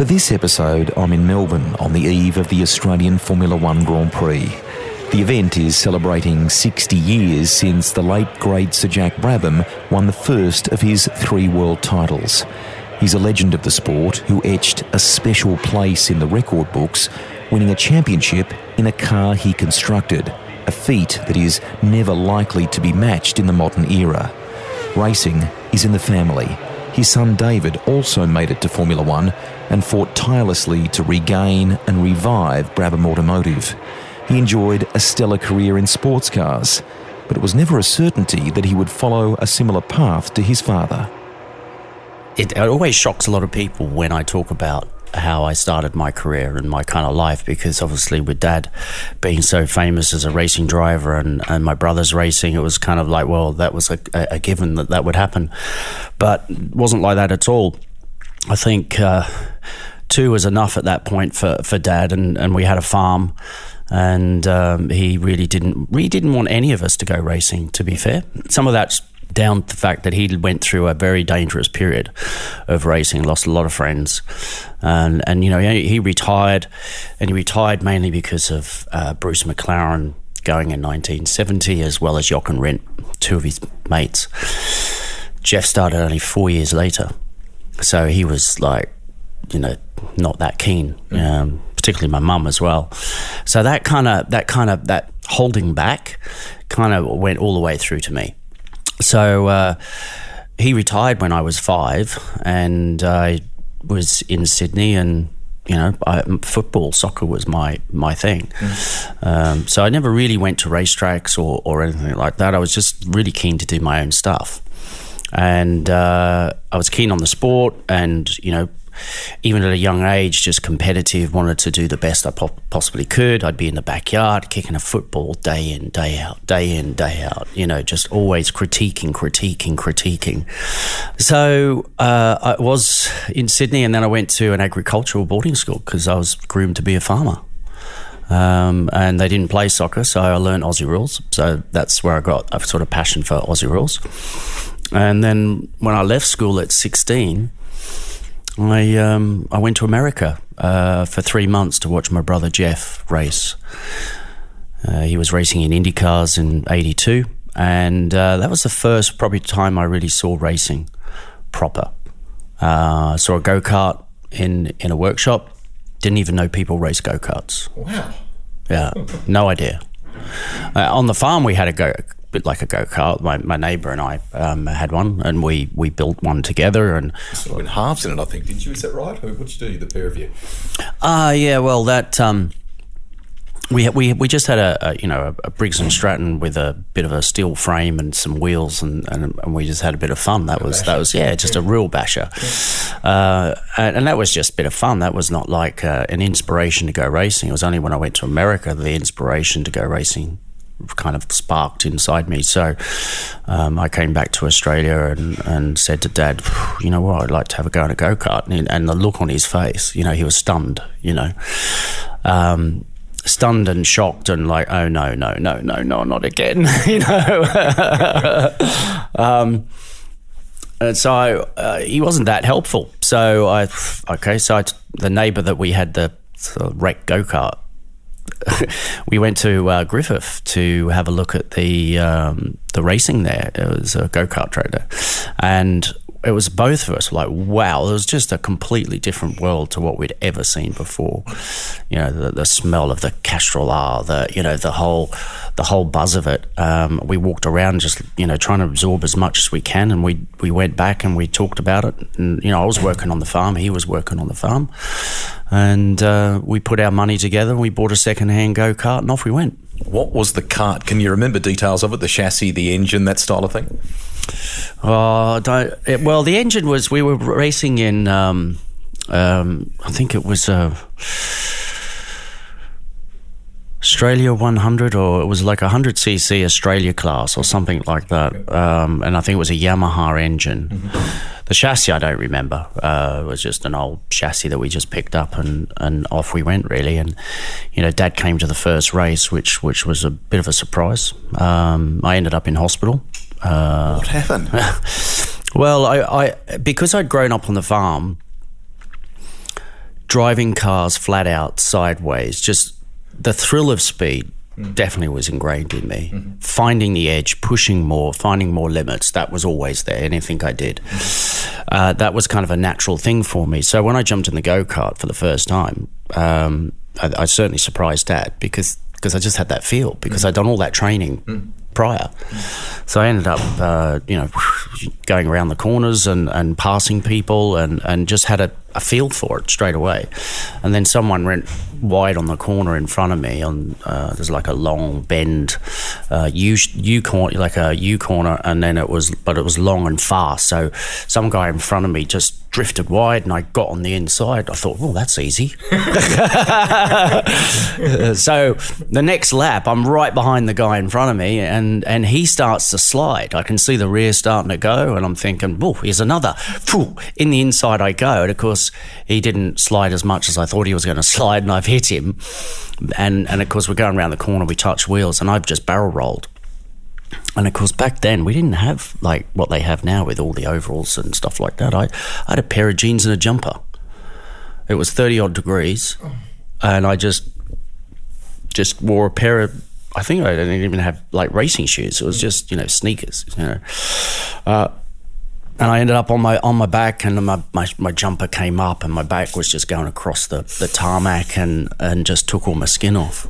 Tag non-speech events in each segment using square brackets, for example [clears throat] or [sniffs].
For this episode, I'm in Melbourne on the eve of the Australian Formula One Grand Prix. The event is celebrating 60 years since the late great Sir Jack Brabham won the first of his three world titles. He's a legend of the sport who etched a special place in the record books, winning a championship in a car he constructed, a feat that is never likely to be matched in the modern era. Racing is in the family. His son David also made it to Formula One and fought tirelessly to regain and revive Brabham Automotive. He enjoyed a stellar career in sports cars, but it was never a certainty that he would follow a similar path to his father. It, always shocks a lot of people when I talk about how I started my career and my kind of life because obviously with dad being so famous as a racing driver and, and my brother's racing, it was kind of like, well, that was a, a given that that would happen. But wasn't like that at all. I think uh, two was enough at that point for, for dad, and, and we had a farm. And um, he really didn't really didn't want any of us to go racing. To be fair, some of that's down to the fact that he went through a very dangerous period of racing, lost a lot of friends, and and you know he, he retired, and he retired mainly because of uh, Bruce McLaren going in 1970, as well as Jochen Rindt, two of his mates. Geoff started only four years later, so he was like, you know, not that keen. Um, particularly my mum as well. So that kind of that kind of that holding back kind of went all the way through to me. So uh, he retired when I was five, and I was in Sydney, and you know, I, football, soccer was my my thing. Mm. Um, so I never really went to racetracks or or anything like that. I was just really keen to do my own stuff, and uh, I was keen on the sport, and you know, even at a young age, just competitive, wanted to do the best I po- possibly could. I'd be in the backyard kicking a football day in, day out, day in, day out, you know, just always critiquing, critiquing, critiquing. So uh, I was in Sydney and then I went to an agricultural boarding school because I was groomed to be a farmer. Um, and they didn't play soccer, so I learned Aussie rules. So that's where I got a sort of passion for Aussie rules. And then when I left school at 16, I um, I went to America uh, for three months to watch my brother Geoff race. Uh, he was racing in Indy cars in '82, and uh, that was the first probably time I really saw racing proper. Uh, saw a go kart in in a workshop. Didn't even know people race go karts. Wow. Yeah, no idea. Uh, on the farm, we had a go bit like a go kart. My, my neighbour and I um, had one, and we, we built one together. And sort of went halves in it, I think. Didn't you? Is that right? What'd you do, the pair of you? Ah, uh, yeah. Well, that um, we we we just had a, a you know a, a, Briggs and Stratton with a bit of a steel frame and some wheels, and, and, and we just had a bit of fun. That a was basher. that was yeah, just a real basher, yeah. uh, and, and, that was just a bit of fun. That was not like uh, an inspiration to go racing. It was only when I went to America the inspiration to go racing kind of sparked inside me. So um, I came back to Australia and, and said to Dad, you know what, I'd like to have a go at a go kart. And, and, the look on his face, you know, he was stunned, you know. Um, stunned and shocked and like, oh no, no, no, no, no, not again, [laughs] you know. [laughs] um, and so uh, he wasn't that helpful. So I, okay, so I, the neighbour that we had the wreck go kart [laughs] we went to uh, Griffith to have a look at the um, the racing there. It was a go kart track and it was both of us like, wow, it was just a completely different world to what we'd ever seen before. You know, the, the smell of the Castrol the you know the whole the whole buzz of it. Um, we walked around just you know trying to absorb as much as we can, and we we went back and we talked about it. And you know, I was working on the farm, he was working on the farm, and uh, we put our money together. and We bought a second hand go kart, and off we went. What was the cart? Can you remember details of it? The chassis, the engine, that style of thing. Oh, don't. It, well, the engine was. We were racing in. Um, um, I think it was. Uh, Australia 100, or it was like a 100cc Australia class or something like that. Um, and I think it was a Yamaha engine. Mm-hmm. The chassis I don't remember. Uh, it was just an old chassis that we just picked up and, and off we went really. And you know, Dad came to the first race, which which was a bit of a surprise. Um, I ended up in hospital. Uh, what happened? [laughs] well, I, I because I'd grown up on the farm, driving cars flat out sideways, just the thrill of speed mm. definitely was ingrained in me. Mm-hmm. Finding the edge, pushing more, finding more limits, that was always there. Anything I did, mm-hmm. uh, that was kind of a natural thing for me. So when I jumped in the go kart for the first time, um, I, I, certainly surprised Dad because because I just had that feel because mm. I'd done all that training mm. Prior. So I ended up, uh, you know, going around the corners and, and passing people and, and just had a, a feel for it straight away. And then someone went wide on the corner in front of me. On uh, there's like a long bend, uh, U U corner, like a U corner, and then it was, but it was long and fast. So some guy in front of me just drifted wide, and I got on the inside. I thought, well, that's easy. [laughs] so the next lap, I'm right behind the guy in front of me, and and he starts to slide. I can see the rear starting to go, and I'm thinking, oh, here's another. In the inside I go, and of course he didn't slide as much as I thought he was going [laughs] to slide, and I've hit him. And and of course we're going around the corner, we touch wheels, and I've just barrel rolled. And of course, back then we didn't have like what they have now with all the overalls and stuff like that. I, I had a pair of jeans and a jumper. It was thirty odd degrees, and I just just wore a pair of. I think I didn't even have like racing shoes. It was just you know sneakers. You know, uh, and I ended up on my on my back, and my, my, my jumper came up, and my back was just going across the, the tarmac, and and just took all my skin off.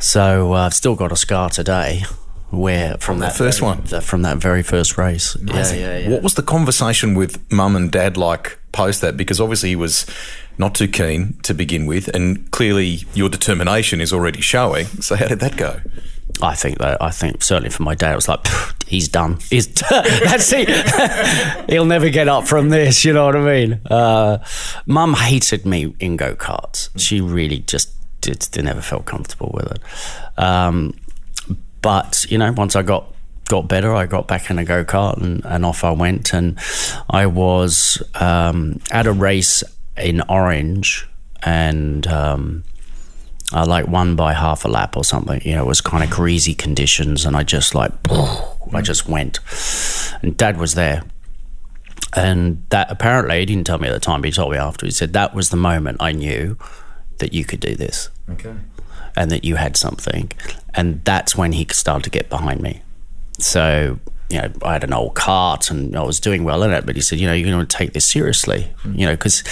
So uh, I've still got a scar today. Where from, from that first very, one, the, from that very first race, yeah, yeah, yeah. What was the conversation with mum and dad like post that? Because obviously he was not too keen to begin with, and clearly your determination is already showing. So how did that go? I think that I think certainly for my dad, it was like he's done. He's [laughs] that's it. [laughs] He'll never get up from this. You know what I mean? Uh, Mum hated me in go karts. She really just did, never felt comfortable with it. Um, but you know, once I got got better, I got back in a go kart and, and, off I went. And I was um, at a race in Orange and. Um, I like won by half a lap or something. You know, it was kind of greasy conditions, and I just like, I just went. And Dad was there, and that apparently he didn't tell me at the time, but he told me after. He said that was the moment I knew that you could do this, okay, and that you had something, and that's when he started to get behind me. So you know, I had an old cart and I was doing well in it, but he said, you know, you're going to take this seriously, mm. you know, because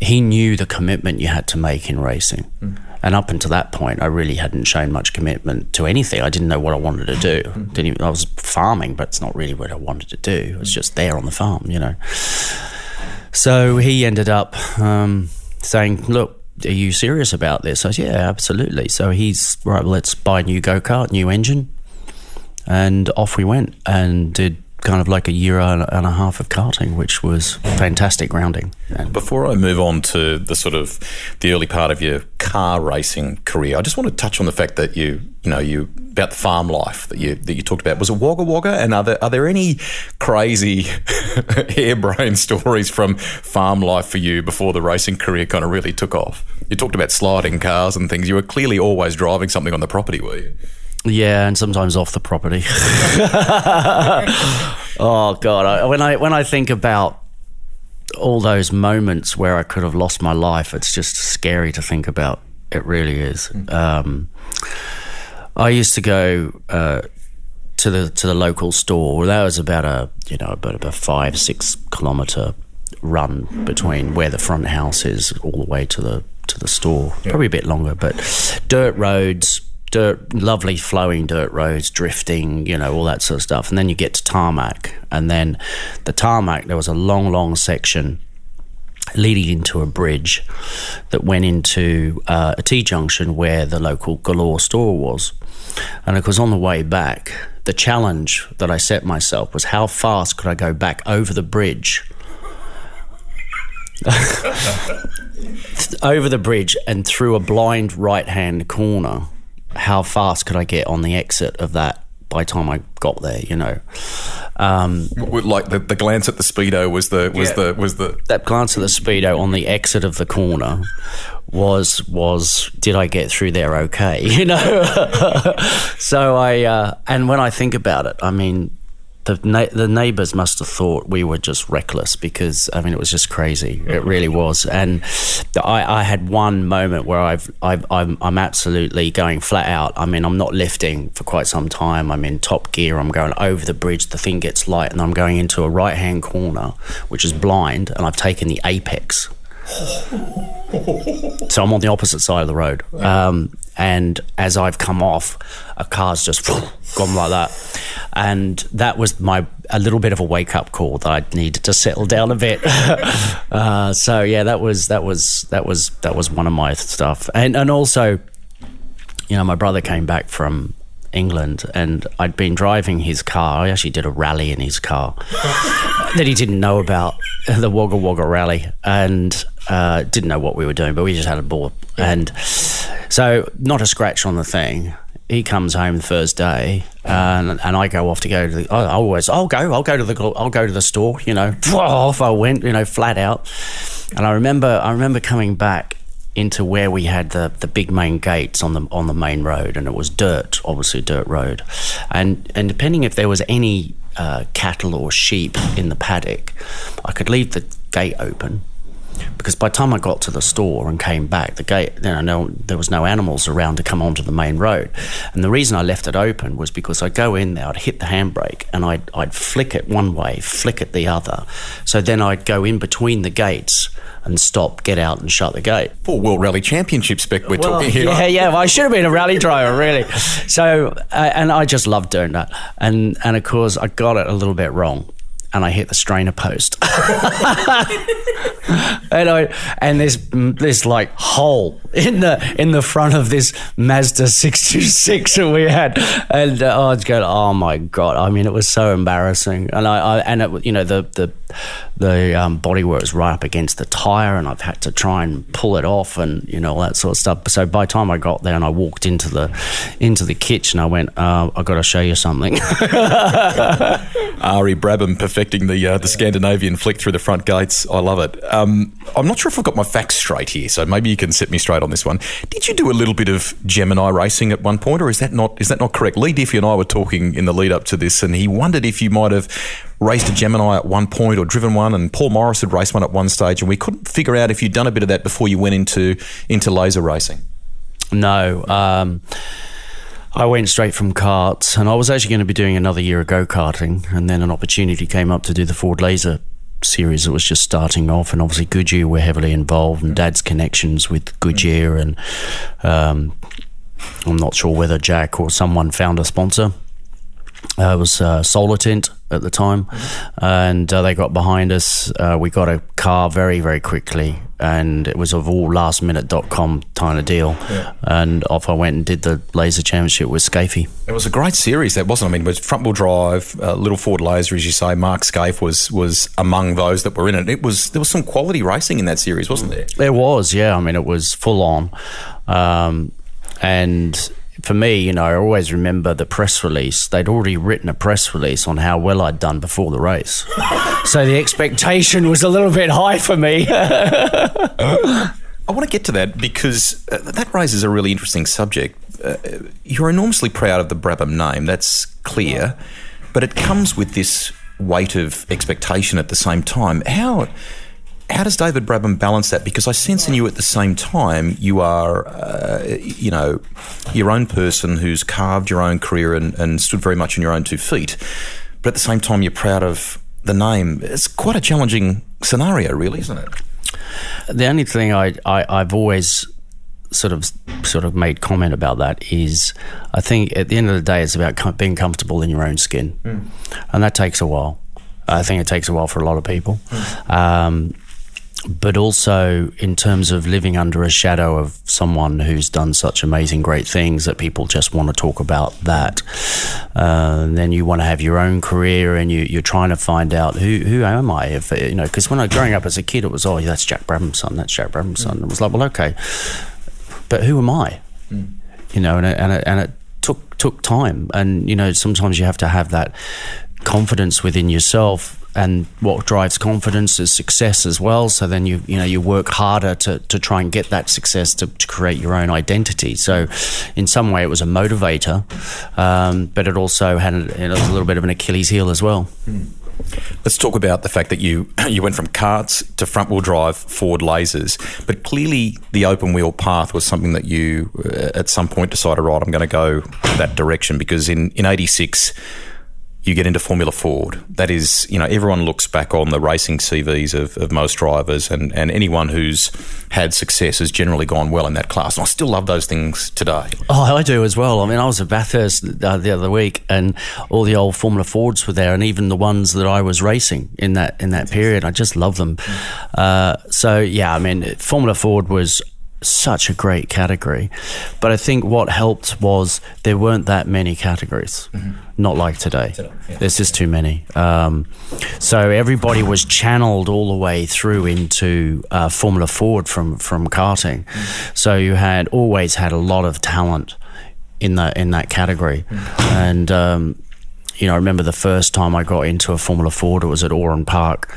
he knew the commitment you had to make in racing. Mm. And up until that point, I really hadn't shown much commitment to anything. I didn't know what I wanted to do. Mm-hmm. Didn't even, I was farming, but it's not really what I wanted to do. It was just there on the farm, you know. So he ended up um, saying, "Look, are you serious about this?" I said, "Yeah, absolutely." So he's right. Let's buy a new go kart, new engine, and off we went and did kind of like a year and a half of karting, which was fantastic grounding. Before I move on to the sort of the early part of your car racing career, I just want to touch on the fact that you, you know, you about the farm life that you that you talked about was a Wagga Wagga, and are there are there any crazy [laughs] harebrained stories from farm life for you before the racing career kind of really took off? You talked about sliding cars and things. You were clearly always driving something on the property, were you? Yeah, and sometimes off the property. [laughs] oh God, I, when I when I think about all those moments where I could have lost my life, it's just scary to think about. It really is. Mm. Um, I used to go uh, to the to the local store. That was about a you know about a five six kilometer run between where the front house is all the way to the to the store. Yeah. Probably a bit longer, but dirt roads dirt, lovely flowing dirt roads, drifting, you know, all that sort of stuff. And then you get to tarmac, and then the tarmac, there was a long, long section leading into a bridge that went into uh, a T junction where the local Galore store was. And of course, on the way back, the challenge that I set myself was how fast could I go back over the bridge [laughs] over the bridge and through a blind right hand corner, how fast could I get on the exit of that by the time I got there, you know? Um, like the, the glance at the speedo was the was Yeah. the was the that glance at the speedo on the exit of the corner was was did I get through there okay [laughs] you know [laughs] so I uh, and when I think about it I mean the na- the neighbors must have thought we were just reckless because I mean it was just crazy. It really was. And I, I had one moment where I've, I've I'm, I'm absolutely going flat out. I mean I'm not lifting for quite some time. I'm in top gear. I'm going over the bridge. The thing gets light and I'm going into a right hand corner which is blind and I've taken the apex. [laughs] So I'm on the opposite side of the road. Um, and as I've come off, a car's just [sniffs] gone like that. And that was my a little bit of a wake up call that I needed to settle down a bit. [laughs] uh, so yeah, that was that was that was that was one of my stuff. And and also, you know, my brother came back from England and I'd been driving his car. I actually did a rally in his car [laughs] that he didn't know about, the Wagga Wagga rally, and uh, didn't know what we were doing, but we just had a ball. And so, not a scratch on the thing. He comes home the first day, and, and I go off to go to the. I always, I'll go, I'll go to the, I'll go to the store. You know, [laughs] off I went. You know, flat out. And I remember, I remember coming back into where we had the, the big main gates on the on the main road, and it was dirt, obviously dirt road, and and depending if there was any uh, cattle or sheep in the paddock, I could leave the gate open. Because by the time I got to the store and came back, the gate, you know, no, there was no animals around to come onto the main road. And the reason I left it open was because I'd go in there, I'd hit the handbrake, and I'd, I'd flick it one way, flick it the other. So then I'd go in between the gates and stop, get out, and shut the gate. Full World Rally Championship spec we're Well, talking here. Yeah, yeah. Well, I should have been a rally driver, really. So, uh, and I just loved doing that. And and of course, I got it a little bit wrong, and I hit the strainer post. [laughs] and I and this this like hole in the in the front of this Mazda six two six that we had, and uh, I was going, oh my god! I mean, it was so embarrassing, and I, I and it you know the the the um, bodywork was right up against the tire, and I've had to try and pull it off, and you know all that sort of stuff. So by the time I got there and I walked into the into the kitchen, I went, uh, I got to show you something. [laughs] Ari Brabham perfecting the uh, the Scandinavian flick through the front gates. I love it. Um, I'm not sure if I've got my facts straight here, so maybe you can set me straight on this one. Did you do a little bit of Gemini racing at one point, or is that not is that not correct? Leigh Diffey and I were talking in the lead up to this, and he wondered if you might have raced a Gemini at one point or driven one, and Paul Morris had raced one at one stage, and we couldn't figure out if you'd done a bit of that before you went into into laser racing. No. Um, I went straight from karts, and I was actually going to be doing another year of go karting, and then an opportunity came up to do the Ford Laser series that was just starting off, and obviously Goodyear were heavily involved, and Dad's connections with Goodyear, and um, I'm not sure whether Jack or someone found a sponsor. Uh, it was uh, Solar Tint at the time, and uh, they got behind us. Uh, we got a car very, very quickly, and it was of all lastminute.com kind of deal. And off I went and did the laser championship with Skaife. It was a great series, that wasn't. I mean, it was front wheel drive, uh, little Ford Laser, as you say. Mark Skaife was was among those that were in it. It was there was some quality racing in that series, wasn't there? There was, yeah. I mean, it was full on. Um, and for me, you know, I always remember the press release. They'd already written a press release on how well I'd done before the race. [laughs] so the expectation was a little bit high for me. [laughs] I want to get to that because uh, that raises a really interesting subject. Uh, you're enormously proud of the Brabham name, that's clear, but it comes with this weight of expectation at the same time. How how does David Brabham balance that? Because I sense in you at the same time you are, uh, you know, your own person who's carved your own career and, and stood very much on your own two feet, but at the same time you're proud of the name. It's quite a challenging scenario, really, isn't it? the only thing I, I I've always sort of sort of made comment about that is I think at the end of the day it's about being comfortable in your own skin, and that takes a while. I think it takes a while for a lot of people. Um, but also in terms of living under a shadow of someone who's done such amazing, great things that people just want to talk about that. Uh, then you want to have your own career, and you, you're trying to find out who who am I? If you know, because when I was growing up as a kid, it was oh that's Jack Brabham's son, that's Jack Brabham's son. It was like well okay, but who am I? Mm. You know, and it, and it, and it took took time, and you know sometimes you have to have that confidence within yourself and what drives confidence is success as well. So then you you know you work harder to, to try and get that success to, to create your own identity. So in some way it was a motivator, um, but it also had a, a, little bit of an Achilles heel as well. Hmm. Let's talk about the fact that you [clears throat] you went from carts to front wheel drive Ford lasers, but clearly the open wheel path was something that you uh, at some point decided, right, I'm going to go that direction because in in '86 you get into Formula Ford. That is, you know, everyone looks back on the racing CVs of, of most drivers, and, and anyone who's had success has generally gone well in that class. And I still love those things today. Oh, I do as well. I mean, I was at Bathurst uh, the other week, and all the old Formula Fords were there, and even the ones that I was racing in that in that period. I just love them. Uh, so yeah, I mean, Formula Ford was such a great category. But I think what helped was there weren't that many categories, mm-hmm. not like today. Yeah. There's just too many. Um, so everybody was channeled all the way through into uh, Formula Ford from from karting. Mm-hmm. So you had always had a lot of talent in that in that category, mm-hmm. and. Um, you know, I remember the first time I got into a Formula Ford, it was at Oran Park,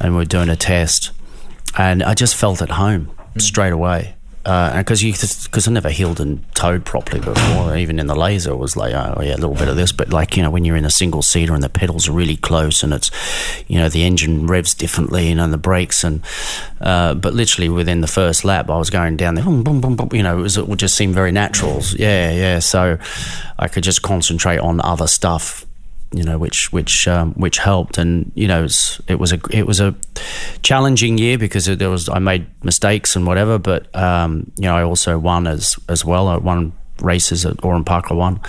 and we are doing a test, and I just felt at home mm. straight away because uh, you because I never heeled and towed properly before. Even in the laser, it was like, oh yeah, a little bit of this, but like you know, when you're in a single seater and the pedals are really close and it's, you know, the engine revs differently and, and the brakes and, uh, but literally within the first lap, I was going down there, boom, boom, boom, boom, you know, it, was, it would just seem very natural. Yeah, yeah. So I could just concentrate on other stuff you know, which which um, which helped. And you know, it was, it was a it was a challenging year because there was I made mistakes and whatever, but um, you know, I also won as as well. I won races at Oran Park. I won.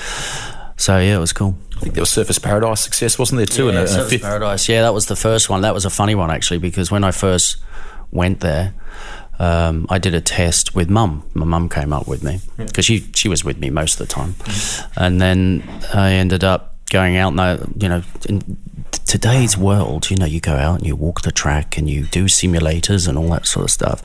So yeah, it was cool. I think there was Surfers Paradise success, wasn't there too? Yeah, in a, Surfers Paradise. Yeah, that was the first one. That was a funny one actually because when I first went there. Um, I did a test with mum. My mum came up with me because yeah. she she was with me most of the time, mm-hmm. and then I ended up going out now, you know, in today's world, you know, you go out and you walk the track and you do simulators and all that sort of stuff.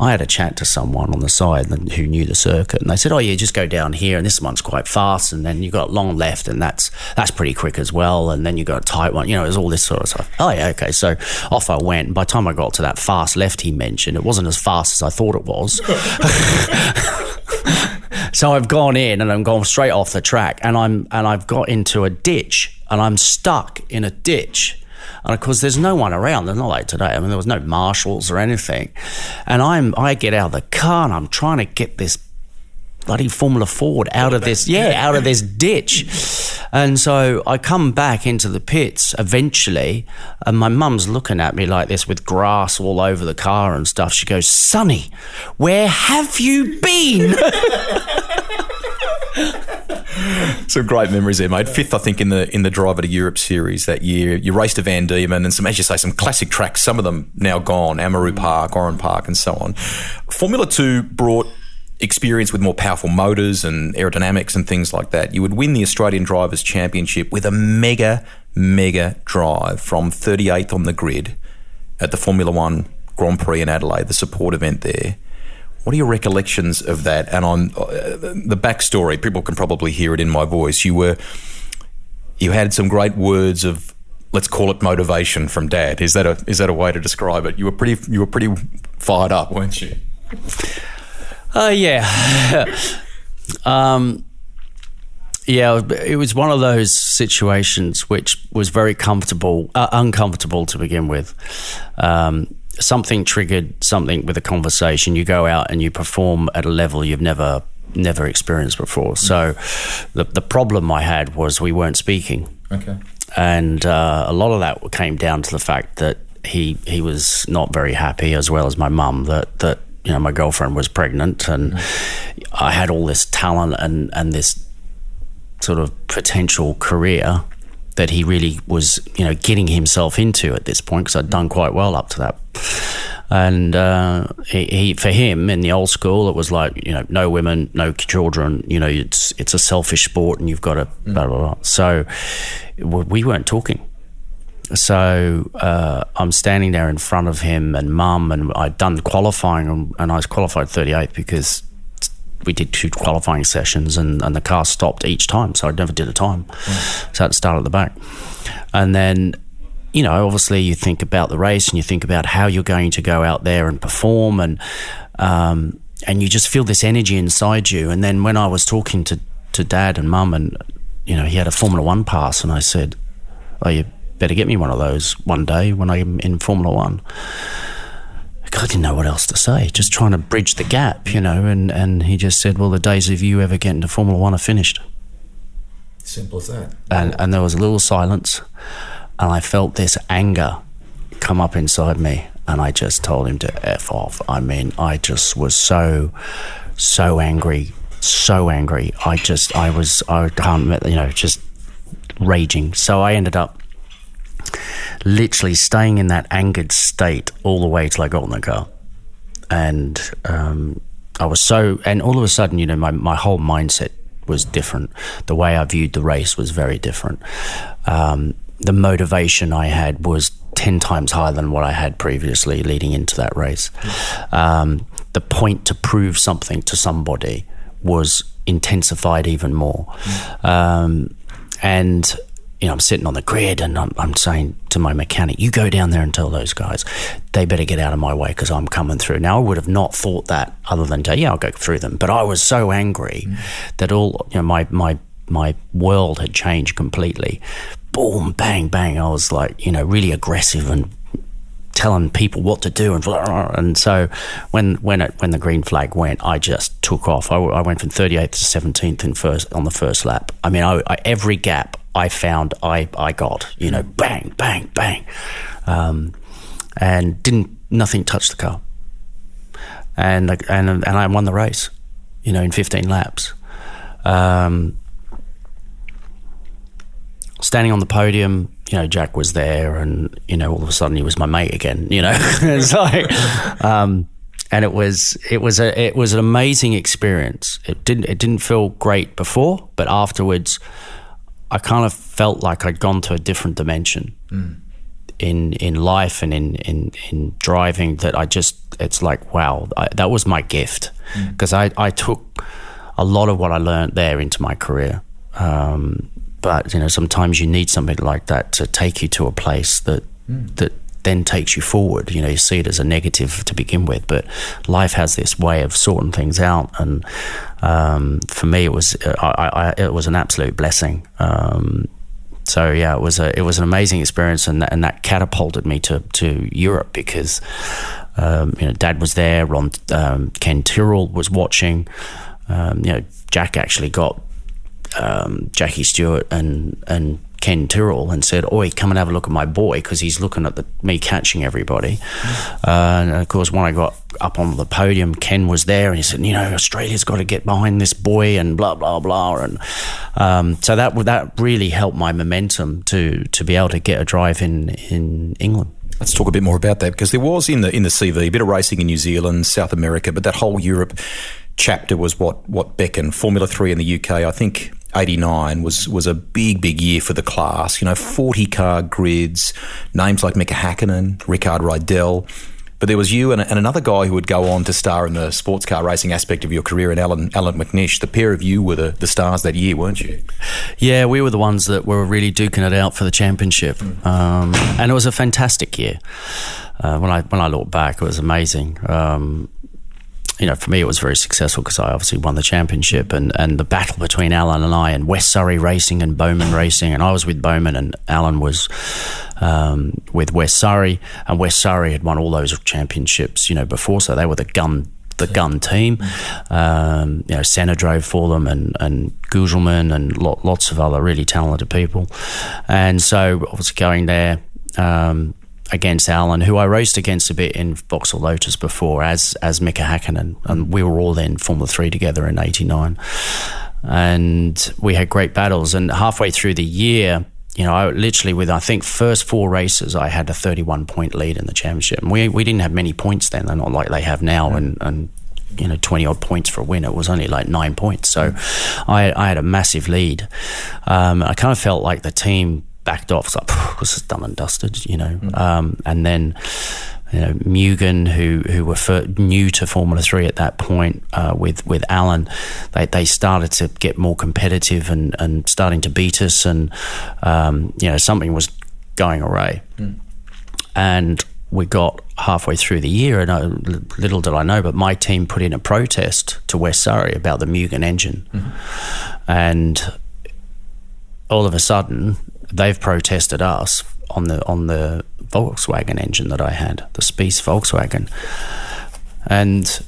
I had a chat to someone on the side who knew the circuit, and they said, "Oh yeah, just go down here, and this one's quite fast, and then you got long left, and that's that's pretty quick as well, and then you got a tight one. You know, there's all this sort of stuff." Oh yeah, okay. So off I went. By the time I got to that fast left he mentioned, it wasn't as fast as I thought it was. [laughs] [laughs] So I've gone in and I'm gone straight off the track and I'm and I've got into a ditch and I'm stuck in a ditch. And of course, there's no one around. There's not like today. I mean, there was no marshals or anything. And I'm, I get out of the car and I'm trying to get this bloody Formula Ford out of this, yeah, out of this ditch. And so I come back into the pits eventually, and my mum's looking at me like this with grass all over the car and stuff. She goes, Sonny, where have you been? [laughs] some great memories there, mate. Fifth, I think, in the in the Driver to Europe series that year. You raced a Van Diemen and some, as you say, some classic tracks. Some of them now gone, Amaroo Park, Oran Park, and so on. Formula Two brought experience with more powerful motors and aerodynamics and things like that, you would win the Australian Drivers' Championship with a mega, mega drive from 38th on the grid at the Formula One Grand Prix in Adelaide, the support event there. What are your recollections of that? And on uh, the backstory, people can probably hear it in my voice. You were, you had some great words of, let's call it motivation from Dad. Is that a is that a way to describe it? You were pretty you were pretty fired up, weren't you? Uh, yeah. [laughs] um, yeah, it was one of those situations which was very comfortable, uh, uncomfortable to begin with. Um, something triggered something with a conversation. You go out and you perform at a level you've never never experienced before. So, the the problem I had was we weren't speaking. Okay. And uh, a lot of that came down to the fact that he he was not very happy, as well as my mum. That that you know, my girlfriend was pregnant and mm. I had all this talent and, and this sort of potential career that he really was, you know, getting himself into at this point because I'd done quite well up to that. And uh, he, he, for him in the old school, it was like you know, no women, no children. You know, it's it's a selfish sport, and you've got to blah blah blah. So we weren't talking. So uh, I'm standing there in front of him and mum, and I'd done qualifying, and, and I was qualified 38th because we did two qualifying sessions and, and the car stopped each time. So I never did a time. Mm. So I had to start at the back. And then, you know, obviously you think about the race and you think about how you're going to go out there and perform and, um, and you just feel this energy inside you. And then when I was talking to, to dad and mum and, you know, he had a Formula One pass and I said, oh, you better get me one of those one day when I'm in Formula One. I didn't know what else to say, just trying to bridge the gap, you know. And, and he just said, Well, the days of you ever getting to Formula One are finished. Simple as that. And, and there was a little silence, and I felt this anger come up inside me. And I just told him to F off. I mean, I just was so, so angry, so angry. I just, I was, I can't, you know, just raging. So I ended up literally staying in that angered state all the way till I got in the car. And um, I was so, and all of a sudden, you know, my, my whole mindset was different. The way I viewed the race was very different. Um, the motivation I had was 10 times higher than what I had previously leading into that race. Um, the point to prove something to somebody was intensified even more. Um, and you know, I'm sitting on the grid and I'm, I'm, saying to my mechanic, you go down there and tell those guys they better get out of my way because I'm coming through. Now, I would have not thought that other than, to, yeah, I'll go through them. But I was so angry mm. that all, you know, my, my, my world had changed completely. Boom, bang, bang. I was like, you know, really aggressive and telling people what to do and and so when when it, when the green flag went I just took off I, I went from 38th to 17th in first on the first lap I mean I, I, every gap I found I, I got, you know, bang, bang, bang. Um, and didn't, nothing touched the car. And, and, and I won the race, you know, in 15 laps. Um, standing on the podium, you know, Jack was there, and you know, all of a sudden he was my mate again. You know, [laughs] it's like, um, and it was it was a it was an amazing experience. It didn't it didn't feel great before, but afterwards, I kind of felt like I'd gone to a different dimension mm. in in life and in, in in driving. That I just it's like wow, I, that was my gift because mm. I I took a lot of what I learned there into my career. Um, but you know, sometimes you need something like that to take you to a place that mm. that then takes you forward. You know, you see it as a negative to begin with, but life has this way of sorting things out. And um, for me, it was I, I, it was an absolute blessing. Um, so yeah, it was a it was an amazing experience, and that, and that catapulted me to to Europe because um, you know Dad was there, Ron um, Ken Tyrrell was watching. Um, you know, Jack actually got um, Jackie Stewart and and Ken Tyrrell and said, "Oi, come and have a look at my boy," because he's looking at the, me catching everybody. Mm. Uh, and of course, when I got up on the podium, Ken was there, and he said, "You know, Australia's got to get behind this boy," and blah blah blah. And um, so that that really helped my momentum to to be able to get a drive in in England. Let's talk a bit more about that because there was in the in the CV a bit of racing in New Zealand, South America, but that whole Europe chapter was what what beckoned. Formula Three in the UK, I think 89 was was a big, big year for the class. You know, 40 car grids, names like Mika Hakkinen, Rickard Rydell. But there was you and, and, another guy who would go on to star in the sports car racing aspect of your career, and Allan Allan McNish. The pair of you were the, the stars that year, weren't you? Yeah, we were the ones that were really duking it out for the championship, um, and it was a fantastic year. Uh, when I when I look back, it was amazing. Um, you know, for me, it was very successful because I obviously won the championship and, and the battle between Allan and I and West Surrey Racing and Bowman Racing. And I was with Bowman and Allan was um, with West Surrey. And West Surrey had won all those championships, you know, before. So they were the gun the gun team. Um, you know, Senna drove for them and, and Gugelmin and lots of other really talented people. And so obviously going there, um, against Allan, who I raced against a bit in Vauxhall Lotus before as as Mika Hakkinen, and we were all in Formula Three together in '89, and we had great battles. And halfway through the year, you know, I literally with I think first four races, I had a 31 point lead in the championship. And we we didn't have many points then. They're not like they have now, and and you know 20 odd points for a win. It was only like nine points, so I I had a massive lead. Um, I kind of felt like the team backed off. It's like this is done and dusted, you know. Um, and then you know, Mugen, who who were for, new to Formula Three at that point, uh, with with Allan, they, they started to get more competitive and, and starting to beat us, and um, you know something was going awry, mm. and we got halfway through the year, and I, little did I know, but my team put in a protest to West Surrey about the Mugen engine, mm-hmm. and all of a sudden they've protested us on the on the Volkswagen engine that I had, the Spiess Volkswagen. And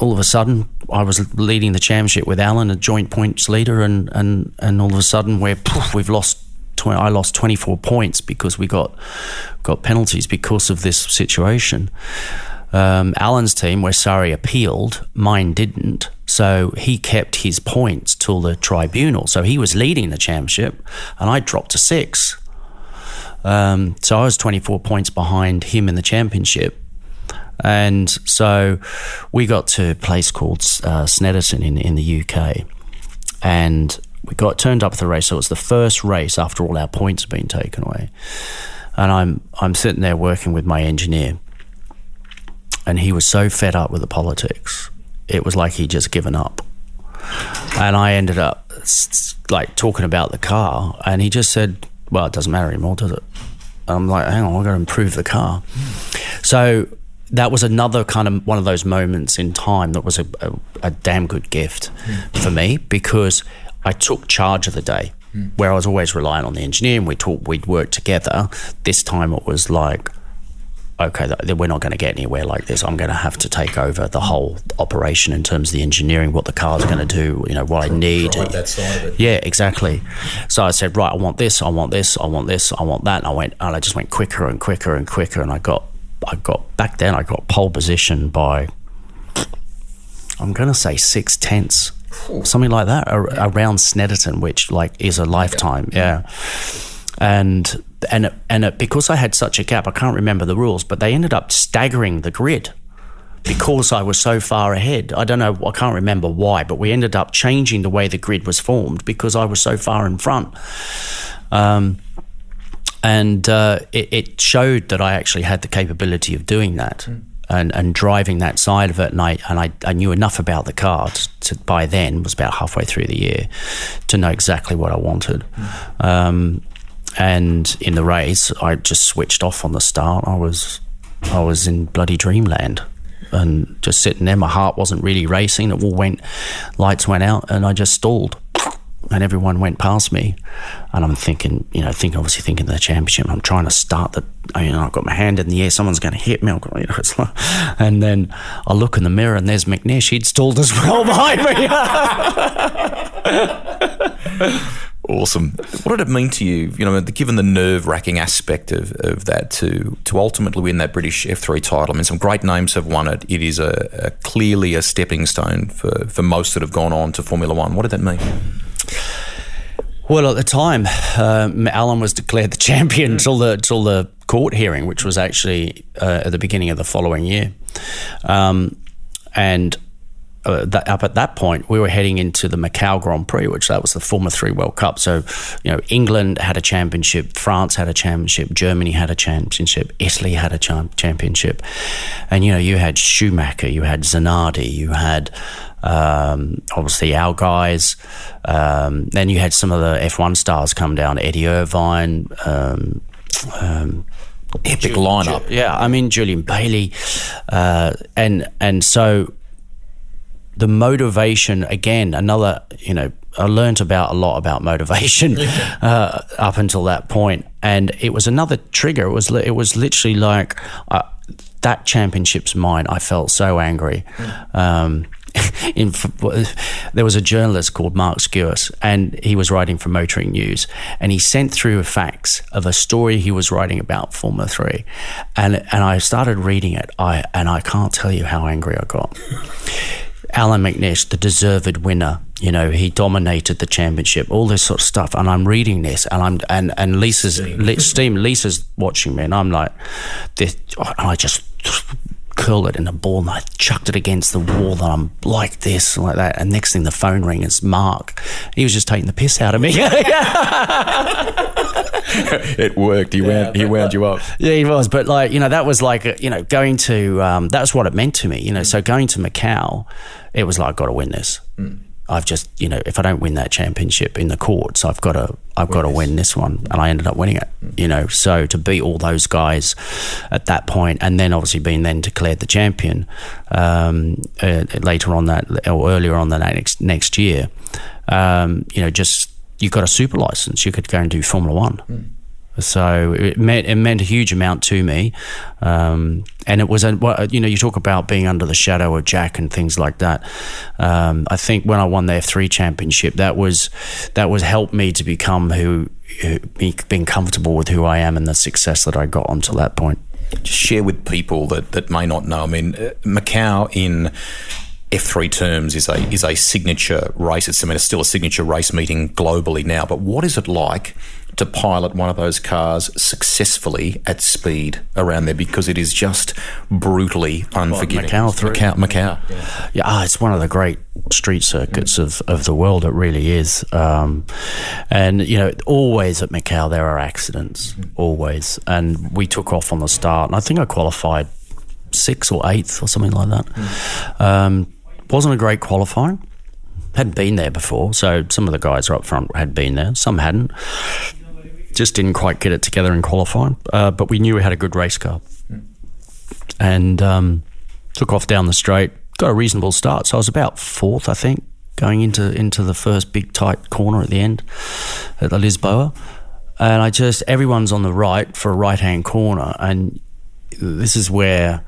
all of a sudden, I was leading the championship with Allan, a joint points leader, and and and all of a sudden, we're poof, we've lost. 20, I lost 24 points because we got got penalties because of this situation. Um, Allan's team, where Surrey appealed, mine didn't. So he kept his points till the tribunal. So he was leading the championship, and I dropped to six. Um, so I was 24 points behind him in the championship. And so we got to a place called uh, Snetterton in, in the UK. And we got turned up for the race. So it was the first race after all our points had been taken away. And I'm, I'm sitting there working with my engineer. And he was so fed up with the politics, it was like he'd just given up. And I ended up like talking about the car. And he just said, Well, it doesn't matter anymore, does it? I'm like, hang on, I've got to improve the car. So that was another kind of one of those moments in time that was a, a, a damn good gift mm. for me because I took charge of the day. Mm. Where I was always relying on the engineer and we talked, we'd work together. This time it was like, okay, we're not going to get anywhere like this. I'm going to have to take over the whole operation in terms of the engineering, what the car's going to do, you know, what I need. that side of it. Yeah, exactly. So I said, right, I want this, I want this, I want this, I want that, and I went, and I just went quicker and quicker and quicker, and I got, I got back then, I got pole position by, I'm going to say six tenths, something like that, around Snetterton, which like is a lifetime. yeah. And and it, and it, because I had such a gap, I can't remember the rules, but they ended up staggering the grid because I was so far ahead. I don't know, I can't remember why, but we ended up changing the way the grid was formed because I was so far in front. Um, and uh, it, it, showed that I actually had the capability of doing that. Mm. And, and driving that side of it, and I and I, I knew enough about the car to, to, by then was about halfway through the year to know exactly what I wanted. Mm. Um, and in the race, I just switched off on the start. I was, I was in bloody dreamland, and just sitting there. My heart wasn't really racing. It all went, lights went out, and I just stalled. And everyone went past me, and I'm thinking, you know, thinking obviously thinking the championship. I'm trying to start the, you know, I've got my hand in the air. Someone's going to hit me. You know, like, and then I look in the mirror, and there's McNish. He'd stalled as well [laughs] behind me. [laughs] Awesome. What did it mean to you, you know, given the nerve wracking aspect of, of that to to ultimately win that British F3 title? I mean, some great names have won it. It is a, a clearly a stepping stone for, for most that have gone on to Formula One. What did that mean? Well, at the time, um, Allan was declared the champion until the till the court hearing, which was actually uh, at the beginning of the following year, um, and uh, that, up at that point, we were heading into the Macau Grand Prix, which that was the Formula Three World Cup. So, you know, England had a championship, France had a championship, Germany had a championship, Italy had a championship, and you know, you had Schumacher, you had Zanardi, you had um, obviously our guys. Um, then you had some of the F1 stars come down, Eddie Irvine. Um, um Epic lineup, yeah. I mean Julian Bailey, uh, and and so the motivation again another you know i learned about a lot about motivation [laughs] uh, up until that point. And it was another trigger. It was it was literally like uh, that championship's mine. I felt so angry. Mm. um, [laughs] in, there was a journalist called Mark Skewis, and he was writing for Motoring News, and he sent through a fax of a story he was writing about Formula Three, and and I started reading it, I and I can't tell you how angry I got Allan McNish, the deserved winner. You know, he dominated the championship, all this sort of stuff. And I'm reading this, and I'm and and Lisa's Steam, Steam Lisa's watching me, and I'm like, this, and I just curled it in a ball and I chucked it against the wall and I'm like this and like that. And next thing the phone rang, it's Mark. He was just taking the piss out of me. [laughs] [laughs] it worked. He yeah, wound, he wound you up. Yeah, he was. But like, you know, that was like, you know, going to, um, that's what it meant to me, you know, so going to Macau, it was like, I've got to win this. Mm. I've just, you know, if I don't win that championship in the courts, I've got to, I've got to win this one, and I ended up winning it. You know, so to beat all those guys at that point, and then obviously being then declared the champion um, uh, later on that or earlier on the next next year, um, you know, just you got a super license, you could go and do Formula One. Mm. So it meant it meant a huge amount to me, um, and it was a you know you talk about being under the shadow of Jack and things like that. Um, I think when I won the F three championship, that was that was helped me to become who, who being comfortable with who I am and the success that I got until that point. Just share with people that that may not know. I mean, uh, Macau in F3 terms is a is a signature race. It's I mean, it's still a signature race meeting globally now. But what is it like to pilot one of those cars successfully at speed around there because it is just brutally unforgiving. Macau, through. Macau, Macau. Yeah, yeah oh, it's one of the great street circuits mm. of, of the world. It really is. Um, and, you know, always at Macau there are accidents, mm. always. And we took off on the start, and I think I qualified sixth or eighth or something like that. Mm. Um, wasn't a great qualifying hadn't been there before, so some of the guys up front had been there, some hadn't just didn't quite get it together in qualifying. Uh, but we knew we had a good race car, and um, took off down the straight. Got a reasonable start, so I was about fourth, I think, going into into the first big tight corner at the end at the Lisboa. And I just everyone's on the right for a right hand corner, and this is where.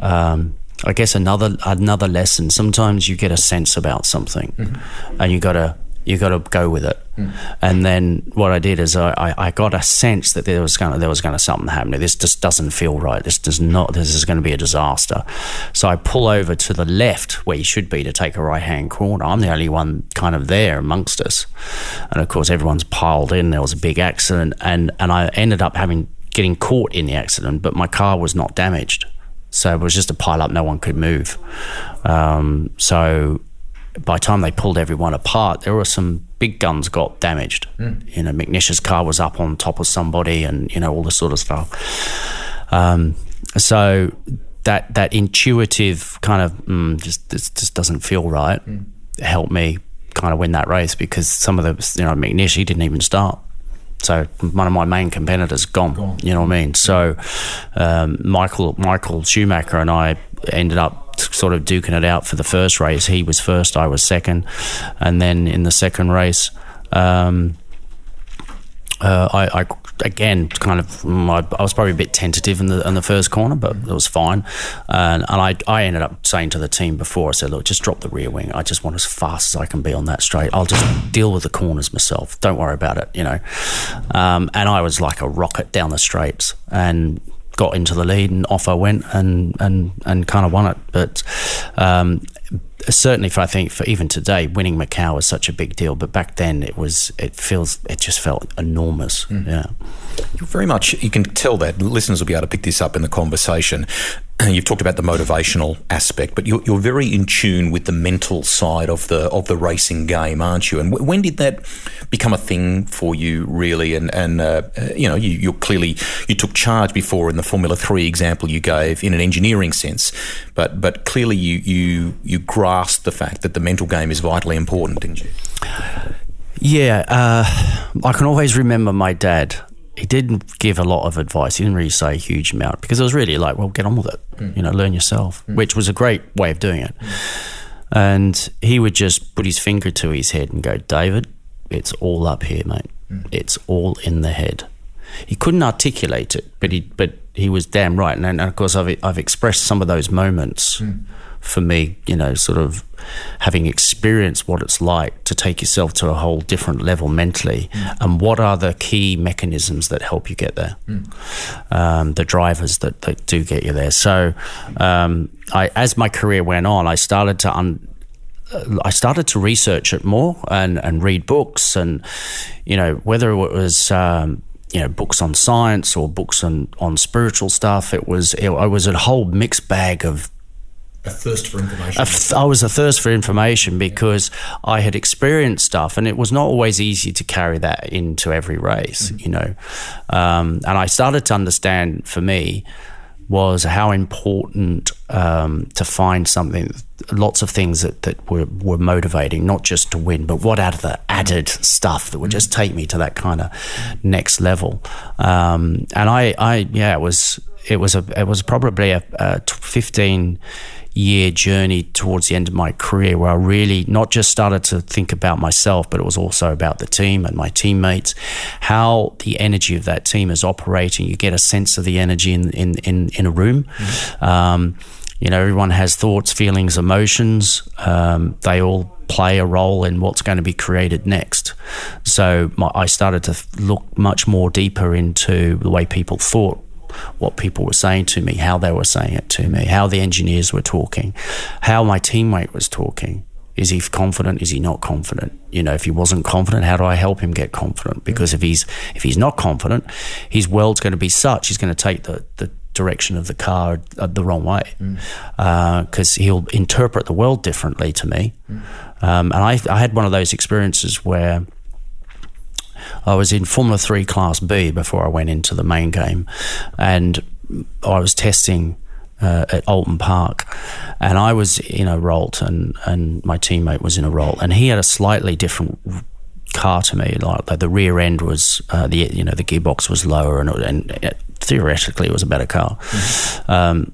Um, I guess another another lesson. Sometimes you get a sense about something, mm-hmm. and you got to you got to go with it. Mm. And then what I did is I, I, got a sense that there was going to, there was going to something happen. This just doesn't feel right. This does not. This is going to be a disaster. So I pull over to the left where you should be to take a right hand corner. I'm the only one kind of there amongst us, and of course everyone's piled in. There was a big accident, and and I ended up having getting caught in the accident, but my car was not damaged. So it was just a pile up. No one could move. Um, so by the time they pulled everyone apart, there were some big guns got damaged. Mm. You know, McNish's car was up on top of somebody, and you know all this sort of stuff. Um, so that that intuitive kind of mm, just just doesn't feel right. Mm. Helped me kind of win that race because some of the you know McNish he didn't even start. So one of my main competitors gone, gone. You know what I mean? So um, Michael Michael Schumacher and I ended up sort of duking it out for the first race. He was first, I was second, and then in the second race, um, uh, I, I, again kind of I, I, was probably a bit tentative in the in the first corner, but it was fine. And, and I I ended up saying to the team before I said, look, just drop the rear wing. I just want as fast as I can be on that straight. I'll just deal with the corners myself. Don't worry about it, you know. Um, and I was like a rocket down the straights, and got into the lead and off I went and and and kind of won it. But um, certainly, for I think for even today, winning Macau is such a big deal. But back then, it was it feels it just felt enormous. Mm. Yeah. You're very much, you can tell that listeners will be able to pick this up in the conversation. [clears throat] You've talked about the motivational aspect, but you're, you're, very in tune with the mental side of the of the racing game, aren't you? And w- when did that become a thing for you, really? And and uh, uh you know, you, you're clearly you took charge before in the Formula Three example you gave in an engineering sense, but but clearly you you you grasped the fact that the mental game is vitally important, didn't you? Yeah, uh, I can always remember my dad he didn't give a lot of advice. He didn't really say a huge amount because it was really like, well, get on with it. Mm. You know, learn yourself, mm. which was a great way of doing it. Mm. And he would just put his finger to his head and go, David, it's all up here, mate. Mm. It's all in the head. He couldn't articulate it, but he but he was damn right. And, and of course, I've I've expressed some of those moments mm. For me. You know, sort of having experienced what it's like to take yourself to a whole different level mentally, mm. and what are the key mechanisms that help you get there, mm. um, the drivers that, that do get you there. So, um, I, as my career went on, I started to un- I started to research it more and, and read books and, you know, whether it was, um, you know, books on science or books on, on spiritual stuff, it was, it, I was a whole mixed bag of a thirst for information. I was a thirst for information because I had experienced stuff, and it was not always easy to carry that into every race, mm-hmm. you know. Um, and I started to understand for me was how important um, to find something, lots of things that, that were, were motivating, not just to win, but what out of the added stuff that would just take me to that kind of next level. Um, and I, I, yeah, it was, it was a, it was probably a, a 15 year journey towards the end of my career where I really not just started to think about myself, but it was also about the team and my teammates, how the energy of that team is operating. You get a sense of the energy in, in, in, in a room. Mm-hmm. Um, you know, everyone has thoughts, feelings, emotions. Um, they all play a role in what's going to be created next. So my, I started to look much more deeper into the way people thought what people were saying to me, how they were saying it to me, how the engineers were talking, how my teammate was talking. Is he confident? Is he not confident? You know, if he wasn't confident, how do I help him get confident? Because if he's if he's not confident, his world's going to be such he's going to take the the direction of the car uh, the wrong way because mm. uh, he'll interpret the world differently to me. Mm. Um, and I, I had one of those experiences where I was in Formula 3 Class B before I went into the main game, and I was testing uh, at Oulton Park, and I was in a Ralt, and, and my teammate was in a Ralt, and he had a slightly different car to me. Like, like the rear end was uh, the you know the gearbox was lower, and, and it, theoretically it was a better car. Mm-hmm. Um,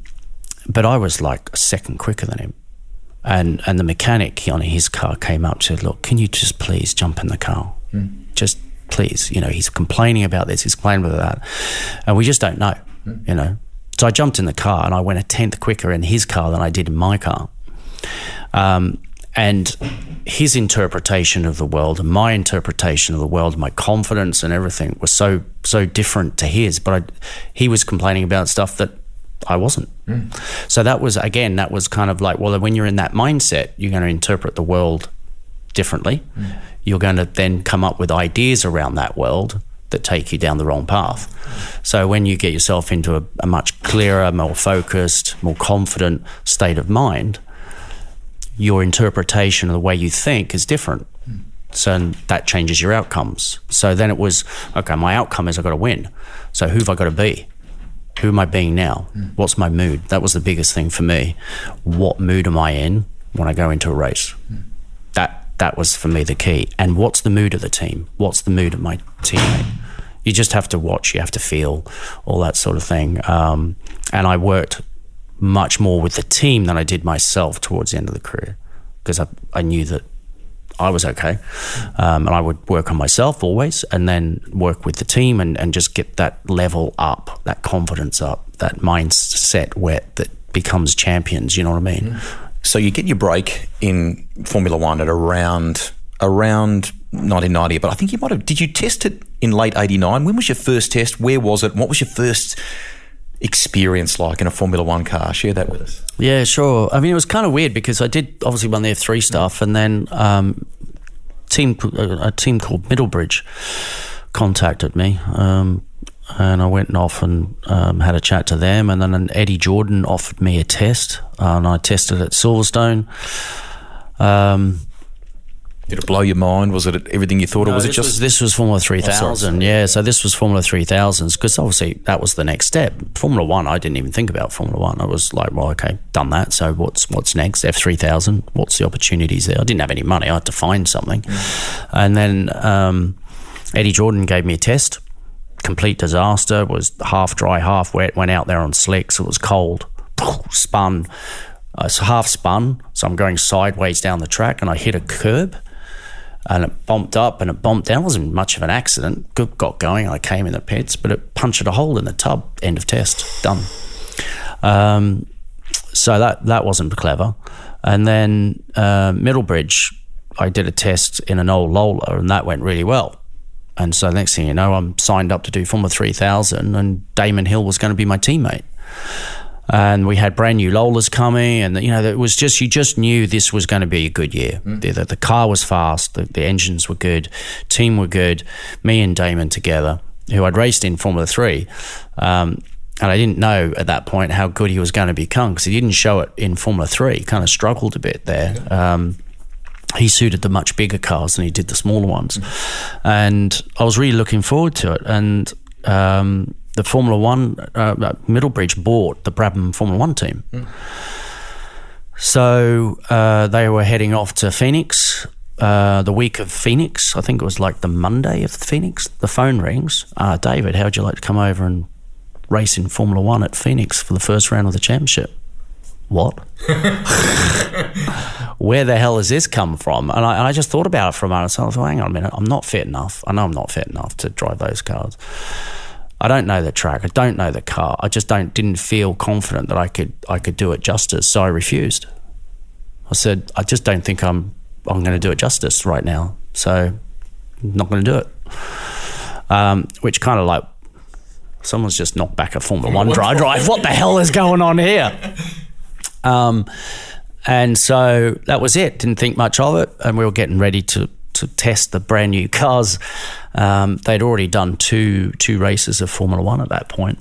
but I was like a second quicker than him. And and the mechanic on his car came up to look, can you just please jump in the car? Mm. Just please. You know, he's complaining about this, he's complaining about that. And we just don't know, you know. So I jumped in the car and I went a tenth quicker in his car than I did in my car. Um, and his interpretation of the world and my interpretation of the world, my confidence and everything was so so different to his. But I, he was complaining about stuff that I wasn't. Mm. So that was again, that was kind of like, well, when you're in that mindset, you're going to interpret the world differently. Mm you're going to then come up with ideas around that world that take you down the wrong path. So when you get yourself into a, a, much clearer, more focused, more confident state of mind, your interpretation of the way you think is different. So that changes your outcomes. So then it was okay. My outcome is I've got to win. So who have I got to be? Who am I being now? What's my mood? That was the biggest thing for me. What mood am I in when I go into a race? That that was for me the key. And what's the mood of the team? What's the mood of my teammate? You just have to watch, you have to feel all that sort of thing. Um, and I worked much more with the team than I did myself towards the end of the career because I, I knew that I was okay. Um, and I would work on myself always and then work with the team and, and just get that level up, that confidence up, that mindset where that becomes champions. You know what I mean? Mm. So you get your break in Formula One at around around 1990, but I think you might have. Did you test it in late '89? When was your first test? Where was it? What was your first experience like in a Formula One car? Share that with us. Yeah, sure. I mean, it was kind of weird because I did obviously run the F3 stuff, and then um, team a team called Middlebridge contacted me. Um, and I went off and um, had a chat to them. And then Eddie Jordan offered me a test, and I tested at Silverstone. Um, did it blow your mind? Was it everything you thought, no, or was it just was, this was Formula Three Thousand? Oh, yeah, so this was Formula Three Thousands because obviously that was the next step. Formula One, I didn't even think about Formula One. I was like, well, okay, done that. So what's what's next? F three thousand. What's the opportunities there? I didn't have any money. I had to find something, mm. and then um, Eddie Jordan gave me a test complete disaster. It Was half dry, half wet. Went out there on slicks. It was cold. [laughs] Spun. Uh, it's half spun, so I'm going sideways down the track, and I hit a curb, and it bumped up and it bumped down. It wasn't much of an accident. Good, got going. I came in the pits, but it punctured a hole in the tub. End of test. Done. Um, so that that wasn't clever. And then uh, Middlebridge, I did a test in an old Lola, and that went really well. And so next thing you know, I'm signed up to do Formula 3000 and Damon Hill was going to be my teammate. and we had brand new Lolas coming, and you know it was just you just knew this was going to be a good year. Mm. The, the, the car was fast, the, the engines were good, team were good. Me and Damon together, who I'd raced in Formula Three. Um, and I didn't know at that point how good he was going to become because he didn't show it in Formula Three. He kind of struggled a bit there. Um, he suited the much bigger cars than he did the smaller ones, and I was really looking forward to it. And um, the Formula One uh, Middlebridge bought the Brabham Formula One team, so uh, they were heading off to Phoenix. Uh, the week of Phoenix, I think it was like the Monday of Phoenix. The phone rings. Uh, David, how would you like to come over and race in Formula One at Phoenix for the first round of the championship? What? [laughs] [laughs] Where the hell has this come from? And I, and I just thought about it for a moment. So I thought, hang on a minute, I'm not fit enough. I know I'm not fit enough to drive those cars. I don't know the track. I don't know the car. I just don't didn't feel confident that I could I could do it justice. So I refused. I said, I just don't think I'm I'm going to do it justice right now. So I'm not going to do it. Um, which kind of like someone's just knocked back a Formula One [laughs] dry drive. What the hell is going on here? Um, and so that was it. Didn't think much of it, and we were getting ready to to test the brand new cars. Um, they'd already done two two races of Formula One at that point.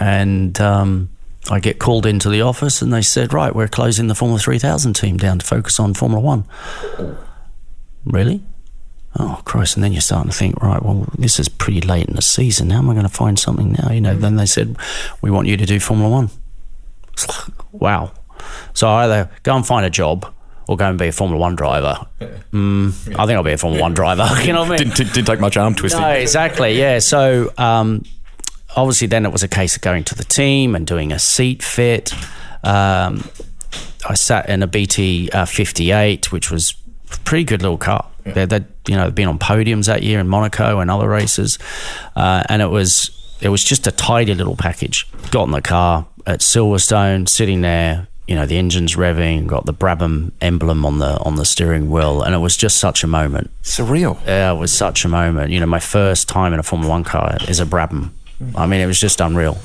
and um, I get called into the office, and they said, "Right, we're closing the Formula Three Thousand team down to focus on Formula One." Really? Oh Christ! And then you're starting to think, right? Well, this is pretty late in the season. How am I going to find something now? You know. Then they said, "We want you to do Formula One." Wow. So I either go and find a job or go and be a Formula One driver. Mm, I think I'll be a Formula One driver. [laughs] You know what I mean? Didn't, didn't, take much arm twisting. No, exactly. Yeah. So um, obviously, then it was a case of going to the team and doing a seat fit. Um, I sat in a BT uh, 58, which was a pretty good little car. They, they'd you know been on podiums that year in Monaco and other races, uh, and it was it was just a tidy little package. Got in the car at Silverstone, sitting there. You know the engine's revving, got the Brabham emblem on the on the steering wheel, and it was just such a moment. Surreal. Yeah, it was such a moment. You know, my first time in a Formula One car is a Brabham. I mean, it was just unreal.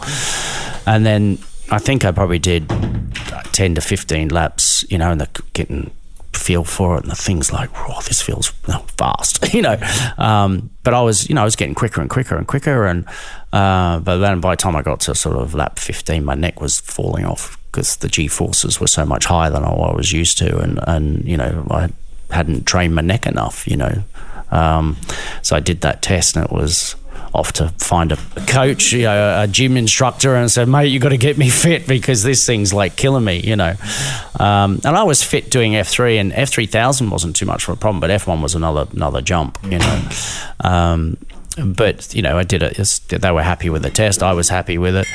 And then I think I probably did ten to fifteen laps. You know, and the getting feel for it, and the things like, "Oh, this feels fast," [laughs] you know. Um, but I was, you know, I was getting quicker and quicker and quicker, and uh, but then by the time I got to sort of lap fifteen, my neck was falling off because the G forces were so much higher than I was used to, and and you know, I hadn't trained my neck enough, you know. Um, so I did that test, and it was off to find a coach, you know, a gym instructor, and said, "Mate, you got to get me fit because this thing's like killing me," you know. Um, and I was fit doing F three, and F three thousand wasn't too much of a problem, but F one was another another jump, you know. Um, but you know, I did it. They were happy with the test. I was happy with it.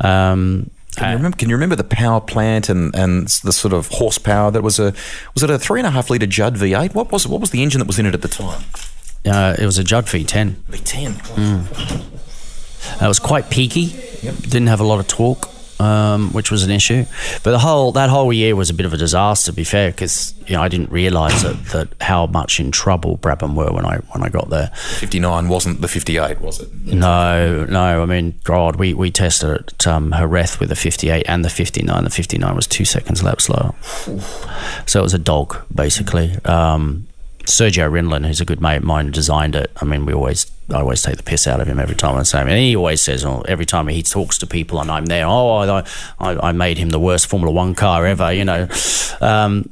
Um, Can you, remember, can you remember the power plant and, and the sort of horsepower that was a was it a three and a half liter Judd V8? What was it? What was the engine that was in it at the time? uh, it was a Judd V10. V10. It was quite peaky. Didn't have a lot of torque, um, which was an issue. But the whole that whole year was a bit of a disaster. To be fair, because you know I didn't realise that, that how much in trouble Brabham were when I when I got there. 59 wasn't the 58, was it? No, no. I mean, God, we, we tested at um, Jerez with the 58 and the 59. The 59 was two seconds lap slower. So it was a dog, basically. Um, Sergio Rinland, who's a good mate of mine, designed it. I mean, we always, I always take the piss out of him every time I say. I mean, he always says, oh, every time he talks to people and I'm there, oh, I, I, I made him the worst Formula One car ever, you know. Um,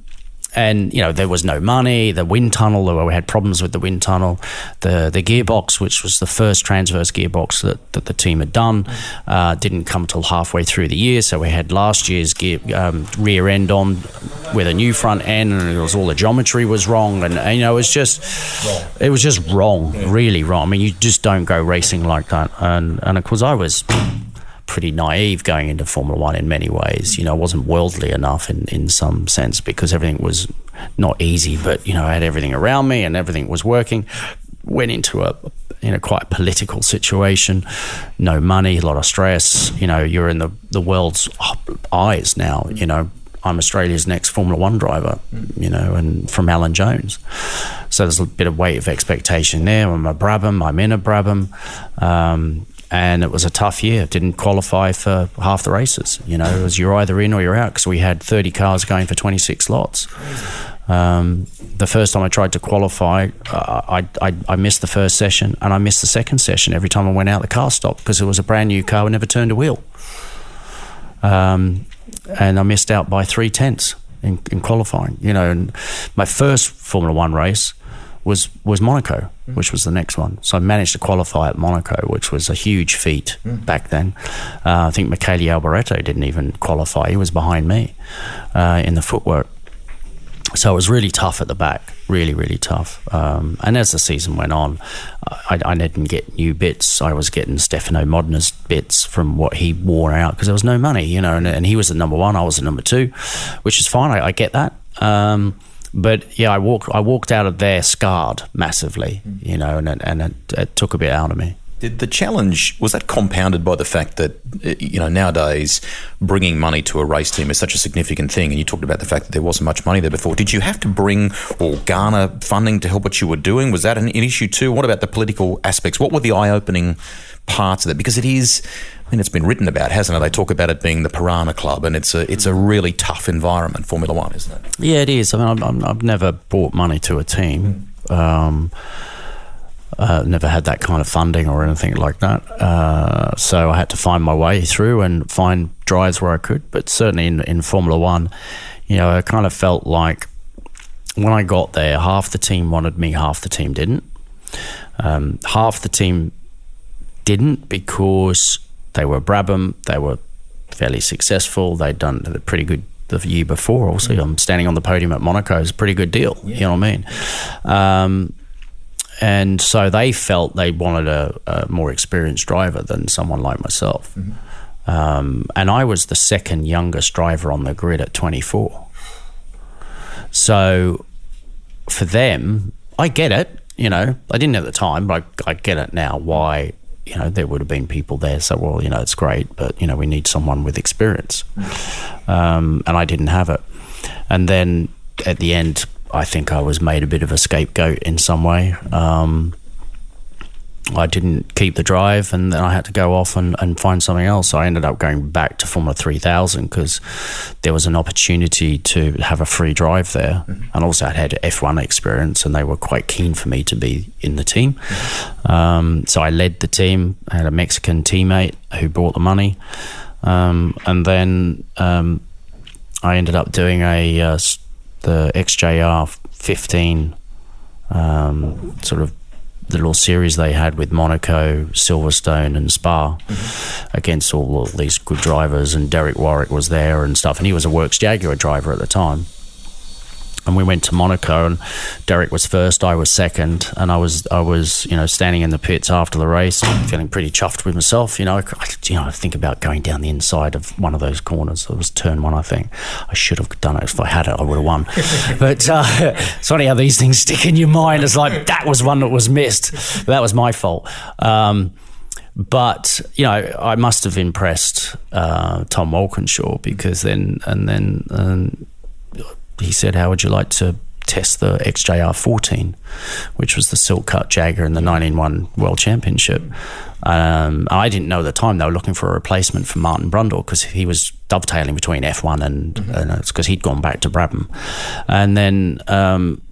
and you know there was no money. The wind tunnel, we had problems with the wind tunnel. The the gearbox, which was the first transverse gearbox that, that the team had done, uh, didn't come till halfway through the year. So we had last year's gear um, rear end on with a new front end, and it was all the geometry was wrong, and, and, you know it was just it was just wrong, really wrong. I mean, you just don't go racing like that. And and of course, I was pretty naive going into Formula One in many ways. You know, I wasn't worldly enough in, in some sense because everything was not easy, but, you know, I had everything around me and everything was working. Went into a, you know, quite political situation, no money, a lot of stress. You know, you're in the, the world's eyes now, you know. I'm Australia's next Formula One driver, you know, and from Alan Jones. So there's a bit of weight of expectation there. I'm a Brabham, I'm in a Brabham. Um, and it was a tough year. Didn't qualify for half the races. You know, it was you're either in or you're out because we had 30 cars going for 26 lots. Um, the first time I tried to qualify, I, I, I, missed the first session and I missed the second session. Every time I went out, the car stopped because it was a brand new car. We never turned a wheel. Um, and I missed out by three tenths in, in qualifying. You know, and my first Formula One race was was Monaco, mm. which was the next one. So I managed to qualify at Monaco, which was a huge feat mm. back then. Uh, I think Michele Alboreto didn't even qualify; he was behind me uh, in the footwork. So it was really tough at the back, really, really tough. Um, and as the season went on, I, I, didn't get new bits. I was getting Stefano Modena bits from what he wore out because there was no money, you know. And, and, he was the number one, I was the number two, which is fine. I, I get that. Um, but yeah, I walked I walked out of there scarred massively, you know, and and it, it took a bit out of me. Did the challenge was that compounded by the fact that you know nowadays bringing money to a race team is such a significant thing, and you talked about the fact that there wasn't much money there before. Did you have to bring or garner funding to help what you were doing? Was that an, an issue too? What about the political aspects? What were the eye-opening parts of that? Because it is I mean, it's been written about, hasn't it? They talk about it being the piranha club, and it's a it's a really tough environment, Formula One, isn't it? Yeah, it is. I mean, I've, I've never brought money to a team. Um, uh, never had that kind of funding or anything like that. Uh, so I had to find my way through and find drives where I could. But certainly in, in Formula One, you know, I kind of felt like when I got there, half the team wanted me, half the team didn't. Um, half the team didn't because they were Brabham. They were fairly successful. They'd done a pretty good the year before. Also, I'm standing on the podium at Monaco is a pretty good deal. Yeah. You know what I mean? Um, and so they felt they wanted a, a, more experienced driver than someone like myself. Mm-hmm. Um, and I was the second youngest driver on the grid at 24. So for them, I get it. You know, I didn't at the time, but I, I get it now. Why you know, there would have been people there. So, well, you know, it's great, but you know, we need someone with experience, um, and I didn't have it. And then at the end, I think I was made a bit of a scapegoat in some way. Um, I didn't keep the drive, and then I had to go off and, and find something else. So I ended up going back to Formula 3000 because there was an opportunity to have a free drive there. Mm-hmm. And also, I had F1 experience, and they were quite keen for me to be in the team. Mm-hmm. Um, so I led the team, I had a Mexican teammate who brought the money. Um, and then um, I ended up doing a uh, the XJR 15 um, sort of the little series they had with Monaco, Silverstone, and Spa mm-hmm. against all, of these good drivers. And Derek Warwick was there and stuff. And he was a Works Jaguar driver at the time and we went to Monaco and Derek was first I was second and I was I was you know standing in the pits after the race feeling pretty chuffed with myself you know. I, you know I think about going down the inside of one of those corners. It was turn one I think. I should have done it. If I had it I would have won. [laughs] But uh, it's funny how these things stick in your mind. It's like that was one that was missed. That was my fault. Um, but you know, I must have impressed uh, Tom Walkinshaw because then and then um, he said, How would you like to test the XJR 14, which was the silk cut Jaguar in the 1901 World Championship? Um, I didn't know at the time they were looking for a replacement for Martin Brundle because he was dovetailing between F1 and because mm-hmm. he'd gone back to Brabham. And then um,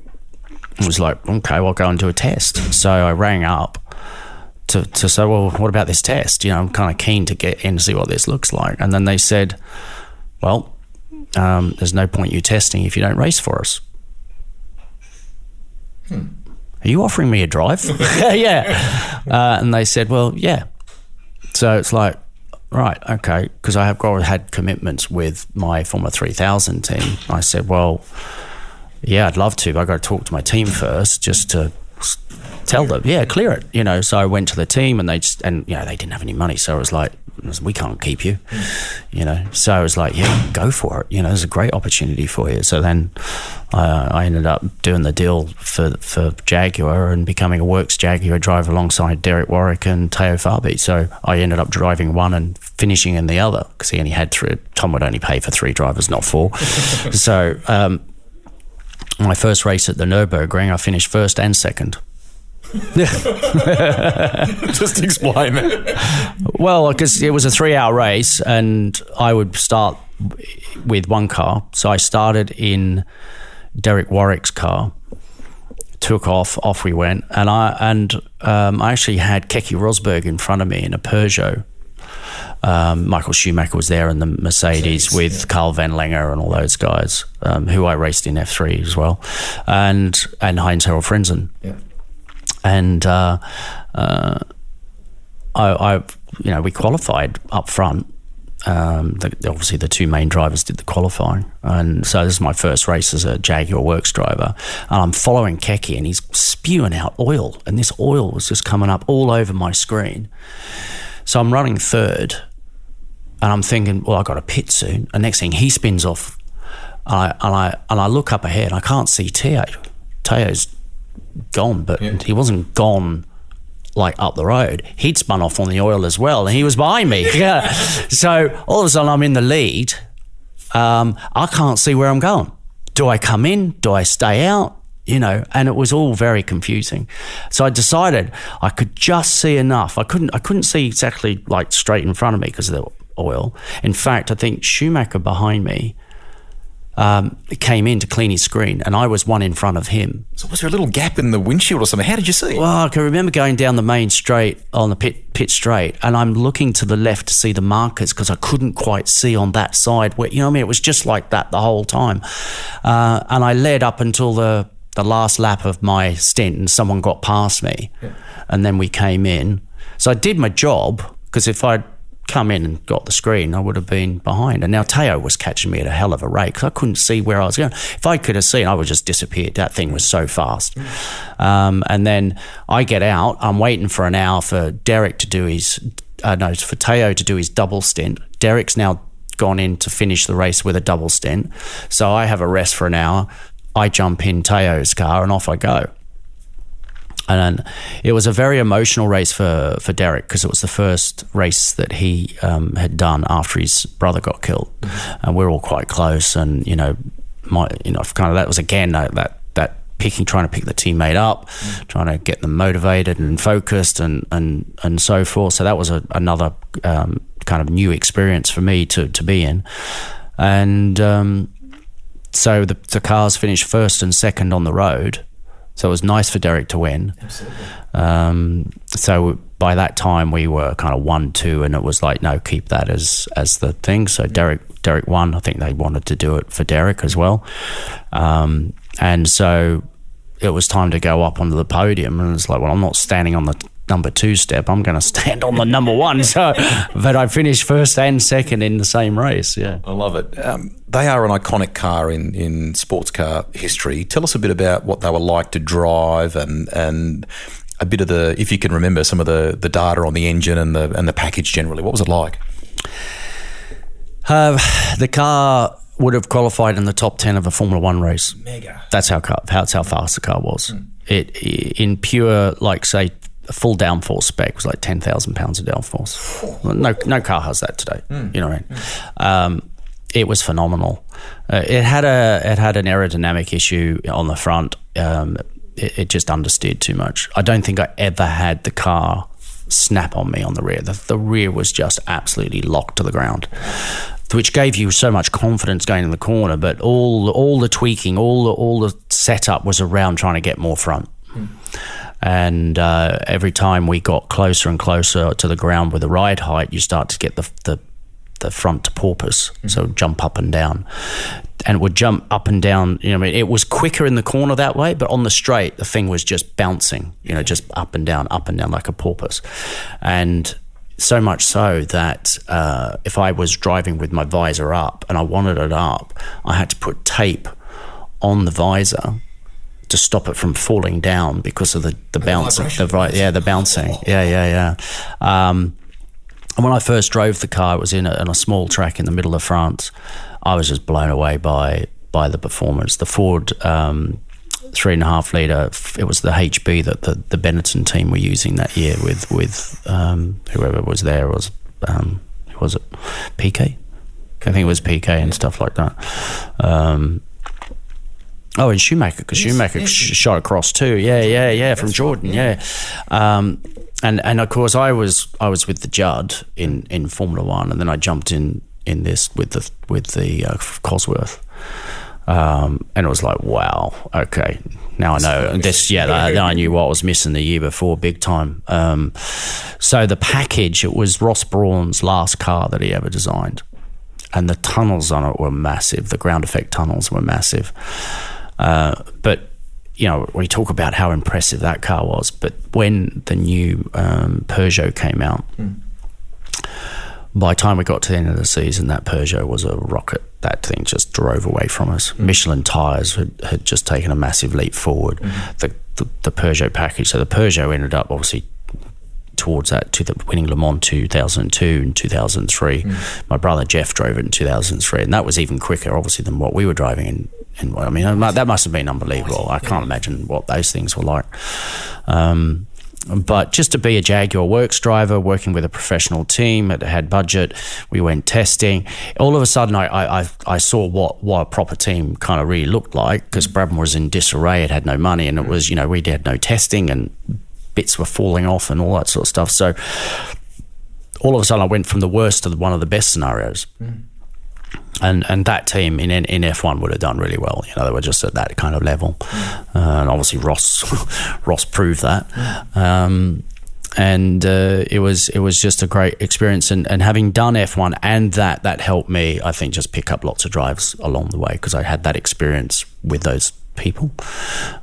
it was like, okay, well, I'll go and do a test. So I rang up. To, to say, well, what about this test? You know, I'm kind of keen to get in to see what this looks like. And then they said, well, um, there's no point you testing if you don't race for us. Hmm. Are you offering me a drive? [laughs] [laughs] yeah. Uh, and they said, well, yeah. So it's like, right, okay, because I have had commitments with my former 3000 team. I said, well, yeah, I'd love to, but I've got to talk to my team first just to tell them, yeah, clear it, you know. So I went to the team and they just, and, you know, they didn't have any money. So I was like, we can't keep you, you know. So I was like, yeah, go for it. You know, there's a great opportunity for you. So then uh, I ended up doing the deal for for Jaguar and becoming a Works Jaguar driver alongside Derek Warwick and Teo Fabi. So I ended up driving one and finishing in the other because he only had three. Tom would only pay for three drivers, not four. [laughs] so um, my first race at the Nurburgring, I finished first and second. [laughs] Just explain that. Well, because it was a three-hour race, and I would start with one car. So I started in Derek Warwick's car, took off, off we went, and I and um, I actually had Keke Rosberg in front of me in a Peugeot. Um, Michael Schumacher was there in the Mercedes with Karl Wendlinger and all those guys, um, who I raced in F3 as well, and and Heinz Harald Frentzen. And uh, uh, I, I, you know, we qualified up front. Um, the, obviously, the two main drivers did the qualifying, and so this is my first race as a Jaguar Works driver. And I'm following Keke, and he's spewing out oil, and this oil was just coming up all over my screen. So I'm running third, and I'm thinking, well, I got a pit soon. And next thing, he spins off, and I and I and I look up ahead, I can't see Teo. Teo's gone, but he wasn't gone like up the road. He'd spun off on the oil as well, and he was behind me. [laughs] yeah. So all of a sudden, I'm in the lead. Um, I can't see where I'm going. Do I come in? Do I stay out? You know, and it was all very confusing. So I decided I could just see enough. I couldn't. I couldn't see exactly like straight in front of me because of the oil. In fact, I think Schumacher behind me um, came in to clean his screen, and I was one in front of him. So was there a little gap in the windshield or something? How did you see? Well, I can remember going down the main straight on the pit pit straight, and I'm looking to the left to see the markers because I couldn't quite see on that side. Where you know, what I mean, it was just like that the whole time, uh, and I led up until the the last lap of my stint, and someone got past me, yeah. and then we came in. So I did my job because if I'd come in and got the screen, I would have been behind. And now Teo was catching me at a hell of a rate because I couldn't see where I was going. If I could have seen, I would have just disappeared. That thing was so fast. Um, and then I get out. I'm waiting for an hour for Derek to do his, uh, no, for Teo to do his double stint. Derek's now gone in to finish the race with a double stint. So I have a rest for an hour. I jump in Teo's car and off I go. And it was a very emotional race for, for Derek because it was the first race that he um, had done after his brother got killed. Mm-hmm. And we're all quite close. And, you know, my, you know, kind of that was again that, that, that picking, trying to pick the teammate up, mm-hmm. trying to get them motivated and focused and, and, and so forth. So that was a, another um, kind of new experience for me to, to be in. And um, so the, the cars finished first and second on the road so it was nice for Derek to win. Absolutely. Um, so by that time we were kind of one two, and it was like no, keep that as as the thing. So Derek Derek won. I think they wanted to do it for Derek as well, um, and so it was time to go up onto the podium, and it's like, well, I'm not standing on the number two step. I'm going to stand on the number one. So, but I finished first and second in the same race. Yeah, I love it. Um, they are an iconic car in in sports car history. Tell us a bit about what they were like to drive and and a bit of the, if you can remember, some of the the data on the engine and the and the package generally. What was it like? Uh, the car would have qualified in the top ten of a Formula One race. Mega. That's how car, that's how fast the car was. Mm. It in pure like say a full downforce spec was like ten thousand pounds of downforce. No, no car has that today. Mm. You know what I mean? Mm. Um, it was phenomenal. Uh, it had a it had an aerodynamic issue on the front. Um, it, it, just understeered too much. I don't think I ever had the car snap on me on the rear. The, the rear was just absolutely locked to the ground, which gave you so much confidence going in the corner. But all all the tweaking, all the, all the setup was around trying to get more front. Mm. And uh, every time we got closer and closer to the ground with the ride height, you start to get the, the, the front to porpoise, mm-hmm. so jump up and down. And it would jump up and down. You know, I mean, it was quicker in the corner that way, but on the straight, the thing was just bouncing. You know, just up and down, up and down like a porpoise. And so much so that uh, if I was driving with my visor up and I wanted it up, I had to put tape on the visor to stop it from falling down because of the the bouncing, the right, yeah, the bouncing, yeah, yeah, yeah. Um, and when I first drove the car, it was in a, in a small track in the middle of France. I was just blown away by by the performance. The Ford um, three and a half liter. It was the HB that the, the Benetton team were using that year with with um, whoever was there was um, was it Piquet? I think it was Piquet and stuff like that. Um, Oh, and Schumacher, because Schumacher yes. shot across too. Yeah, yeah, yeah, from Jordan. Yeah, um, and and of course I was I was with the Judd in, in Formula One, and then I jumped in in this with the with the uh, Cosworth, um, and it was like wow, okay, now I know this. Yeah, [laughs] now I knew what I was missing the year before, big time. Um, so the package it was Ross Brawn's last car that he ever designed, and the tunnels on it were massive. The ground effect tunnels were massive. Uh, but you know, we talk about how impressive that car was, but when the new um, Peugeot came out, by the time we got to the end of the season, that Peugeot was a rocket. That thing just drove away from us. Michelin tyres had, had just taken a massive leap forward. The, the the Peugeot package. So the Peugeot ended up obviously towards that to the winning Le Mans 2002 and 2003. My brother Geoff drove it in 2003, and that was even quicker, obviously, than what we were driving. In, in I mean, that must have been unbelievable. I can't imagine what those things were like. Um, but just to be a Jaguar Works driver, working with a professional team that had budget, we went testing. All of a sudden, I I, I- I saw what, what a proper team kind of really looked like because Brabham was in disarray. It had no money, and it was you know we had no testing, and bits were falling off, and all that sort of stuff. So all of a sudden, I went from the worst to the, one of the best scenarios. And and that team in in F one would have done really well. You know, they were just at that kind of level, uh, and obviously Ross [laughs] Ross proved that. Um, and uh, it was it was just a great experience, and, and having done F one and that that helped me, I think, just pick up lots of drives along the way because I had that experience with those people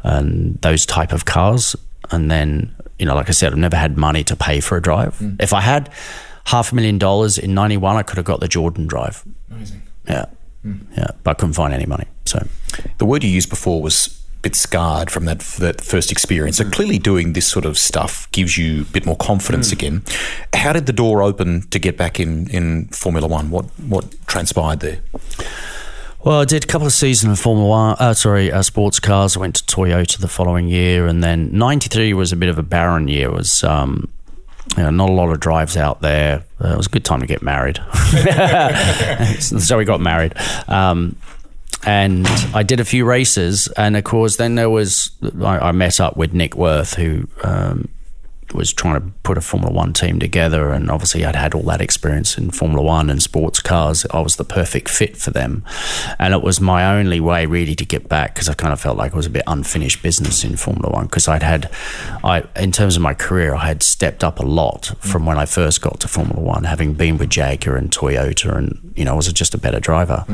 and those type of cars, and then you know, like I said, I've never had money to pay for a drive. Mm. If I had half a million dollars in '91, I could have got the Jordan drive. Amazing. Yeah. Hmm. Yeah. But I couldn't find any money. So, The word you used before was a bit scarred from that that first experience. So hmm. clearly, doing this sort of stuff gives you a bit more confidence hmm. again. How did the door open to get back in in Formula One? What what transpired there? Well, I did a couple of seasons of Formula One, uh, sorry, uh, sports cars. I went to Toyota the following year. And then 93 was a bit of a barren year. It was, um, you know, not a lot of drives out there. Uh, it was a good time to get married. [laughs] so we got married. Um, and I did a few races, and of course, then there was I, I met up with Nick Wirth, who um, was trying to put a Formula One team together, and obviously I'd had all that experience in Formula One and sports cars. I was the perfect fit for them, and it was my only way really to get back because I kind of felt like it was a bit unfinished business in Formula One because I'd had, I in terms of my career, I had stepped up a lot from when I first got to Formula One, having been with Jaguar and Toyota, and you know I was just a better driver.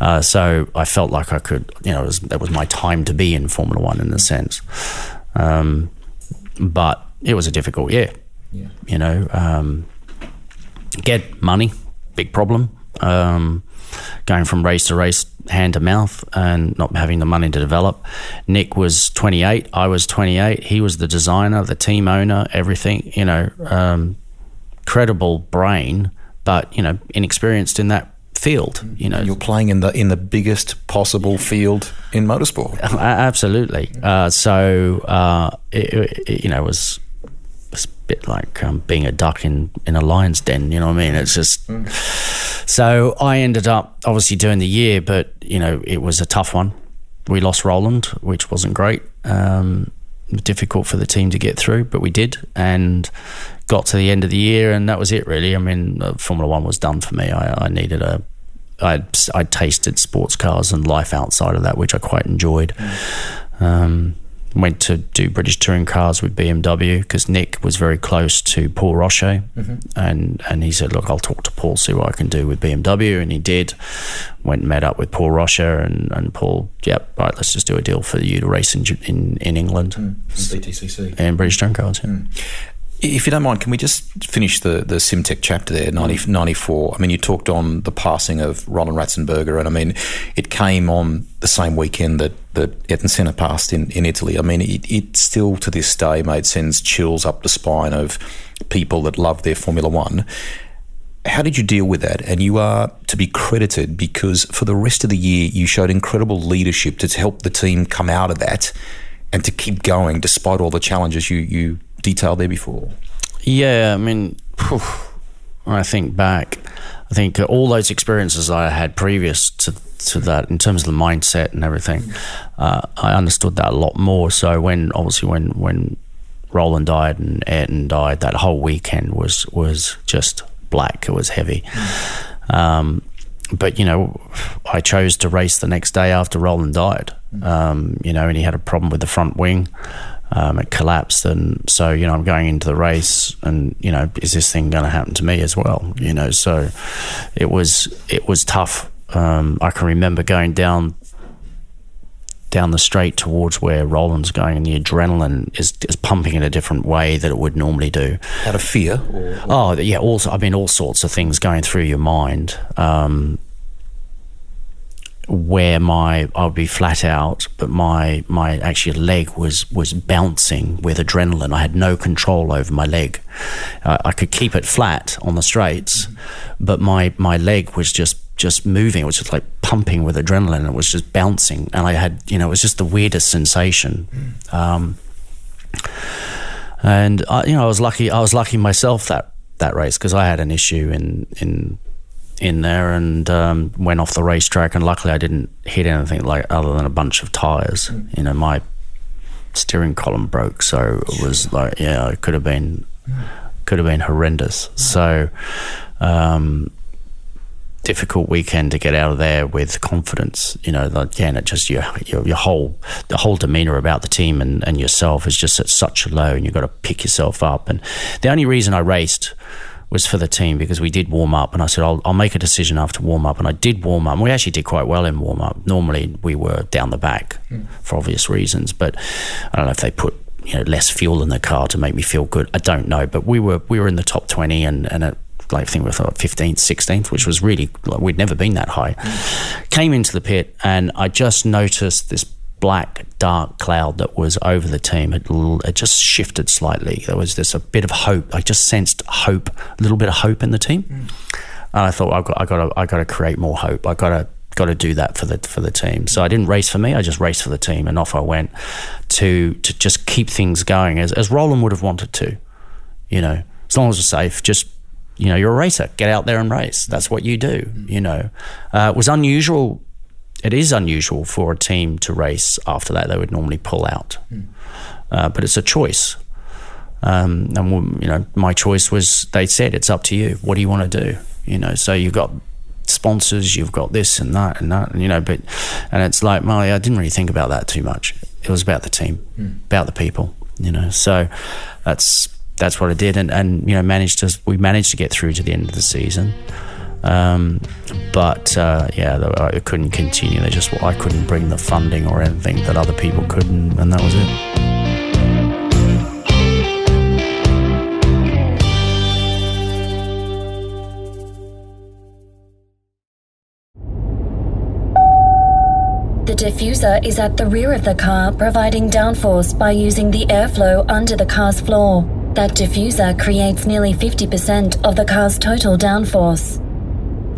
Uh, so I felt like I could, you know, it was, that was my time to be in Formula One in a sense. Um, but it was a difficult year. You know, um, get money, big problem. Um, going from race to race, hand to mouth, and not having the money to develop. Nick was 28. I was 28. He was the designer, the team owner, everything. You know, um, credible brain, but you know, inexperienced in that field. You know, You're playing in the in the biggest possible field in motorsport. [laughs] Absolutely. Uh, so uh, it, it, you know, it was, was a bit like um, being a duck in, in a lion's den. You know what I mean? It's just. So I ended up obviously doing the year, but you know, it was a tough one. We lost Roland, which wasn't great. Um, difficult for the team to get through, but we did, and got to the end of the year, and that was it. Really, I mean, uh, Formula One was done for me. I, I needed a. I'd, I'd tasted sports cars and life outside of that, which I quite enjoyed. Um, went to do British touring cars with BMW because Nick was very close to Paul Rosche, mm-hmm. and and he said, "Look, I'll talk to Paul, see what I can do with BMW," and he did. Went and met up with Paul Rosche, and, and Paul, yep, right, let's just do a deal for you to race in in, in England mm, BTCC. and British touring cars. Yeah. Mm. If you don't mind, can we just finish the, the Simtek chapter there, 90, mm. 94? I mean, you talked on the passing of Roland Ratzenberger, and I mean, it came on the same weekend that, that Ayrton Senna passed in, in Italy. I mean, it, it still to this day made sends chills up the spine of people that love their Formula One. How did you deal with that? And you are to be credited because for the rest of the year, you showed incredible leadership to help the team come out of that and to keep going despite all the challenges you, you detailed there before. Yeah, I mean, when I think back, I think all those experiences I had previous to to that, in terms of the mindset and everything, uh, I understood that a lot more. So when obviously when when Roland died and Ayrton died, that whole weekend was was just black. It was heavy. Um, but you know, I chose to race the next day after Roland died. Um, you know, and he had a problem with the front wing. Um, it collapsed, and so you know I'm going into the race, and you know is this thing going to happen to me as well? You know, so it was it was tough. Um, I can remember going down down the straight towards where Roland's going, and the adrenaline is, is pumping in a different way that it would normally do. Out of fear? Or? Oh, yeah. Also, I mean, all sorts of things going through your mind. Um, where my I would be flat out, but my my actually leg was was bouncing with adrenaline. I had no control over my leg. Uh, I could keep it flat on the straights, mm-hmm. but my my leg was just just moving. It was just like pumping with adrenaline. It was just bouncing, and I had you know it was just the weirdest sensation. Mm. Um, and I, you know I was lucky. I was lucky myself that that race because I had an issue in in in there and um, went off the racetrack. And luckily, I didn't hit anything like other than a bunch of tires. Mm. You know, my steering column broke, so it was like yeah, it could have been could have been horrendous. So. Um, difficult weekend to get out of there with confidence. You know, again, it just your, your your, whole the whole demeanor about the team and, and yourself is just at such a low, and you've got to pick yourself up. And the only reason I raced was for the team because we did warm up, and I said I'll, I'll make a decision after warm up, and I did warm up. We actually did quite well in warm up. Normally we were down the back mm. for obvious reasons, but I don't know if they put you know less fuel in the car to make me feel good. I don't know, but we were we were in the top twenty, and and it I think we were 15th, 16th, which was really, like, we'd never been that high. Mm. Came into the pit and I just noticed this black, dark cloud that was over the team. It, it just shifted slightly. There was this a bit of hope. I just sensed hope, a little bit of hope in the team. Mm. And I thought, I've got, I got to, I got to create more hope. I got to, got to do that for the for the team. So I didn't race for me. I just raced for the team, and off I went to to just keep things going as as Roland would have wanted to. You know, as long as it's safe, just you know, you're a racer. Get out there and race. That's what you do. You know, uh, it was unusual. It is unusual for a team to race after that. They would normally pull out, uh, but it's a choice. Um, and you know, my choice was. They said it's up to you. What do you want to do? You know, so you've got sponsors, you've got this and that and that, and, you know, but and it's like, Molly, I didn't really think about that too much. It was about the team, mm. about the people. You know, so that's that's what I did, and, and you know managed to we managed to get through to the end of the season. Um, but uh, yeah, I couldn't continue. They just I couldn't bring the funding or anything that other people could, and, and that was it. The diffuser is at the rear of the car, providing downforce by using the airflow under the car's floor. That diffuser creates nearly 50% of the car's total downforce.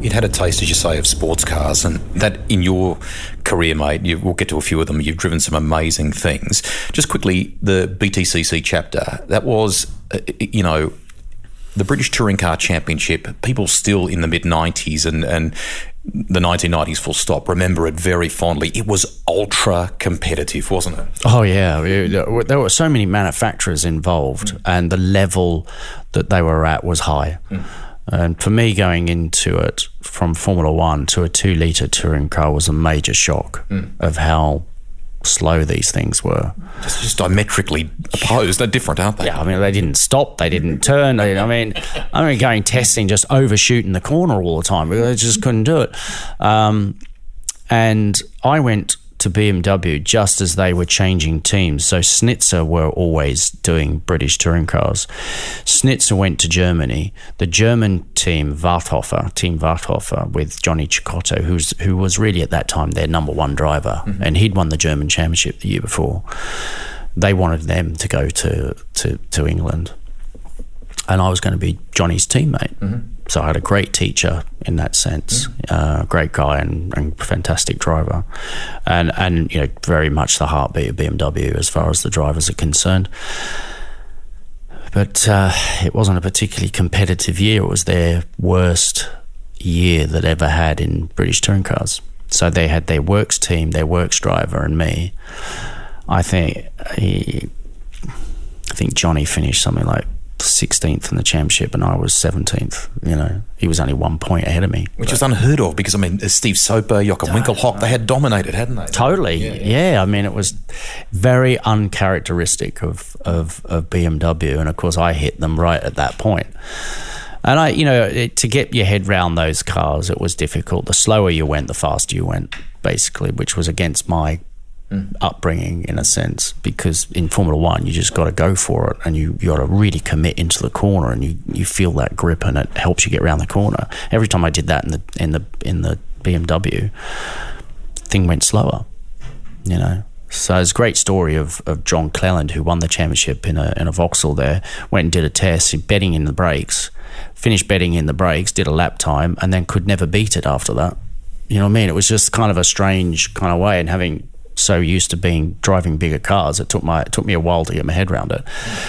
You'd had a taste, as you say, of sports cars, and that in your career, mate, you, we'll get to a few of them. You've driven some amazing things. Just quickly, the BTCC chapter, that was, uh, you know, the British Touring Car Championship, people still in the mid 90s and, and the 1990s full stop remember it very fondly it was ultra competitive wasn't it oh yeah there were so many manufacturers involved mm. and the level that they were at was high mm. And for me going into it from formula 1 to a 2 litre touring car was a major shock mm. of how slow these things were. Just, just diametrically opposed. They're different, aren't they? Yeah, I mean, they didn't stop. They didn't turn. They, I mean, I mean, going testing, just overshooting the corner all the time. They just couldn't do it. Um, and I went to BMW just as they were changing teams. So Schnitzer were always doing British touring cars. Schnitzer went to Germany. The German team, Warthofer, Team Warthofer, with Johnny Cecotto, who's who was really at that time their number one driver, mm-hmm. and he'd won the German championship the year before. They wanted them to go to to, to England, and I was going to be Johnny's teammate. Mm-hmm so I had a great teacher in that sense, uh, great guy and, and, fantastic driver, and and you know very much the heartbeat of BMW as far as the drivers are concerned. But uh, it wasn't a particularly competitive year. It was their worst year that ever had in British touring cars. So they had their works team, their works driver, and me. I think he, I think Johnny finished something like 16th in the championship, and I was 17th. You know, he was only one point ahead of me. Which was unheard of because, I mean, Steve Soper, Jochen Winkelhock, they had dominated, hadn't they? Totally, yeah, yeah. I mean, it was very uncharacteristic of, of, of BMW, and of course, I hit them right at that point. And I, you know, it, to get your head round those cars, it was difficult. The slower you went, the faster you went, basically, which was against my Mm. upbringing in a sense because in Formula One you just got to go for it and you you got to really commit into the corner and you, you feel that grip and it helps you get around the corner. Every time I did that in the in the in the BMW, thing went slower, you know. So it's a great story of, of John Cleland who won the championship in a in a Vauxhall there, went and did a test betting in the brakes, finished betting in the brakes, did a lap time and then could never beat it after that. You know what I mean? It was just kind of a strange kind of way and having so used to being driving bigger cars, it took my it took me a while to get my head around it.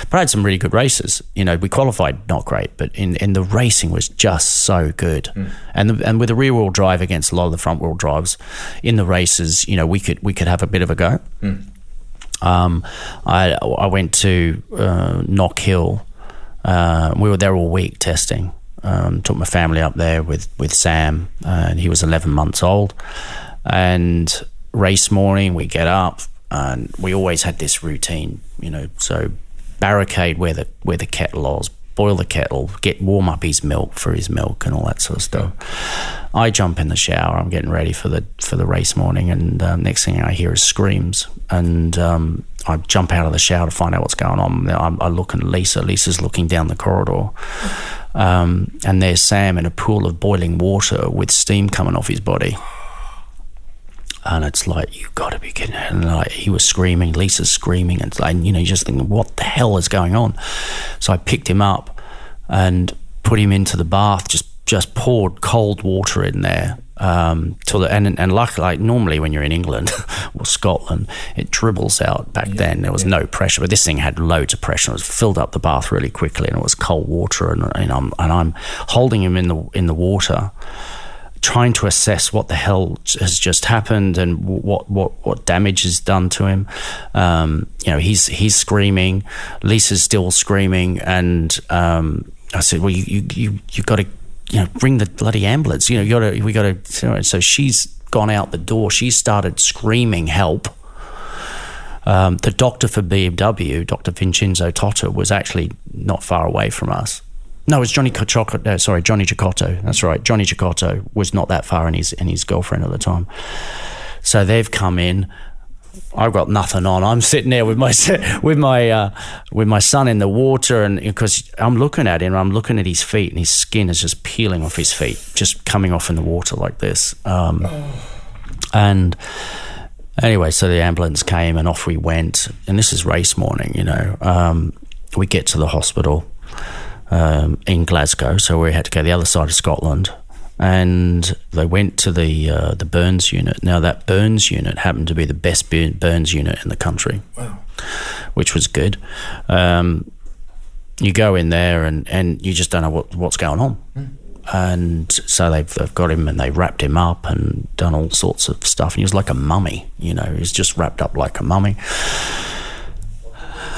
But I had some really good races. You know, we qualified not great, but in, in the racing was just so good. Mm. And the, and with a rear wheel drive against a lot of the front wheel drives, in the races, you know, we could we could have a bit of a go. Mm. Um, I I went to uh, Knock Hill. Uh, we were there all week testing. Um, took my family up there with with Sam, uh, and he was 11 months old, and race morning, we get up and we always had this routine, you know. So barricade where the where the kettle was, boil the kettle, get warm up his milk for his milk and all that sort of stuff. I jump in the shower. I'm getting ready for the for the race morning, and um, next thing I hear is screams, and um, I jump out of the shower to find out what's going on. I, I look at Lisa. Lisa's looking down the corridor. Um, and there's Sam in a pool of boiling water with steam coming off his body and it's like you got to be kidding and like he was screaming lisa's screaming and, and you know you just thinking what the hell is going on so i picked him up and put him into the bath just just poured cold water in there um, till the, and and luckily, like normally when you're in England [laughs] or Scotland, it dribbles out. Back yeah, then, there was yeah. no pressure, but this thing had loads of pressure. It was filled up the bath really quickly, and it was cold water, and, and I'm and I'm holding him in the in the water, trying to assess what the hell has just happened and what what what damage is done to him. Um, you know, he's he's screaming, Lisa's still screaming, and um, I said, "Well, you you you you got to you know bring the bloody ambulance. You know, you got to we got to." So she's gone out the door. She started screaming help. Um, the doctor for BMW, Dr. Vincenzo Totta, was actually not far away from us. No, it was Johnny Cecotto. Uh, sorry, Johnny Cecotto. That's right. Johnny Cecotto was not that far, and his and his girlfriend at the time. So they've come in. I've got nothing on. I'm sitting there with my [laughs] with my uh, with my son in the water, and because I'm looking at him, I'm looking at his feet, and his skin is just peeling off his feet, just coming off in the water like this. Um, and anyway, so the ambulance came, and off we went. And this is race morning, you know. Um, we get to the hospital um, in Glasgow, so we had to go the other side of Scotland. And they went to the uh, the burns unit. Now that burns unit happened to be the best burns unit in the country, wow. which was good. Um, you go in there and, and you just don't know what, what's going on. Mm. And so they've, they've got him and they wrapped him up and done all sorts of stuff. And he was like a mummy, you know, he's just wrapped up like a mummy.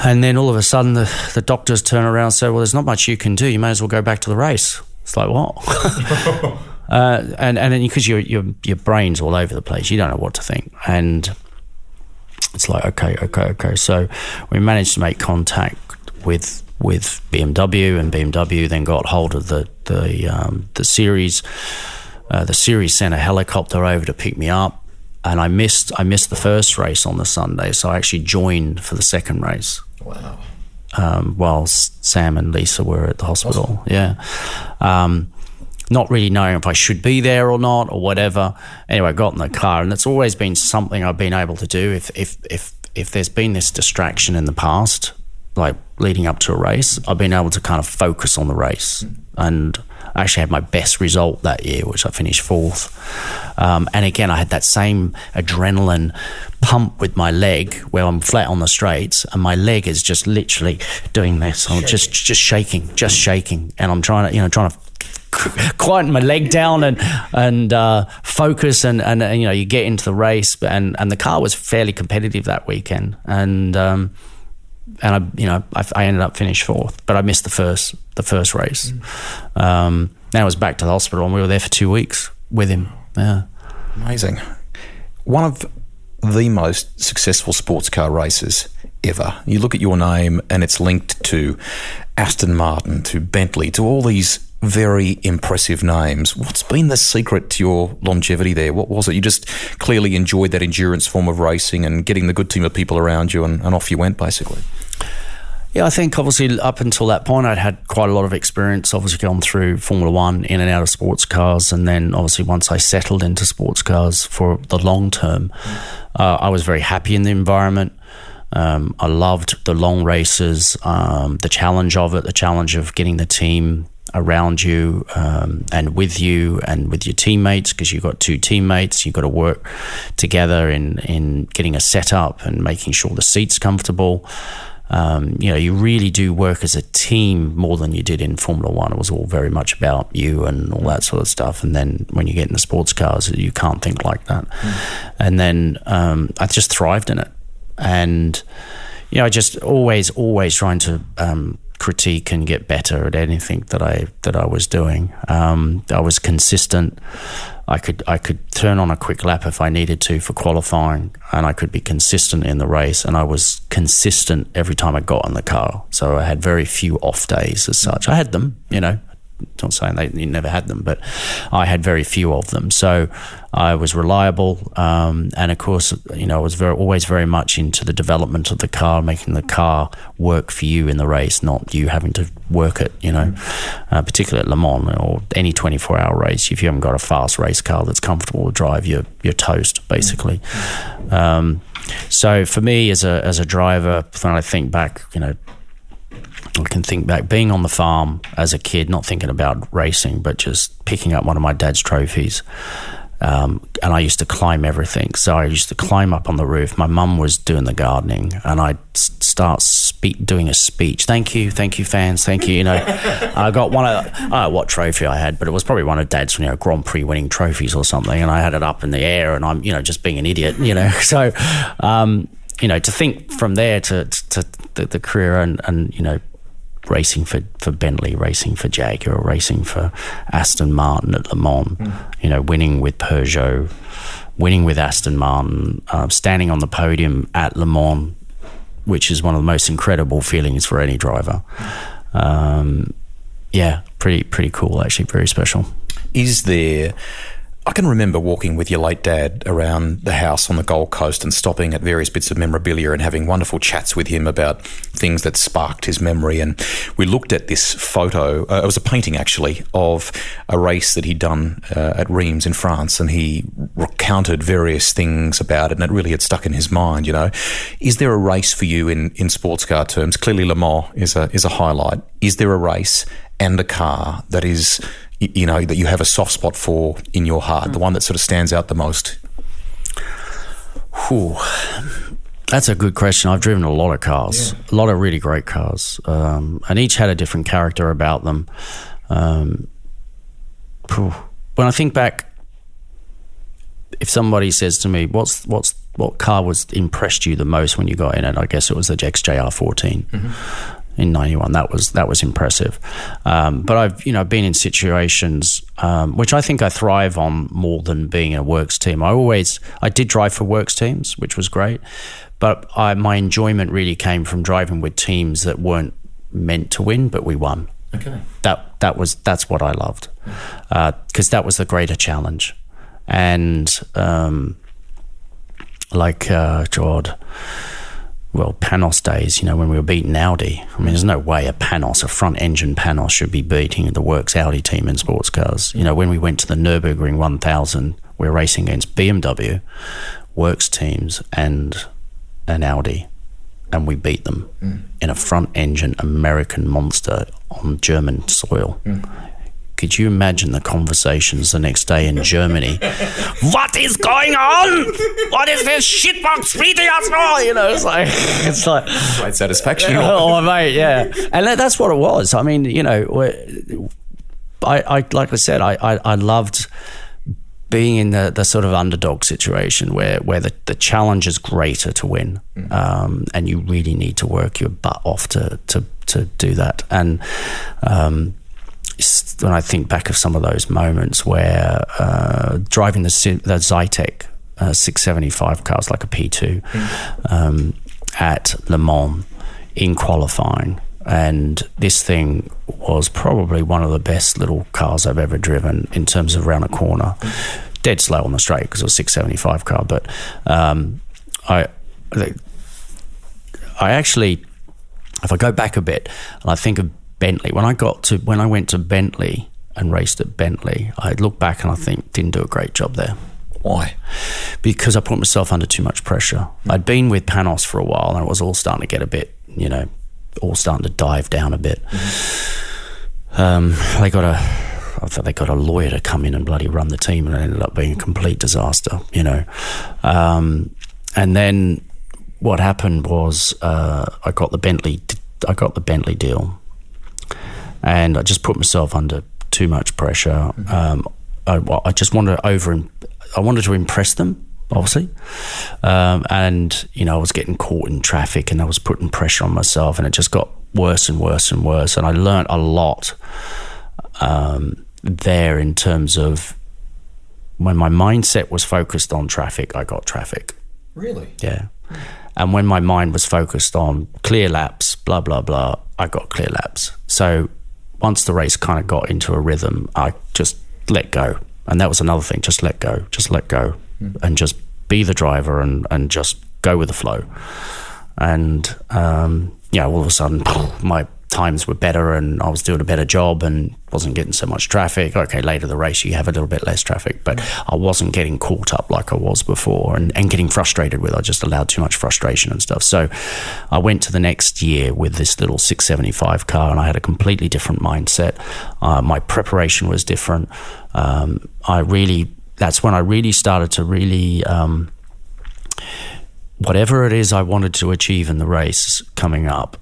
And then all of a sudden, the, the doctors turn around and say, Well, there's not much you can do. You may as well go back to the race. It's like, What? [laughs] uh, and and then because your, your, your brain's all over the place, you don't know what to think. And it's like, okay, okay, okay. So we managed to make contact with with BMW, and BMW then got hold of the the um, the series. Uh, the series sent a helicopter over to pick me up, and I missed I missed the first race on the Sunday, so I actually joined for the second race. Wow. Um, while Sam and Lisa were at the hospital. Yeah. Um, not really knowing if I should be there or not or whatever. Anyway, I got in the car, and it's always been something I've been able to do. If if if if there's been this distraction in the past, like leading up to a race, I've been able to kind of focus on the race and I actually had my best result that year, which I finished fourth. Um, and again, I had that same adrenaline pump with my leg where I'm flat on the straights, and my leg is just literally doing this. I'm just just shaking, just shaking, and I'm trying to you know trying to quieten my leg down and and uh, focus and, and, and you know you get into the race and and the car was fairly competitive that weekend and um, and I you know I, I, ended up finished fourth but I missed the first the first race. Mm. um, then I was back to the hospital and we were there for two weeks with him. Yeah. Amazing. One of the most successful sports car races ever. You look at your name and it's linked to Aston Martin to Bentley to all these very impressive names. What's been the secret to your longevity there? What was it? You just clearly enjoyed that endurance form of racing and getting the good team of people around you, and, and off you went, basically. Yeah, I think obviously up until that point, I'd had quite a lot of experience, obviously gone through Formula One, in and out of sports cars. And then obviously once I settled into sports cars for the long term, uh, I was very happy in the environment. Um, I loved the long races, um, the challenge of it, the challenge of getting the team around you um, and with you and with your teammates because you've got two teammates you've got to work together in in getting a setup and making sure the seat's comfortable. Um, you know you really do work as a team more than you did in Formula One. It was all very much about you and all that sort of stuff. And then when you get in the sports cars you can't think like that. Mm. and then um, I just thrived in it. And you know I just always always trying to um, critique and get better at anything that I that I was doing. Um, I was consistent. I could I could turn on a quick lap if I needed to for qualifying, and I could be consistent in the race. And I was consistent every time I got in the car. So I had very few off days as such. I had them, you know, not saying they never had them, but I had very few of them. So I was reliable, um, and of course, you know, I was very, always very much into the development of the car, making the car work for you in the race, not you having to work it. You know, uh, particularly at Le Mans or any twenty-four hour race, if you haven't got a fast race car that's comfortable to drive, you're you're toast basically. Um, so for me, as a as a driver, when I think back, you know, I can think back being on the farm as a kid, not thinking about racing, but just picking up one of my dad's trophies. Um, and I used to climb everything. So I used to climb up on the roof. My mum was doing the gardening, and I'd start spe- doing a speech. Thank you, thank you, fans, thank you. You know, [laughs] I got one of I what trophy I had, but it was probably one of Dad's you know Grand Prix winning trophies or something, and I had it up in the air, and I'm you know just being an idiot, you know. [laughs] So, um, you know, to think from there to to, to the, the career and and you know racing for, for Bentley, racing for Jaguar, racing for Aston Martin at Le Mans, mm. you know, winning with Peugeot, winning with Aston Martin, uh, standing on the podium at Le Mans, which is one of the most incredible feelings for any driver. Um, yeah, pretty pretty cool actually, very special. Is there I can remember walking with your late dad around the house on the Gold Coast and stopping at various bits of memorabilia and having wonderful chats with him about things that sparked his memory. And we looked at this photo, uh, it was a painting actually, of a race that he'd done uh, at Reims in France. And he recounted various things about it, and it really had stuck in his mind, you know. Is there a race for you in, in sports car terms? Clearly, Le Mans is a, is a highlight. Is there a race and a car that is you know that you have a soft spot for in your heart, mm. the one that sort of stands out the most? Whew. That's a good question. I've driven a lot of cars, yeah. a lot of really great cars, um, and each had a different character about them. Um, when I think back, if somebody says to me, "What's what's what car was impressed you the most when you got in it?" I guess it was the XJR14. Mm-hmm in '91. That was that was impressive. Um, but I've you know been in situations um, which I think I thrive on more than being in a works team. I always I did drive for works teams, which was great, but I, my enjoyment really came from driving with teams that weren't meant to win, but we won. Okay. That that was that's what I loved because uh, that was the greater challenge, and um, like uh, God well, Panoz days, you know, when we were beating Audi. I mean, there's no way a Panoz, a front engine Panoz, should be beating the works Audi team in sports cars. You know, when we went to the Nürburgring 1000, we were racing against BMW, works teams, and an Audi, and we beat them mm. in a front engine American monster on German soil. Mm. Could you imagine the conversations the next day in Germany? what is going on? What is this shitbox beating us for? You know, it's like [laughs] it's like Great satisfaction. [laughs] oh mate, yeah, and that, that's what it was. I mean, you know, I, I like I said, I, I, I loved being in the, the sort of underdog situation where, where the, the challenge is greater to win um, and you really need to work your butt off to, to, to do that. And um, when I think back of some of those moments where uh, driving the, the Zytek uh, 675 cars like a P2 um, at Le Mans in qualifying. And this thing was probably one of the best little cars I've ever driven in terms of around a corner. Dead slow on the straight because it was 675 car. But um, I, I actually, if I go back a bit and I think of Bentley, when I got to, when I went to Bentley and raced at Bentley, I look back and I think didn't do a great job there Why? because I put myself under too much pressure. I'd been with Panoz for a while and it was all starting to get a bit, you know, all starting to dive down a bit. Um, they got a, I thought they got a lawyer to come in and bloody run the team, and it ended up being a complete disaster, you know. Um, and then what happened was uh, I got the Bentley, I got the Bentley deal, and I just put myself under too much pressure. Um, I, I just wanted to over, I wanted to impress them, obviously, um, and you know I was getting caught in traffic and I was putting pressure on myself, and it just got worse and worse and worse. And I learned a lot um, there in terms of when my mindset was focused on traffic, I got traffic. Really? Yeah. And when my mind was focused on clear laps, blah, blah, blah, I got clear laps. So once the race kind of got into a rhythm, I just let go. And that was another thing just let go, just let go, and just be the driver and, and just go with the flow. And, um, yeah, all of a sudden, [laughs] my times were better and I was doing a better job and wasn't getting so much traffic. Okay, later the race, you have a little bit less traffic, but I wasn't getting caught up like I was before and, and getting frustrated with. I just allowed too much frustration and stuff. So I went to the next year with this little 675 car and I had a completely different mindset. Uh, my preparation was different. Um, I really, that's when I really started to really. Um, whatever it is I wanted to achieve in the race coming up,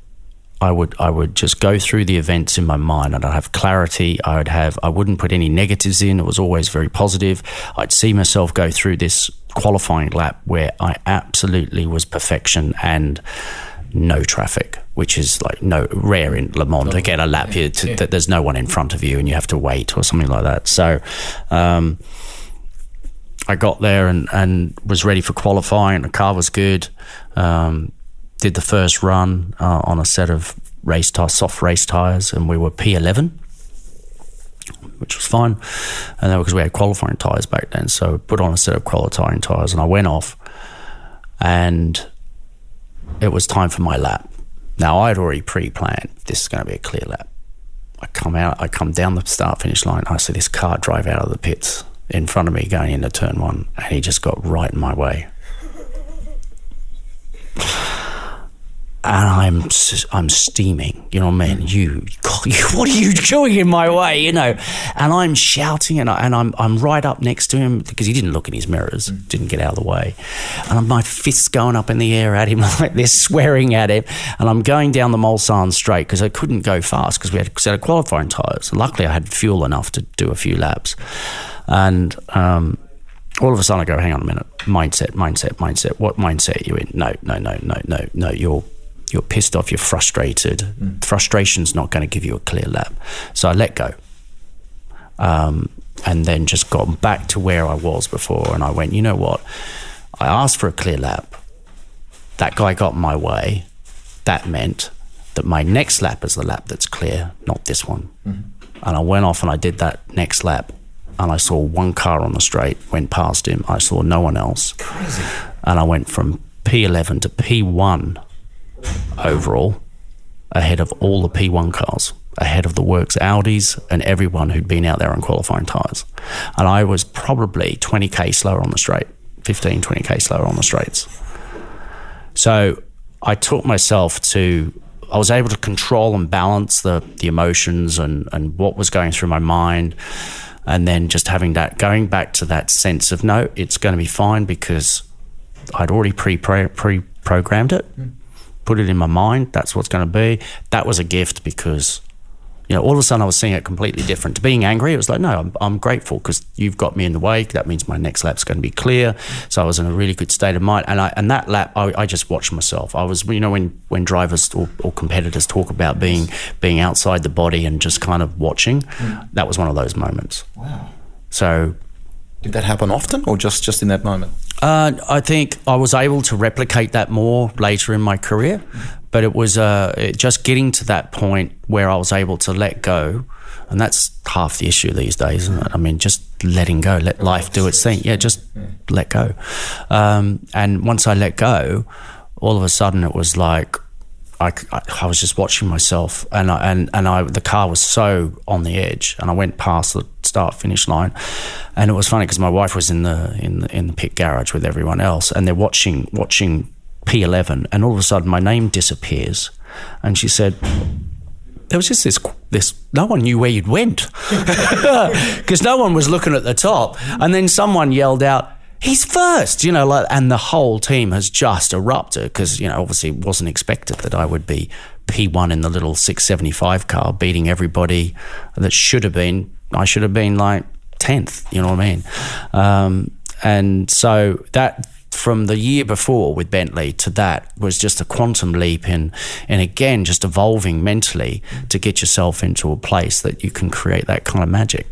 I would I would just go through the events in my mind and I'd have clarity. I would have I wouldn't put any negatives in. It was always very positive. I'd see myself go through this qualifying lap where I absolutely was perfection and no traffic, which is like no rare in Le Mans to get a lap here to, that there's no one in front of you and you have to wait or something like that. So. Um, I got there and, and was ready for qualifying. The car was good. Um, did the first run uh, on a set of race soft race tires, and we were P11, which was fine. And that was because we had qualifying tires back then. So put on a set of qualifying tires, and I went off, and it was time for my lap. Now I had already pre-planned this is going to be a clear lap. I come out, I come down the start finish line. I see this car drive out of the pits in front of me going into turn one, and he just got right in my way. And I'm I'm steaming, you know what I mean? You, God, you, [laughs] what are you doing in my way, you know? And I'm shouting, and, I, and I'm I'm right up next to him because he didn't look in his mirrors, didn't get out of the way, and my fists going up in the air at him [laughs] like this, swearing at him, and I'm going down the Mulsanne straight because I couldn't go fast because we had a set of qualifying tires. Luckily, I had fuel enough to do a few laps, and um, all of a sudden I go, hang on a minute, mindset, mindset, mindset. What mindset are you in? No, no, no, no, no, no. You're you're pissed off. You're frustrated. Frustration's not going to give you a clear lap. So I let go, um, and then just got back to where I was before. And I went, you know what? I asked for a clear lap. That guy got in my way. That meant that my next lap is the lap that's clear, not this one. And I went off and I did that next lap, and I saw one car on the straight, went past him. I saw no one else. Crazy. And I went from P11 to P1 overall, ahead of all the P1 cars, ahead of the works Audis and everyone who'd been out there on qualifying tyres. And I was probably 20k slower on the straight, 15, 20k slower on the straights. So I taught myself to I was able to control and balance the the emotions and and what was going through my mind, and then just having that going back to that sense of no, it's going to be fine because I'd already pre pre programmed it, hmm. Put it in my mind. That's what's going to be. That was a gift because you know, all of a sudden I was seeing it completely different. To being angry, it was like, no, I'm, I'm grateful because you've got me in the way. That means my next lap's going to be clear. So I was in a really good state of mind. And I, and that lap, I, I just watched myself. I was, you know, when, when drivers or, or competitors talk about being, being outside the body and just kind of watching, mm. that was one of those moments. Wow. So did that happen often or just, just in that moment? Uh, I think I was able to replicate that more later in my career, but it was uh, just getting to that point where I was able to let go. And that's half the issue these days, isn't it? I mean, just letting go, let life do its thing. Yeah, just let go. Um, and once I let go, all of a sudden it was like, I, I, was just watching myself, and I, and and I the car was so on the edge, and I went past the start finish line, and it was funny because my wife was in the in the, in the pit garage with everyone else, and they're watching watching P11, and all of a sudden my name disappears, and she said, there was just this this no one knew where you'd went. [laughs] Because no one was looking at the top and then someone yelled out he's first, you know, like, and the whole team has just erupted because, you know, obviously it wasn't expected that I would be P1 in the little 675 car beating everybody that should have been, I should have been like 10th, you know what I mean? Um, and so that, from the year before with Bentley to that was just a quantum leap in, and again, just evolving mentally to get yourself into a place that you can create that kind of magic.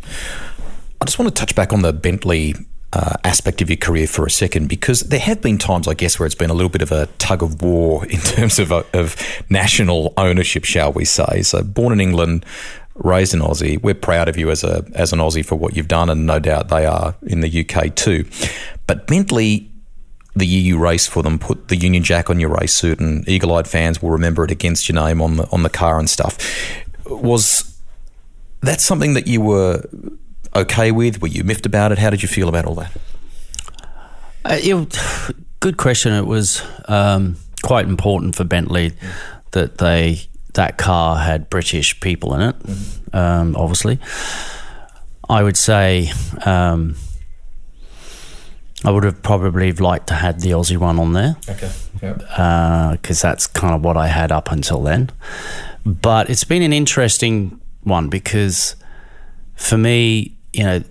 I just want to touch back on the Bentley uh, aspect of your career for a second because there have been times, I guess, where it's been a little bit of a tug of war [laughs] in terms of, of national ownership, shall we say. So, born in England, raised in Aussie, we're proud of you as a as an Aussie for what you've done, and no doubt they are in the UK too. But mentally, the year you race for them, put the Union Jack on your race suit, and eagle-eyed fans will remember it against your name on the on the car and stuff. Was that something that you were okay with? Were you miffed about it? How did you feel about all that? Uh, it, good question. It was um, quite important for Bentley that they that car had British people in it. Mm. Um, obviously, I would say um, I would have probably liked to had the Aussie one on there. Okay. Because uh, that's kind of what I had up until then. But it's been an interesting one because for me, you know,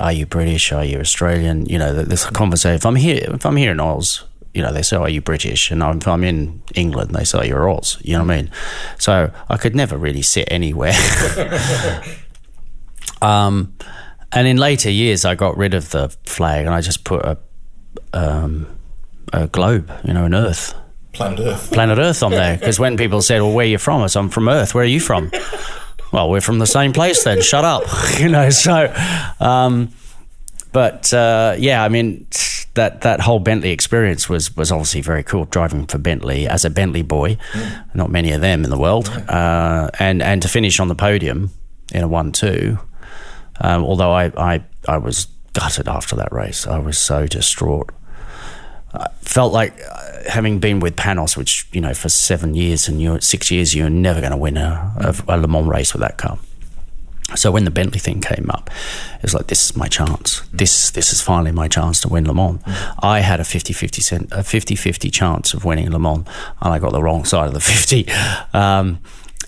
are you British? Are you Australian? You know, this conversation. If I'm here, if I'm here in Oz, you know, they say, "Are you British?" And if I'm in England, they say, "You're Oz." You know what I mean? So I could never really sit anywhere. [laughs] um, and in later years, I got rid of the flag and I just put a um, a globe, you know, an Earth. Planet Earth. Planet Earth on there. Because when people said, well, where are you from? I said, I'm from Earth. Where are you from? Well, we're from the same place then. Shut up, [laughs] you know. So, um, but uh, yeah, I mean that that whole Bentley experience was was obviously very cool. Driving for Bentley as a Bentley boy, mm. not many of them in the world, uh, and and to finish on the podium in a one two. Um, although I, I I was gutted after that race, I was so distraught. I felt like uh, having been with Panoz, which you know for seven years and you're six years, you're never going to win a, a, Le Mans race with that car. So when the Bentley thing came up, it was like, this is my chance. This this is finally my chance to win Le Mans. Mm. I had a 50-50, cent, a 50-50 chance of winning Le Mans, and I got the wrong side of the [laughs] 50. Um,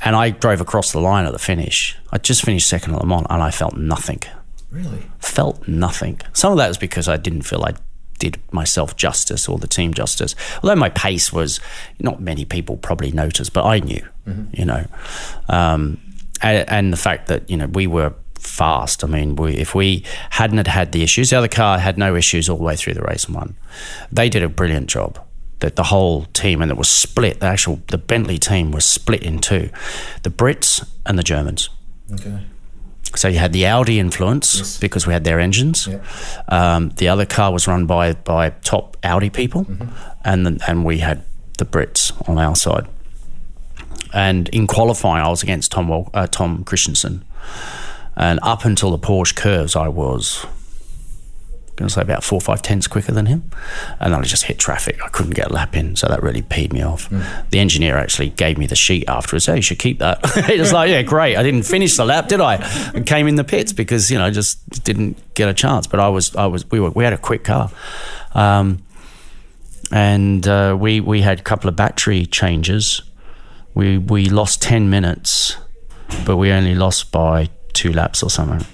and I drove across the line at the finish. I just finished second at Le Mans, and I felt nothing. Really? Felt nothing. Some of that was because I didn't feel I did myself justice or the team justice. Although my pace was not many people probably noticed, but I knew, mm-hmm. you know, um, and, and, the fact that you know we were fast. I mean, we, if we hadn't had, had the issues, the other car had no issues all the way through the race and won. They did a brilliant job. That the whole team and it was split. The actual the Bentley team was split in two, the Brits and the Germans. Okay. So you had the Audi influence yes. because we had their engines. Yeah. Um, the other car was run by by top Audi people, mm-hmm. and the, and we had the Brits on our side. And in qualifying, I was against Tom uh, Tom Kristensen, and up until the Porsche curves, I was going to say about four or five tenths quicker than him. And then I just hit traffic. I couldn't get a lap in. So that really peed me off. Mm. The engineer actually gave me the sheet afterwards. Hey, you should keep that. [laughs] he was like, yeah, great. I didn't finish the lap, did I? I came in the pits because, you know, just didn't get a chance. But I was, I was, we were, we had a quick car. Um, and uh, we, we had a couple of battery changes. We, we lost 10 minutes, but we only lost by two laps or something.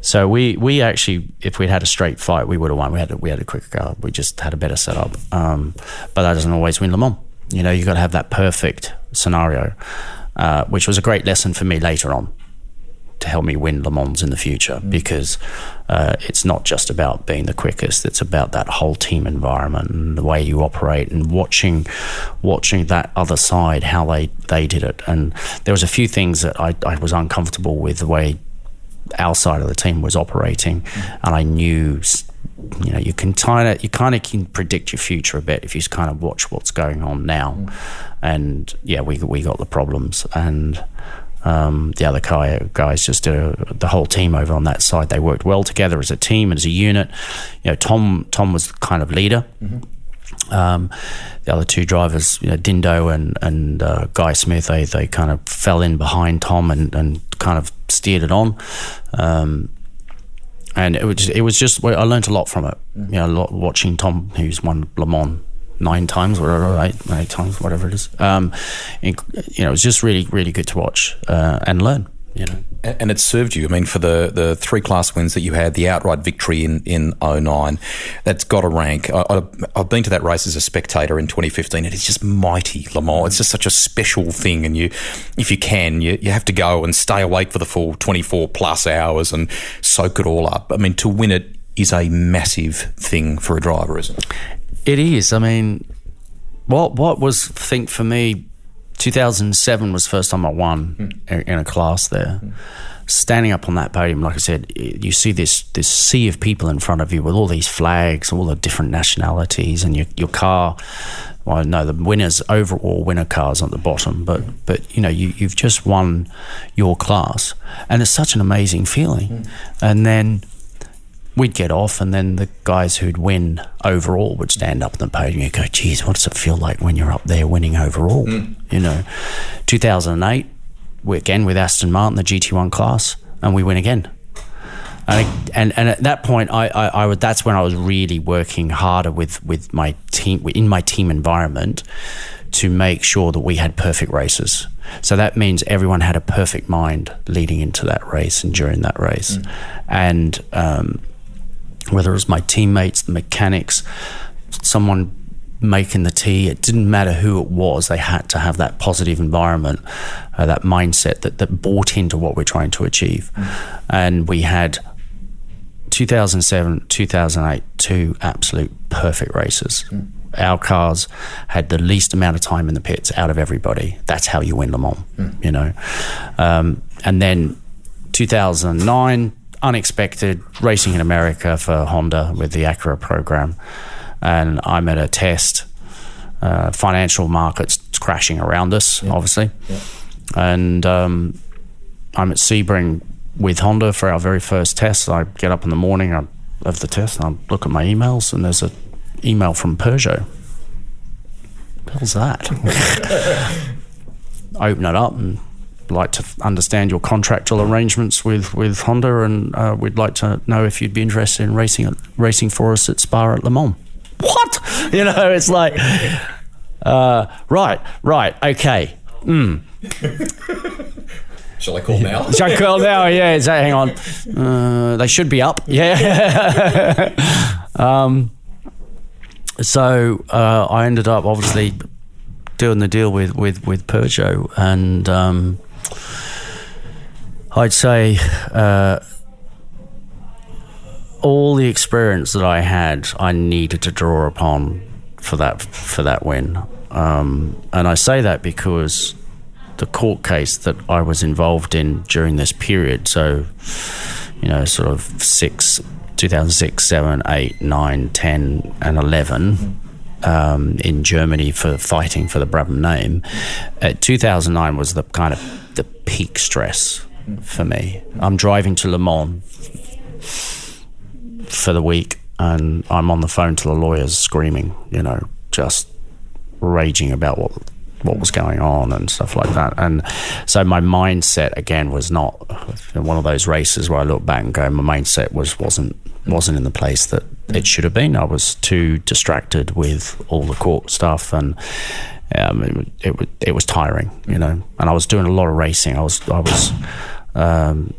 So we we actually, if we'd had a straight fight, we would have won. We had a, we had a quicker car. We just had a better setup. Um, but that doesn't always win Le Mans. You know, you've got to have that perfect scenario, uh, which was a great lesson for me later on to help me win Le Mans in the future mm. because uh, it's not just about being the quickest. It's about that whole team environment and the way you operate and watching watching that other side how they they did it. And there was a few things that I, I was uncomfortable with the way our side of the team was operating, mm. and I knew. You know, you can kind of you kind of can predict your future a bit if you kind of watch what's going on now, mm. and yeah, we we got the problems, and um, the other guy, guys just did the whole team over on that side. They worked well together as a team and as a unit. You know, Tom Tom was kind of leader. Mm-hmm. Um, the other two drivers, you know, Dindo and and uh, Guy Smith, they they kind of fell in behind Tom and, and kind of steered it on. Um, and it was it was just I learned a lot from it. You know, a lot watching Tom, who's won Le Mans nine times, whatever, eight, eight times, whatever it is. Um, you know, it was just really, really good to watch uh, and learn. You know. And it served you. I mean, for the, the three class wins that you had, the outright victory in, in 09, that's got a rank. I, have been to that race as a spectator in 2015, and it's just mighty, Le Mans. It's just such a special thing. And you, if you can, you, you have to go and stay awake for the full 24 plus hours and soak it all up. I mean, to win it is a massive thing for a driver, isn't it? It is. I mean, what what was think for me, 2007 was the first time I won mm. in a class there. Mm. Standing up on that podium, like I said, you see this this sea of people in front of you with all these flags, all the different nationalities, and your your car. Well, no, the winners overall winner cars at the bottom, but but you know you you've just won your class, and it's such an amazing feeling. Mm. And then we'd get off, and then the guys who'd win overall would stand up on the podium and go, geez, what does it feel like when you're up there winning overall? Mm. You know, 2008, we, again with Aston Martin, the GT1 class, and we win again. And, and, and at that point, I, I, I would, that's when I was really working harder with, with my team, in my team environment to make sure that we had perfect races. So that means everyone had a perfect mind leading into that race and during that race. Mm. And um, whether it was my teammates, the mechanics, someone making the tea. It didn't matter who it was. They had to have that positive environment, uh, that mindset that, that bought into what we're trying to achieve. Mm. And we had 2007, 2008, two absolute perfect races. Mm. Our cars had the least amount of time in the pits out of everybody. That's how you win Le Mans, mm. you know. Um, and then 2009, unexpected racing in America for Honda with the Acura program, and I'm at a test. Uh, financial markets crashing around us, yeah. obviously, yeah. and um, I'm at Sebring with Honda for our very first test. I get up in the morning of the test and I look at my emails, and there's an email from Peugeot. What hell's that? [laughs] [laughs] I open it up and like to understand your contractual arrangements with, with Honda, and uh, we'd like to know if you'd be interested in racing racing for us at Spa at Le Mans. What? [laughs] You know, it's like, uh, right, right, okay. Mm. Shall I call now? [laughs] Shall I call now? Yeah. So, hang on. Uh, they should be up. Yeah. [laughs] um, so uh, I ended up obviously doing the deal with with with Peugeot, and um, I'd say uh, all the experience that I had, I needed to draw upon for that for that win. Um, and I say that because the court case that I was involved in during this period, so you know, sort of six, 2006, 7, 8, 9, 10, and 11. Um, in Germany for fighting for the Brabham name. Uh, 2009 was the kind of the peak stress for me. I'm driving to Le Mans for the week, and I'm on the phone to the lawyers screaming, you know, just raging about what what was going on and stuff like that. And so my mindset again was not one of those races where I look back and go, my mindset was wasn't wasn't in the place that it should have been. I was too distracted with all the court stuff and. Um, it, it, it was tiring, you know, and I was doing a lot of racing. I was I was um,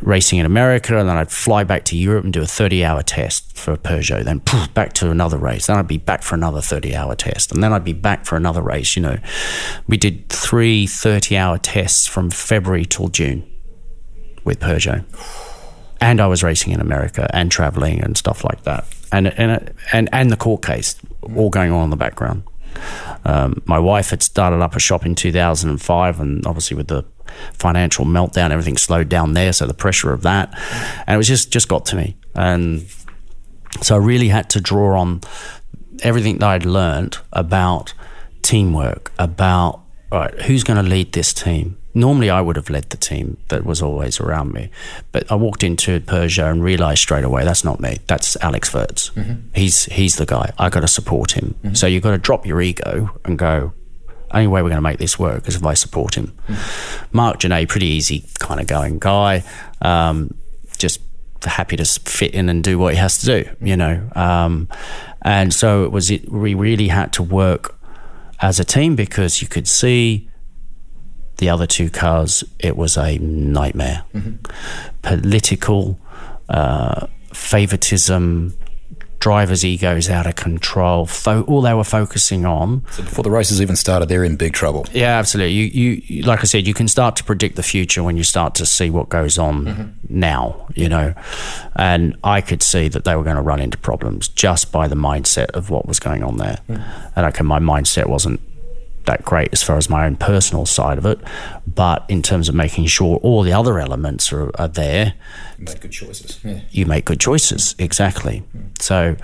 racing in America, and then I'd fly back to Europe and do a 30 hour test for Peugeot, then poof, back to another race. Then I'd be back for another 30 hour test, and then I'd be back for another race. You know, we did three 30 hour tests from February till June with Peugeot. And I was racing in America and traveling and stuff like that. And, and, and, and the court case all going on in the background. Um, my wife had started up a shop in 2005, and obviously with the financial meltdown, everything slowed down there. So the pressure of that, and it was just just got to me, and so I really had to draw on everything that I'd learned about teamwork, about right, who's going to lead this team. Normally, I would have led the team that was always around me, but I walked into Peugeot and realised straight away that's not me. That's Alex Wurz. Mm-hmm. He's he's the guy. I got to support him. Mm-hmm. So you've got to drop your ego and go only way we're going to make this work is if I support him. Mm. Marc Gené, pretty easy kind of going guy, um, just happy to fit in and do what he has to do, you know. Um, and so it was. It, we really had to work as a team because you could see the other two cars. It was a nightmare. Mm-hmm. Political uh, favoritism, drivers' egos out of control. Fo- all they were focusing on. So before the races even started, they're in big trouble. Yeah, absolutely. You, you, like I said, you can start to predict the future when you start to see what goes on mm-hmm. now. You know, and I could see that they were going to run into problems just by the mindset of what was going on there. Mm. And okay, my mindset wasn't that great as far as my own personal side of it, but in terms of making sure all the other elements are, are there, you make good choices. Yeah. You make good choices, exactly. Mm. So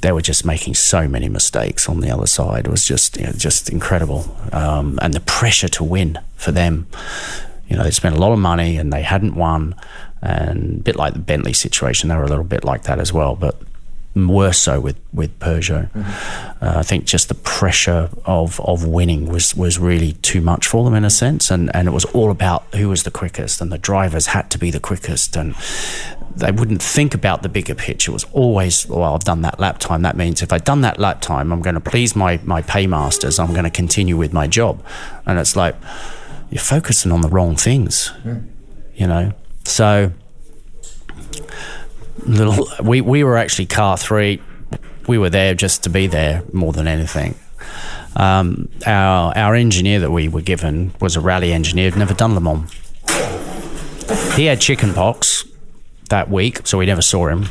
they were just making so many mistakes on the other side. It was just you know, just incredible, um, and the pressure to win for them. You know, they spent a lot of money and they hadn't won, and a bit like the Bentley situation, they were a little bit like that as well. But worse so with with Peugeot. Mm-hmm. Uh, I think just the pressure of of winning was was really too much for them in a sense, and and it was all about who was the quickest, and the drivers had to be the quickest, and they wouldn't think about the bigger picture. It was always, well, I've done that lap time. That means if I've done that lap time, I'm going to please my my paymasters. I'm going to continue with my job, and it's like you're focusing on the wrong things, mm. you know. So little. We we were actually car three. We were there just to be there more than anything. Um, our our engineer that we were given was a rally engineer, never done Le Mans. He had chicken pox that week, so we never saw him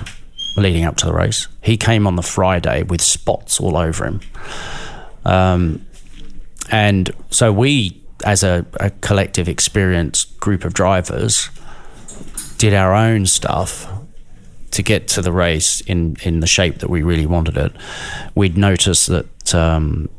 leading up to the race. He came on the Friday with spots all over him. Um, and so we, as a, a collective experienced group of drivers, did our own stuff to get to the race in, in the shape that we really wanted it, we'd noticed that um,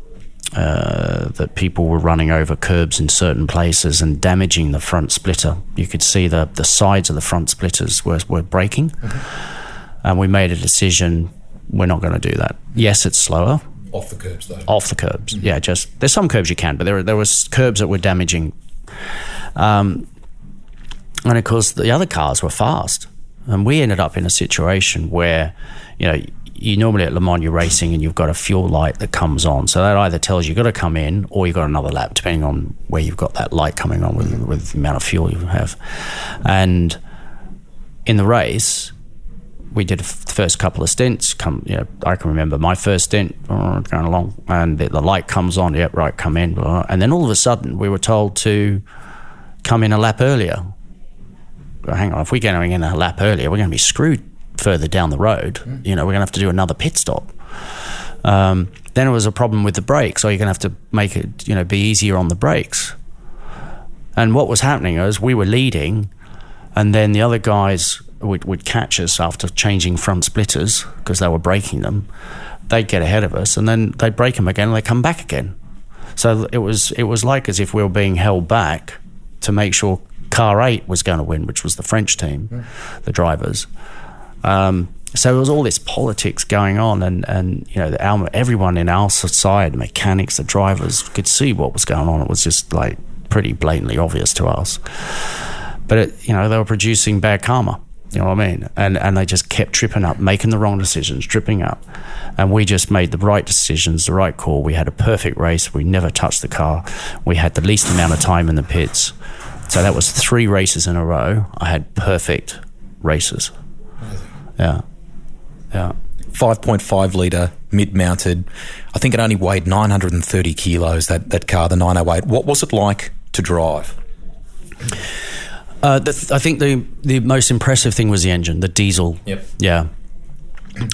uh, that people were running over curbs in certain places and damaging the front splitter. You could see the, the sides of the front splitters were, were breaking. Mm-hmm. And we made a decision we're not going to do that. Yes, it's slower. Off the curbs, though. Off the curbs, mm-hmm. yeah. Just there's some curbs you can, but there there was curbs that were damaging. Um, and of course, the other cars were fast. And we ended up in a situation where, you know, you normally at Le Mans you're racing and you've got a fuel light that comes on. So that either tells you you've got to come in or you've got another lap, depending on where you've got that light coming on with, with the amount of fuel you have. And in the race, we did the first couple of stints. Come, you know, I can remember my first stint uh, going along, and the, the, light comes on. Yep, right, come in. And then all of a sudden, we were told to come in a lap earlier hang on, if we're going in a lap earlier, we're going to be screwed further down the road. Mm. You know, we're going to have to do another pit stop. Um, then it was a problem with the brakes, or you're going to have to make it, you know, be easier on the brakes. And what was happening is we were leading, and then the other guys would, would catch us after changing front splitters because they were breaking them. They'd get ahead of us, and then they'd break them again, and they come back again. So it was it was like as if we were being held back to make sure car eight was going to win, which was the French team, the drivers. Um, so there was all this politics going on, and, and you know, the, our, everyone in our side, the mechanics, the drivers, could see what was going on. It was just like pretty blatantly obvious to us. But it, you know, they were producing bad karma. You know what I mean? And and they just kept tripping up, making the wrong decisions, tripping up. And we just made the right decisions, the right call. We had a perfect race. We never touched the car. We had the least amount of time in the pits. So that was three races in a row. I had perfect races. Yeah. Yeah. 5.5 litre mid mounted. I think it only weighed 930 kilos, that, that car, the 908. What was it like to drive? Uh, the, I think the the most impressive thing was the engine, the diesel. Yep. Yeah.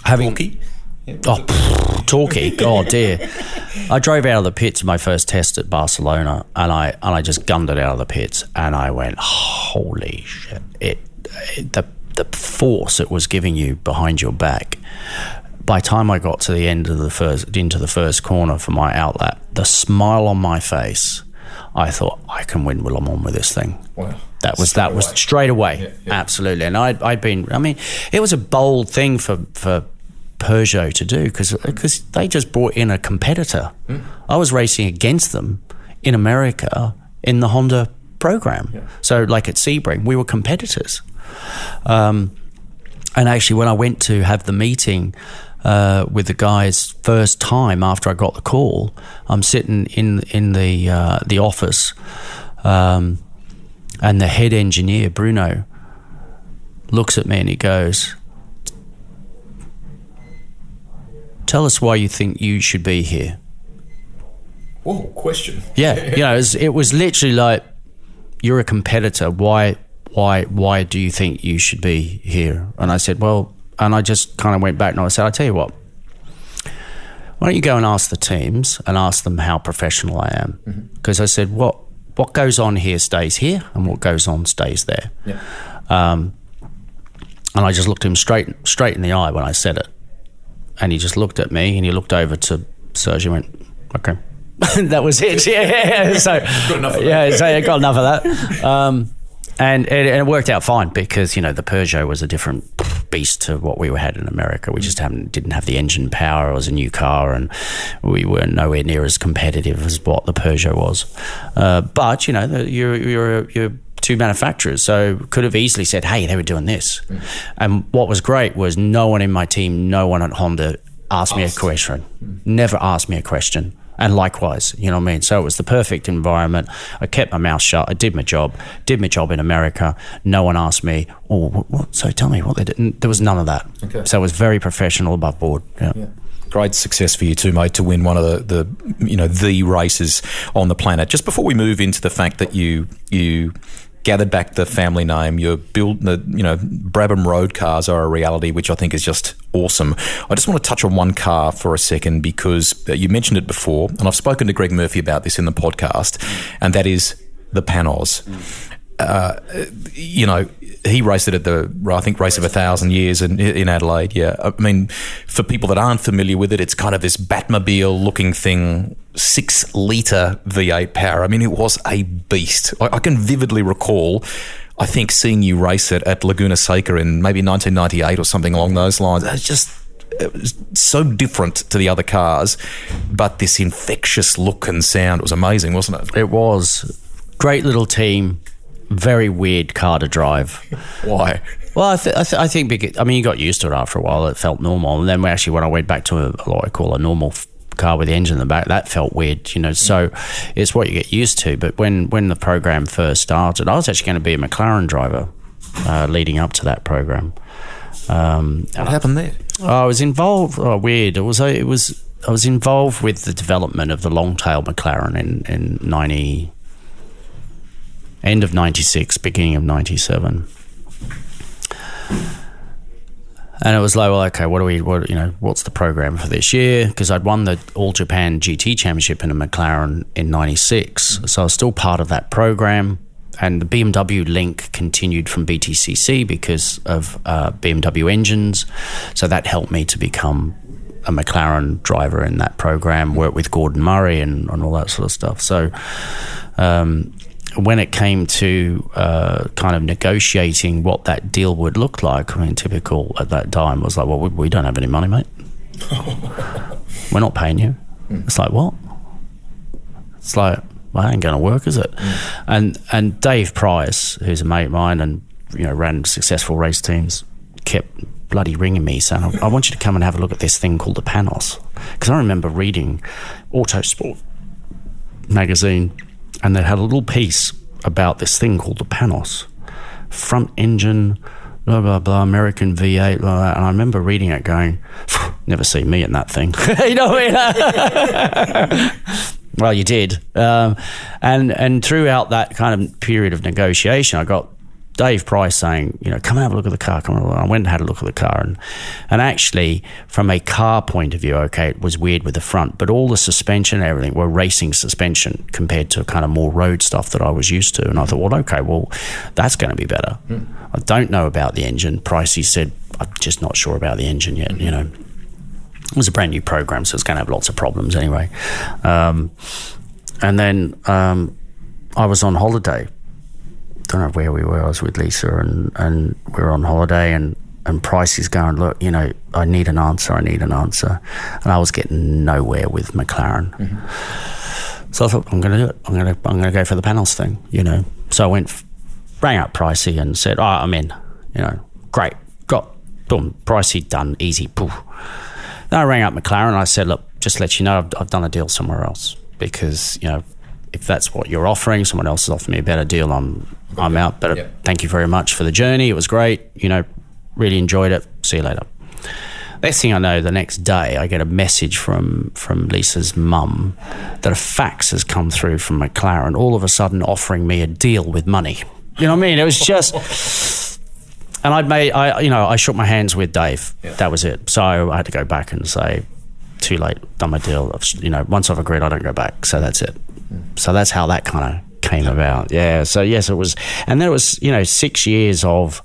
Having Torquey? Oh, torquey. [laughs] God dear. I drove out of the pits my first test at Barcelona, and I and I just gunned it out of the pits, and I went, holy shit! It, it the the force it was giving you behind your back. By time I got to the end of the first into the first corner for my outlap, the smile on my face, I thought I can win Le Mans with this thing. Wow. That was Straight that was away. straight away, Yeah, yeah. absolutely. And I'd I'd been. I mean, it was a bold thing for for Peugeot to do because they just brought in a competitor. Hmm. I was racing against them in America in the Honda program. So like at Sebring, we were competitors. Um, and actually, when I went to have the meeting uh, with the guys first time after I got the call, I'm sitting in in the uh, the office, um, and the head engineer Bruno looks at me and he goes, "Tell us why you think you should be here." Whoa, question. Yeah, [laughs] you know, it was, it was literally like, "You're a competitor. Why, why, why do you think you should be here?" And I said, "Well," and I just kind of went back and I said, "I tell you what, why don't you go and ask the teams and ask them how professional I am?" Because I said, "What, what goes on here stays here, and what goes on stays there." Yeah. Um, and I just looked him straight straight in the eye when I said it, and he just looked at me and he looked over to Serge and went, "Okay." [laughs] that was it. Yeah. So enough of yeah, so I [laughs] got enough of that. [laughs] Um, and it, and it worked out fine because you know the Peugeot was a different beast to what we had in America. We just haven't didn't have the engine power. It was a new car, and we were nowhere near as competitive as what the Peugeot was. Uh, but you know, the, you're you're you're two manufacturers, so could have easily said, "Hey, they were doing this." And what was great was no one in my team, no one at Honda asked me a question. Never asked me a question. And likewise, you know what I mean? So it was the perfect environment. I kept my mouth shut. I did my job, did my job in America. No one asked me, oh, what, what? so tell me what they did. There was none of that. Okay. So it was very professional above board. Yeah. Great success for you too, mate, to win one of the, the you know the races on the planet. Just before we move into the fact that you you gathered back the family name, you're building the you know Brabham Road cars are a reality, which I think is just awesome. I just want to touch on one car for a second because uh, you mentioned it before, and I've spoken to Greg Murphy about this in the podcast, and that is the Panoz uh, you know, he raced it at the I think race of a thousand years in, in Adelaide. Yeah, I mean, for people that aren't familiar with it, it's kind of this Batmobile looking thing, six liter V8 power. I mean, it was a beast. I, I can vividly recall. I think seeing you race it at Laguna Seca in maybe 1998 or something along those lines. Just it was so different to the other cars, but this infectious look and sound was amazing, wasn't it? It was great little team, very weird car to drive. Why? Well, I, th- I, th- I think because, I mean you got used to it after a while. It felt normal, and then we actually when I went back to a, what I call a normal f- car with the engine in the back, that felt weird. You know, so it's what you get used to. But when when the program first started, I was actually going to be a McLaren driver uh, leading up to that program. Um, What happened there? I was involved. Oh, weird. It was. It was. I was involved with the development of the long tail McLaren in in ninety, end of ninety six, beginning of ninety seven. And it was like, well, okay, what do we, what you know, what's the program for this year? Because I'd won the All Japan GT Championship in a McLaren in '96, so I was still part of that program. And the BMW link continued from BTCC because of uh, BMW engines, so that helped me to become a McLaren driver in that program. Work with Gordon Murray and, and all that sort of stuff. So um, when it came to uh, kind of negotiating what that deal would look like, I mean, typical at that time was like, well, we, we don't have any money, mate. [laughs] We're not paying you. Mm. It's like, what? It's like, well, ain't going to work, is it? Mm. And and Dave Price, who's a mate of mine and you know ran successful race teams, kept bloody ringing me saying, I, I want you to come and have a look at this thing called the Panoz. Because I remember reading Autosport magazine and they had a little piece about this thing called the Panoz. Front engine, blah, blah, blah, American V8, blah, blah, and I remember reading it going, never see me in that thing. [laughs] you know what I mean? [laughs] well, you did. Um, and, and throughout that kind of period of negotiation, I got Dave Price saying, you know, come and have a look at the car. Come on. I went and had a look at the car, and and actually, from a car point of view, okay, it was weird with the front, but all the suspension and everything were racing suspension compared to kind of more road stuff that I was used to. And I thought, well, okay, well, that's going to be better. Mm. I don't know about the engine. Pricey said, I'm just not sure about the engine yet. You know, it was a brand new program, so it's going to have lots of problems anyway. Um, and then um, I was on holiday don't know where we were. I was with Lisa and, and we were on holiday and, and Price is going, look, you know, I need an answer. I need an answer. And I was getting nowhere with McLaren. Mm-hmm. So I thought, I'm going to do it. I'm going to, I'm going to go for the Panoz thing, you know. So I went, rang up Pricey and said, oh, I'm in, you know, great. Got, boom, Pricey done, easy, poof. Then I rang up McLaren and I said, look, just let you know, I've, I've done a deal somewhere else because, you know, if that's what you're offering, someone else has offered me a better deal, I'm I'm out. But yeah. thank you very much for the journey. It was great. You know, really enjoyed it. See you later. Next thing I know, the next day I get a message from from Lisa's mum that a fax has come through from McLaren, all of a sudden offering me a deal with money. You know what I mean? It was just. And I made, I you know, I shook my hands with Dave. Yeah. That was it. So I had to go back and say, too late, done my deal. You know, once I've agreed, I don't go back. So that's it. Mm. So that's how that kind of came about. Yeah. So yes, it was, and then it was you know six years of.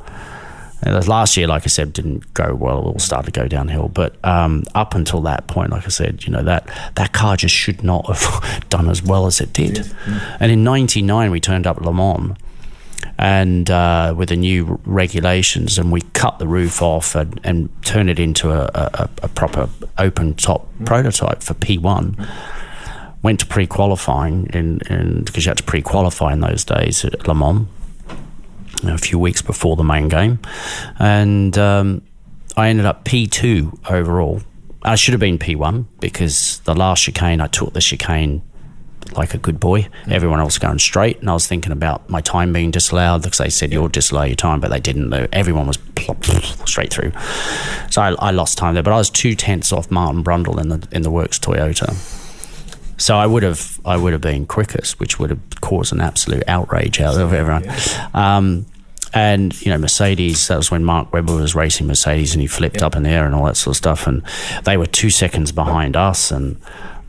Last year, like I said, didn't go well. It all started to go downhill. But um, up until that point, like I said, you know that that car just should not have [laughs] done as well as it did. Yeah. And in '99, we turned up Le Mans, and uh, with the new regulations, and we cut the roof off and, and turned it into a, a, a proper open top mm. prototype for P1. Mm went to pre-qualifying in, in because you had to pre-qualify in those days at Le Mans a few weeks before the main game, and um, I ended up P2 overall. I should have been P1 because the last chicane I took the chicane like a good boy. Mm. Everyone else going straight, and I was thinking about my time being disallowed because they said you'll disallow your time, but they didn't. Though everyone was plop, [laughs] straight through, so I, I, lost time there. But I was two tenths off Martin Brundle in the in the works Toyota. So I would have I would have been quickest, which would have caused an absolute outrage out of everyone. Um, and you know Mercedes. That was when Mark Webber was racing Mercedes, and he flipped yep. up in the air and all that sort of stuff. And they were two seconds behind us, and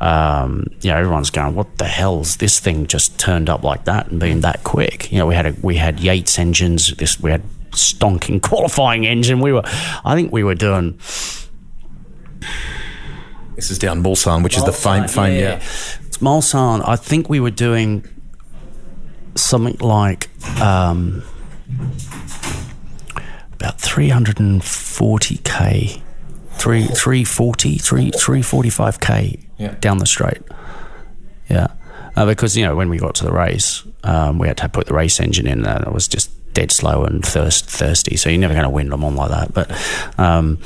um, you know everyone's going, "What the hell's this thing just turned up like that and being that quick?" You know we had a, we had Yates engines. This we had stonking [laughs] qualifying engine. We were, I think we were doing this is down Mulsanne, which Mulsanne, is the fame, fame, yeah. yeah. Mulsanne. I think we were doing something like um, about 340k, three, 340, 3, 345k yeah. down the straight. Yeah. Uh, because, you know, when we got to the race, um, we had to put the race engine in and it was just dead slow and thirst, thirsty. So you're never going to win them on like that. But, um,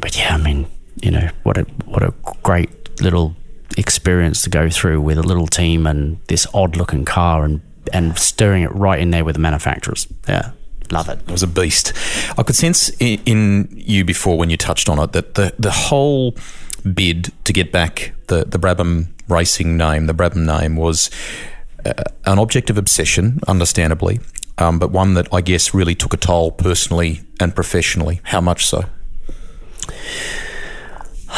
but yeah, I mean, you know what a what a great little experience to go through with a little team and this odd looking car and and stirring it right in there with the manufacturers. Yeah. Love it. It was a beast. I could sense in, in you before when you touched on it that the, the whole bid to get back the, the Brabham racing name, the Brabham name, was uh, an object of obsession, understandably, um, but one that I guess really took a toll personally and professionally. How much so?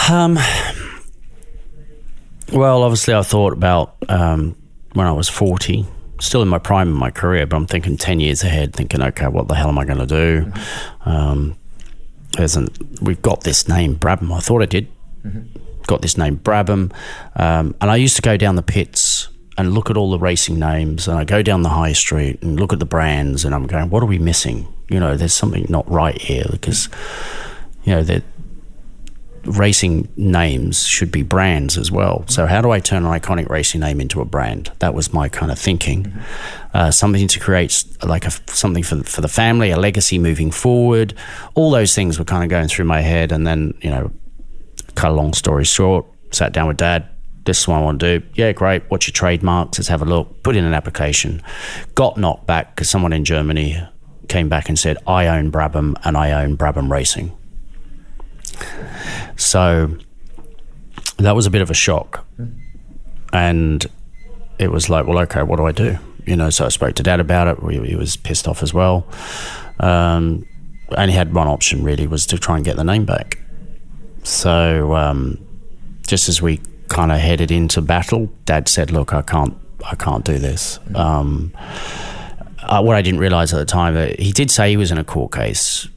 Um, well, obviously, I thought about um, when I was 40, still in my prime of my career, but I'm thinking 10 years ahead, thinking, okay, what the hell am I going to do? Mm-hmm. Um, we've got this name, Brabham. I thought I did. Mm-hmm. Got this name, Brabham. Um, and I used to go down the pits and look at all the racing names, and I go down the high street and look at the brands, and I'm going, what are we missing? You know, there's something not right here because, you know, that racing names should be brands as well. So how do I turn an iconic racing name into a brand? That was my kind of thinking. Mm-hmm. Uh, something to create like a, something for for the family, a legacy moving forward. All those things were kind of going through my head, and then you know, cut a long story short, sat down with dad. This is what I want to do. Yeah, great. What's your trademarks? Let's have a look. Put in an application. Got knocked back because someone in Germany came back and said, I own Brabham and I own Brabham Racing. So that was a bit of a shock. And it was like, well, okay, what do I do? You know, so I spoke to dad about it. He was pissed off as well. Um, and he had one option really was to try and get the name back. So um, just as we kind of headed into battle, dad said, look, I can't, I can't do this. Um, uh, what I didn't realize at the time that he did say he was in a court case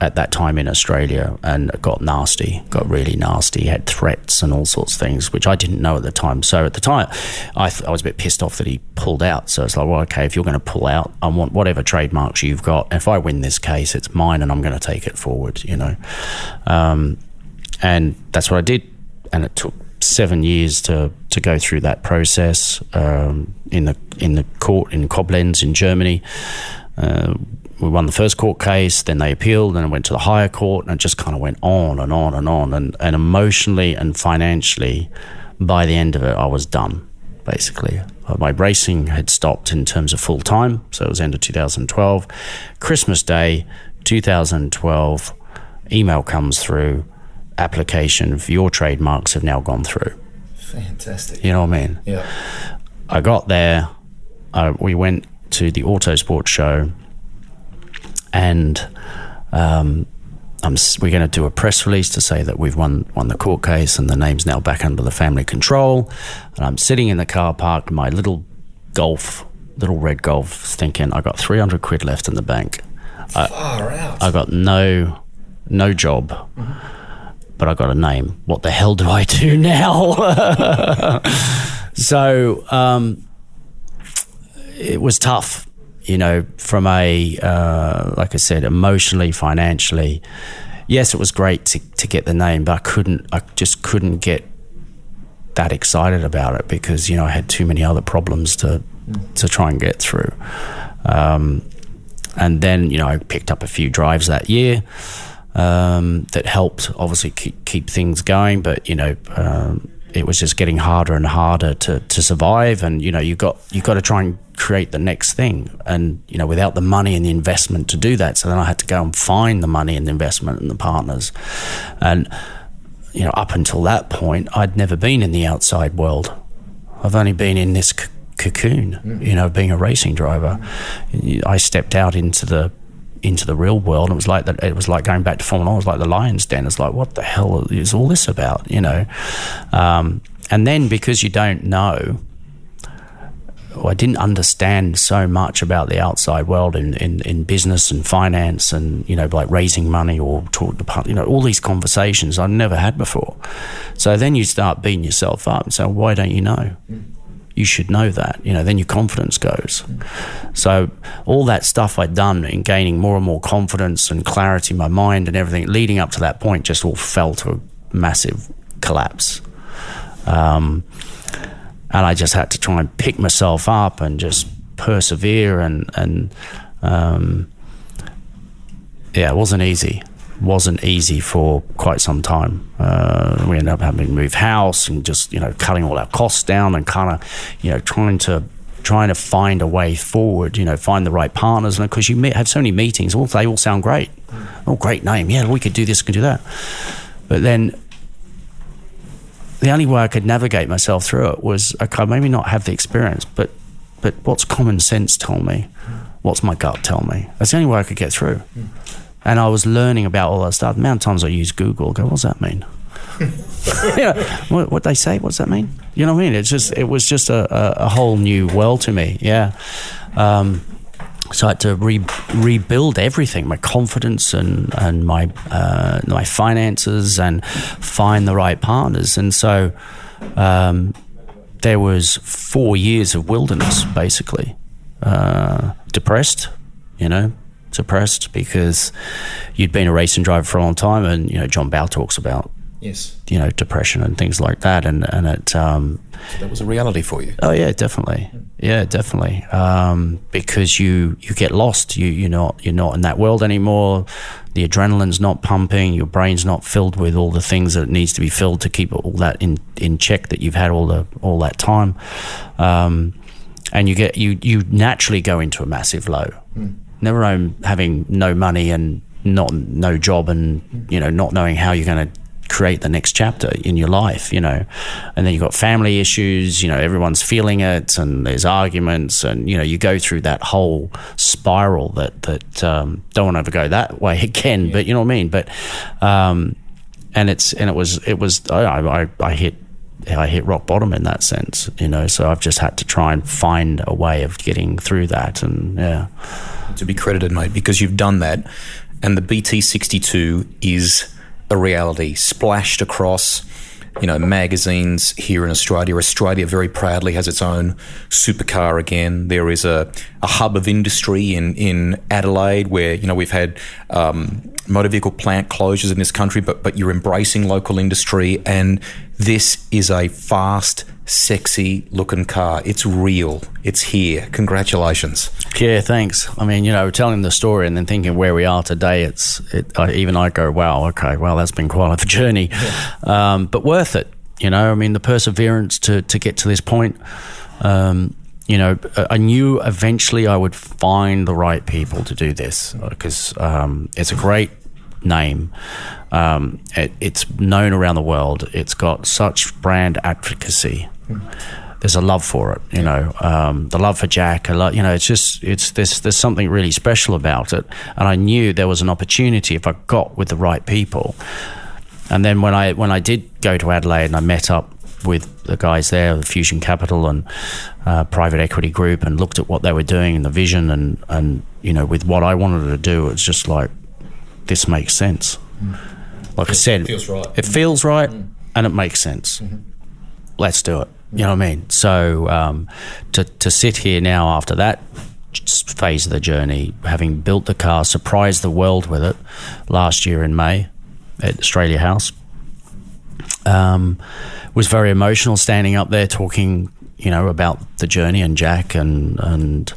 at that time in Australia and got nasty, got really nasty, had threats and all sorts of things, which I didn't know at the time. So at the time, I, th- I was a bit pissed off that he pulled out. So it's like, well, okay, if you're going to pull out, I want whatever trademarks you've got. If I win this case, it's mine and I'm going to take it forward, you know. Um, and that's what I did. And it took seven years to, to go through that process um, in the in the court in Koblenz in Germany. Uh, we won the first court case, then they appealed, and it went to the higher court, and it just kind of went on and on and on. And, and emotionally and financially, by the end of it, I was done, basically. Uh, my racing had stopped in terms of full time, so it was end of 2012. Christmas Day, 2012, email comes through, application for your trademarks have now gone through. Fantastic. You know what I mean? Yeah. I got there, uh, we went to the Autosport show and um, we're going to do a press release to say that we've won won the court case and the name's now back under the family control. And I'm sitting in the car park, my little Golf, little red Golf, thinking I got 300 quid left in the bank. Far I, out. I got no no job. Mm-hmm. But I got a name. What the hell do I do [laughs] now? [laughs] so um, it was tough you know, from a, uh, like I said, emotionally, financially, yes, it was great to, to get the name, but I couldn't, I just couldn't get that excited about it because, you know, I had too many other problems to, to try and get through. Um, and then, you know, I picked up a few drives that year. Um, that helped obviously keep, keep things going, but you know, um, it was just getting harder and harder to, to survive. And you know, you got you got to try and create the next thing. And you know, without the money and the investment to do that, so then I had to go and find the money and the investment and the partners. And you know, up until that point, I'd never been in the outside world. I've only been in this c- cocoon, mm. you know, being a racing driver. I stepped out into the into the real world. It was like that. It was like going back to Formula One. It was like the Lions Den. It's like, what the hell is all this about? You know. Um, and then because you don't know, I didn't understand so much about the outside world in, in, in business and finance and you know like raising money or talk to you know all these conversations I'd never had before. So then you start beating yourself up and say, why don't you know? You should know that. You know, then your confidence goes. So all that stuff I'd done in gaining more and more confidence and clarity in my mind and everything leading up to that point just all fell to a massive collapse. Um, and I just had to try and pick myself up and just persevere and and um, yeah, it wasn't easy wasn't easy for quite some time. Uh, we ended up having to move house and just you know cutting all our costs down and kind of you know trying to trying to find a way forward. You know, find the right partners, and because you have so many meetings, all they all sound great. Oh, great name! Yeah, we could do this, we could do that. But then the only way I could navigate myself through it was okay, maybe not have the experience, but but what's common sense tell me? What's my gut tell me? That's the only way I could get through. And I was learning about all that stuff. The amount of times I use Google, go, what does that mean? [laughs] yeah, what, what they say, what does that mean? You know what I mean? It's just, it was just a, a, a whole new world to me. Yeah. Um, so I had to re- rebuild everything, my confidence and and my uh, my finances, and find the right partners. And so, um, there was four years of wilderness, basically. Uh, depressed, you know, depressed because you'd been a racing driver for a long time, and you know John Bowe talks about Yes. you know depression and things like that, and and it. Um, That was a reality for you. Oh yeah, definitely. Yeah, definitely. Um, because you you get lost. You you're not you're not in that world anymore. The adrenaline's not pumping. Your brain's not filled with all the things that it needs to be filled to keep all that in in check that you've had all the all that time. Um, and you get you you naturally go into a massive low. Never own having no money and not no job and you know not knowing how you're going to create the next chapter in your life, you know. And then you've got family issues, you know, everyone's feeling it and there's arguments and, you know, you go through that whole spiral that, that, um, don't want to ever go that way [laughs] again, but you know what I mean? But, um, and it's, and it was, it was, I, I, I hit, I hit rock bottom in that sense, you know, so I've just had to try and find a way of getting through that. And yeah. to be credited, mate, because you've done that. And the BT62 is a reality splashed across, you know, magazines here in Australia. Australia very proudly has its own supercar again. There is a, a hub of industry in, in Adelaide where, you know, we've had um, motor vehicle plant closures in this country, but, but you're embracing local industry. And this is a fast, sexy looking car. It's real. It's here. Congratulations. Yeah, thanks. I mean, you know, telling the story and then thinking where we are today, it's it, I, even I go, wow, okay, well, that's been quite a [laughs] journey, um, but worth it. You know, I mean, the perseverance to to get to this point. Um, you know, I knew eventually I would find the right people to do this because um, it's a great name. Um, it, it's known around the world. It's got such brand advocacy. There's a love for it, you know, um, the love for Jack. A lot, you know, it's just it's there's there's something really special about it, and I knew there was an opportunity if I got with the right people. And then when I when I did go to Adelaide and I met up with the guys there, the Fusion Capital and uh, private equity group, and looked at what they were doing and the vision, and and you know, with what I wanted to do, it's just like this makes sense. Like I said, feels right. It feels right, and it makes sense. Let's do it. You know what I mean? So um, to to sit here now after that phase of the journey, having built the car, surprised the world with it last year in May at Australia House, um, was very emotional standing up there talking, you know, about the journey and Jack and and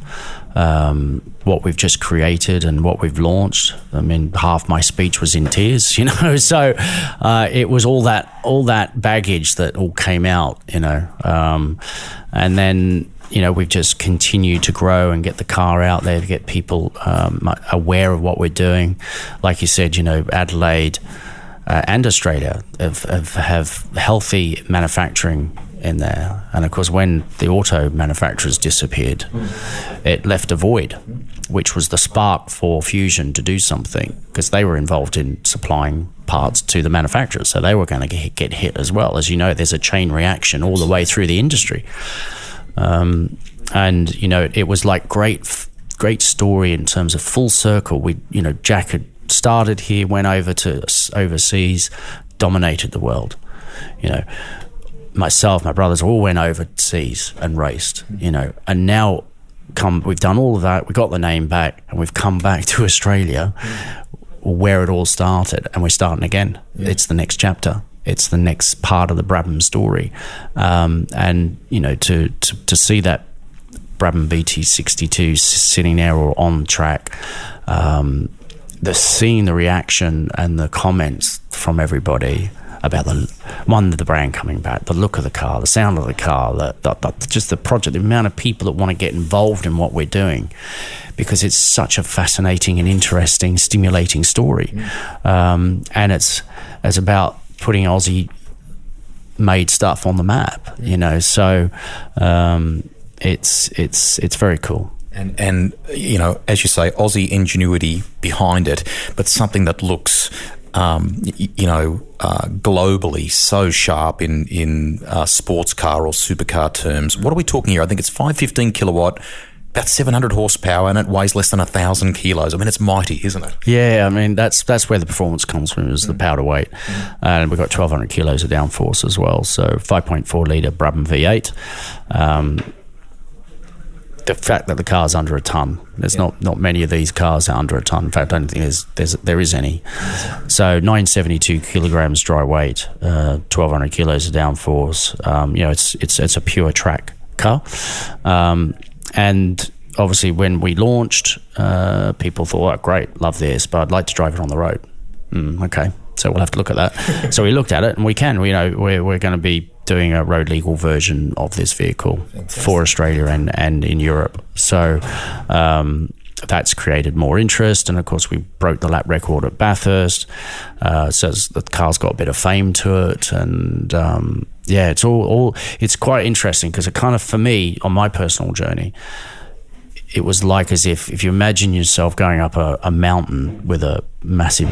um, what we've just created and what we've launched. I mean, half my speech was in tears, [laughs] you know. So uh, it was all that all that baggage that all came out, you know. Um, and then you know we've just continued to grow and get the car out there to get people um, aware of what we're doing. Like you said, you know, Adelaide. Uh, and Australia have, have, have healthy manufacturing in there. And of course, when the auto manufacturers disappeared, it left a void, which was the spark for Fusion to do something because they were involved in supplying parts to the manufacturers. So they were going to get, get hit as well. As you know, there's a chain reaction all the way through the industry. Um, and, you know, it was like great, great story in terms of full circle. We, you know, Jack had started here, went over to overseas, dominated the world. You know, myself, my brothers all went overseas and raced. You know, and now come we've done all of that. We got the name back, and we've come back [laughs] to Australia, where it all started, and we're starting again. It's the next chapter. It's the next part of the Brabham story, um, and you know to, to to see that Brabham BT62 sitting there or on track. Um, the seeing the reaction and the comments from everybody about the one the brand coming back, the look of the car, the sound of the car, the, the, the, just the project, the amount of people that want to get involved in what we're doing, because it's such a fascinating and interesting, stimulating story, um, and it's it's about putting Aussie made stuff on the map, you know. So um, it's it's it's very cool. And, and you know, as you say, Aussie ingenuity behind it, but something that looks, um, y- you know, uh, globally so sharp in in uh, sports car or supercar terms. What are we talking here? I think it's five fifteen kilowatt about 700 horsepower and it weighs less than a thousand kilos. I mean, it's mighty, isn't it? Yeah, I mean that's that's where the performance comes from is the powder weight, and we've got 1,200 kilos of downforce as well. So 5.4 liter Brabham V8. Um, the fact that the car's under a ton. There's not, not many of these cars are under a ton. In fact, I don't think there's, there's there is any. So 972 kilograms dry weight, uh, 1,200 kilos of downforce. Um, you know, it's it's it's a pure track car, um, and obviously when we launched, uh, people thought, "Oh, great, love this, but I'd like to drive it on the road." Mm, okay, so we'll have to look at that. [laughs] so we looked at it, and we can. We know we're we're going to be doing a road legal version of this vehicle for Australia and and in Europe. So. Um, that's created more interest, and of course, we broke the lap record at Bathurst. Uh, so the car's got a bit of fame to it, and um, yeah, it's all, all it's quite interesting because it kind of, for me, on my personal journey, it was like as if if you imagine yourself going up a, a mountain with a massive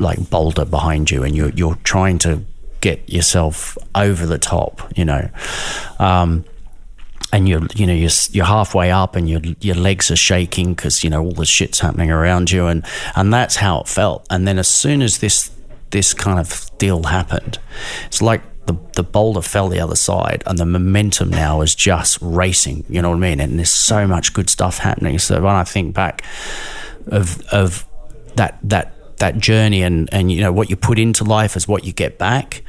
like boulder behind you and you're you're trying to get yourself over the top you know. Um and you're you know you're, you're halfway up and your your legs are shaking because you know all the shit's happening around you. And and that's how it felt. And then as soon as this this kind of deal happened it's like the, the boulder fell the other side and the momentum now is just racing you know what I mean? And there's so much good stuff happening. So when I think back of of that that that journey and and you know what you put into life is what you get back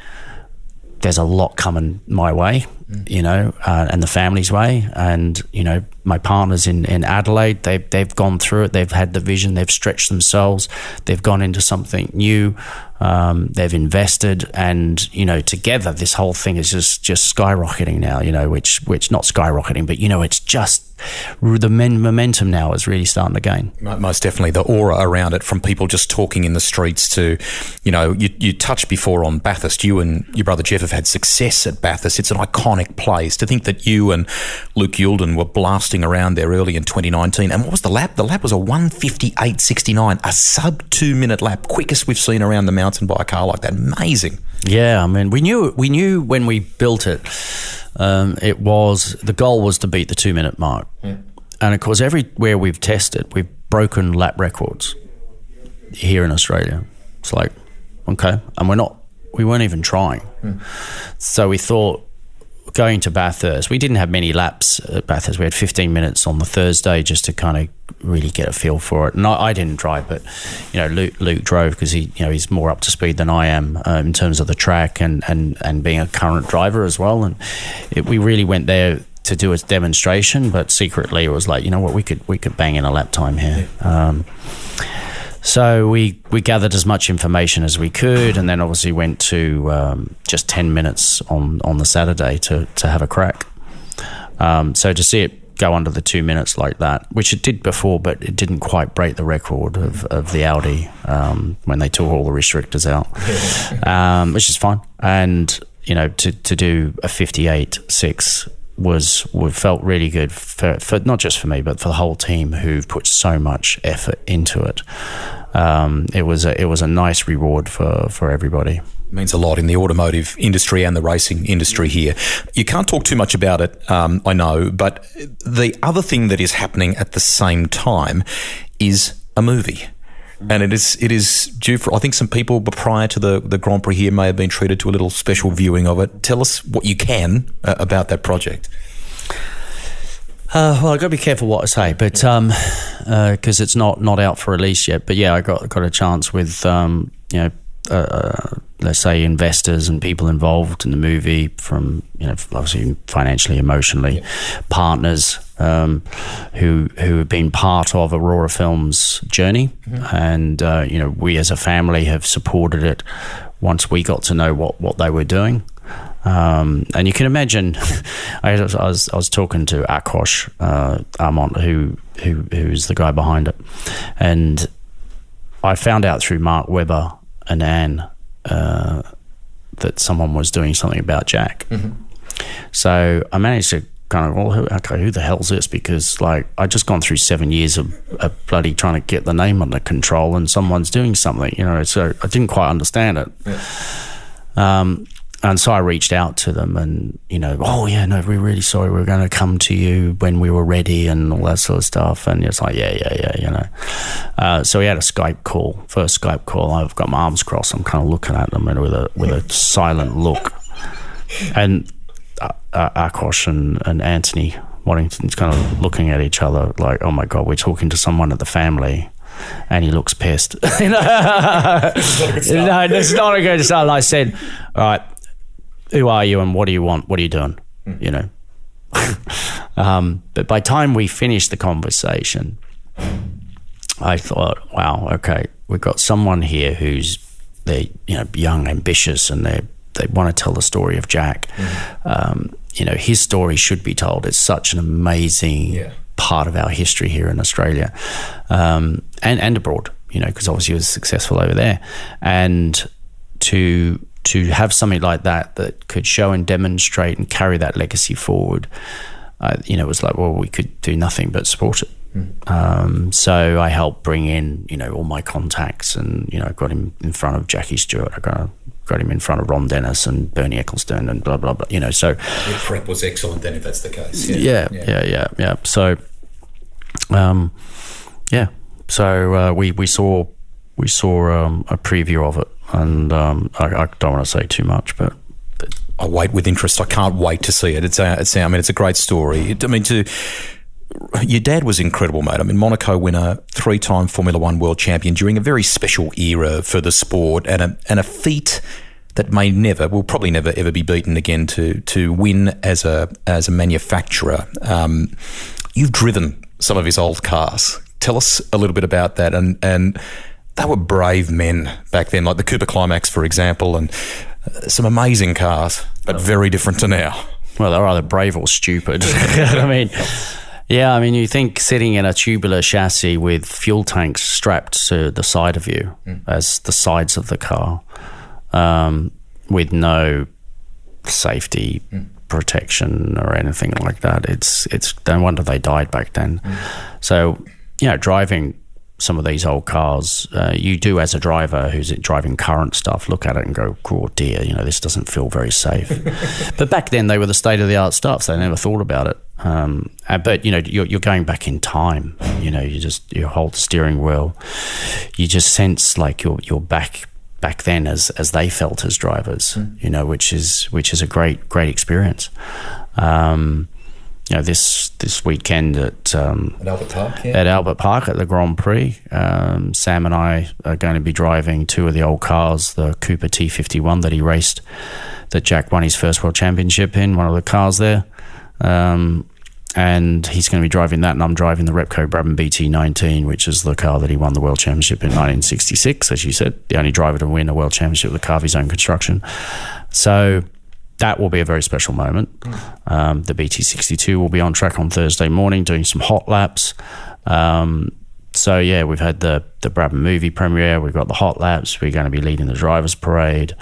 there's a lot coming my way, you know, uh, and the family's way. And, you know, my partners in, in Adelaide, they've, they've gone through it. They've had the vision. They've stretched themselves. They've gone into something new. Um, they've invested and, you know, together this whole thing is just, just skyrocketing now, you know, which, which not skyrocketing, but, you know, it's just the men- momentum now is really starting to gain. Most definitely, the aura around it from people just talking in the streets to, you know, you, you touched before on Bathurst. You and your brother Geoff have had success at Bathurst. It's an iconic place. To think that you and Luke Youlden were blasting around there early in 2019. And what was the lap? The lap was a 158.69, a sub two minute lap, quickest we've seen around the mountain by a car like that. Amazing. Yeah, I mean, we knew we knew when we built it, um, it was the goal was to beat the two minute mark, and of course, everywhere we've tested, we've broken lap records here in Australia. It's like, okay, and we're not, we weren't even trying. So we thought going to Bathurst, we didn't have many laps at Bathurst. We had 15 minutes on the Thursday just to kind of really get a feel for it. And I, I didn't drive, but you know, Luke, Luke drove because he, you know, he's more up to speed than I am uh, in terms of the track and, and, and being a current driver as well. And it, we really went there to do a demonstration, but secretly it was like, you know what, we could we could bang in a lap time here. Um, so we, we gathered as much information as we could, and then obviously went to um, just ten minutes on, on the Saturday to, to have a crack. Um, so to see it go under the two minutes like that, which it did before, but it didn't quite break the record of, of the Audi um, when they took all the restrictors out, [laughs] um, which is fine. And you know, to, to do a fifty-eight six was felt really good for, for not just for me but for the whole team who've put so much effort into it. Um, it was a, it was a nice reward for, for everybody. means a lot in the automotive industry and the racing industry here. You can't talk too much about it, um, I know, but the other thing that is happening at the same time is a movie. And it is it is due for I think some people prior to the, the Grand Prix here may have been treated to a little special viewing of it. Tell us what you can uh, about that project. Uh, well, I got to be careful what I say, but because it's not not out for release yet. But yeah, I got got a chance with um, you know. Uh, uh, let's say investors and people involved in the movie from you know obviously financially emotionally partners um, who who have been part of Aurora Films journey. And uh, you know we as a family have supported it once we got to know what what they were doing. Um, and you can imagine, [laughs] I was, I was I was talking to Ákos uh, Armont, who who who's the guy behind it, and I found out through Mark Webber and Anne uh, that someone was doing something about Jack. So I managed to kind of, well, who, okay, who the hell's this? Because like I just gone through seven years of, of bloody trying to get the name under control, and someone's doing something, you know. So I didn't quite understand it. Um, and so I reached out to them and, you know, oh, yeah, no, we're really sorry. We're going to come to you when we were ready and all that sort of stuff. And it's like, yeah, yeah, yeah, you know. Uh, so we had a Skype call, first Skype call. I've got my arms crossed. I'm kind of looking at them and with a, with a silent look. And uh, and, and Anthony Waddington's kind of looking at each other like, oh my God, we're talking to someone at the family and he looks pissed. [laughs] no, it's not a good start. I said, all right, who are you and what do you want? What are you doing? Mm. You know. [laughs] um, but by time we finished the conversation, I thought, wow, okay, we've got someone here who's they you know young, ambitious, and they they want to tell the story of Jack. Mm. Um, you know, his story should be told. It's such an amazing yeah. part of our history here in Australia um, and and abroad. You know, because obviously he was successful over there, and to to have something like that that could show and demonstrate and carry that legacy forward, uh, you know, it was like, well, we could do nothing but support it. Mm. Um, so I helped bring in, you know, all my contacts and, you know, got him in front of Jackie Stewart. I got, got him in front of Ron Dennis and Bernie Ecclestone and blah, blah, blah, you know, so. Your prep was excellent then if that's the case. Yeah, yeah, yeah, yeah. yeah. So, um, yeah. So uh, we, we saw, we saw um, a preview of it and um, I, I, don't want to say too much, but. I wait with interest. I can't wait to see it. It's, a, it's a, I mean, it's a great story. It, I mean, to your dad was incredible, mate. I mean, Monaco winner, three-time Formula One world champion during a very special era for the sport, and a and a feat that may never, will probably never ever be beaten again. To to win as a as a manufacturer, um, you've driven some of his old cars. Tell us a little bit about that, and and they were brave men back then, like the Cooper Climax, for example, and uh, some amazing cars, but very different to now. Well, they're either brave or stupid. [laughs] I mean, yeah, I mean, you think sitting in a tubular chassis with fuel tanks strapped to the side of you mm. as the sides of the car, um, with no safety mm. protection or anything like that. It's it's no wonder they died back then. Mm. So, you know, driving some of these old cars, uh, you do as a driver who's driving current stuff, look at it and go, "Oh dear, you know this doesn't feel very safe." [laughs] but back then they were the state of the art stuff, so they never thought about it. Um, uh, but you know, you're, you're, going back in time. You know, you just you hold the steering wheel, you just sense like you're you're back back then as as they felt as drivers. Mm. You know, which is which is a great great experience. Um, you know, this this weekend at um, at Albert Park, yeah. at Albert Park at the Grand Prix. Um, Sam and I are going to be driving two of the old cars, the Cooper T51 that he raced, that Jack won his first world championship in. One of the cars there, um, and he's going to be driving that, and I'm driving the Repco Brabham BT19, which is the car that he won the world championship in 1966. As you said, the only driver to win a world championship with a car of his own construction. So that will be a very special moment. Um, the BT62 will be on track on Thursday morning doing some hot laps. Um, so yeah, we've had the the Brabham movie premiere. We've got the hot laps. We're going to be leading the drivers' parade.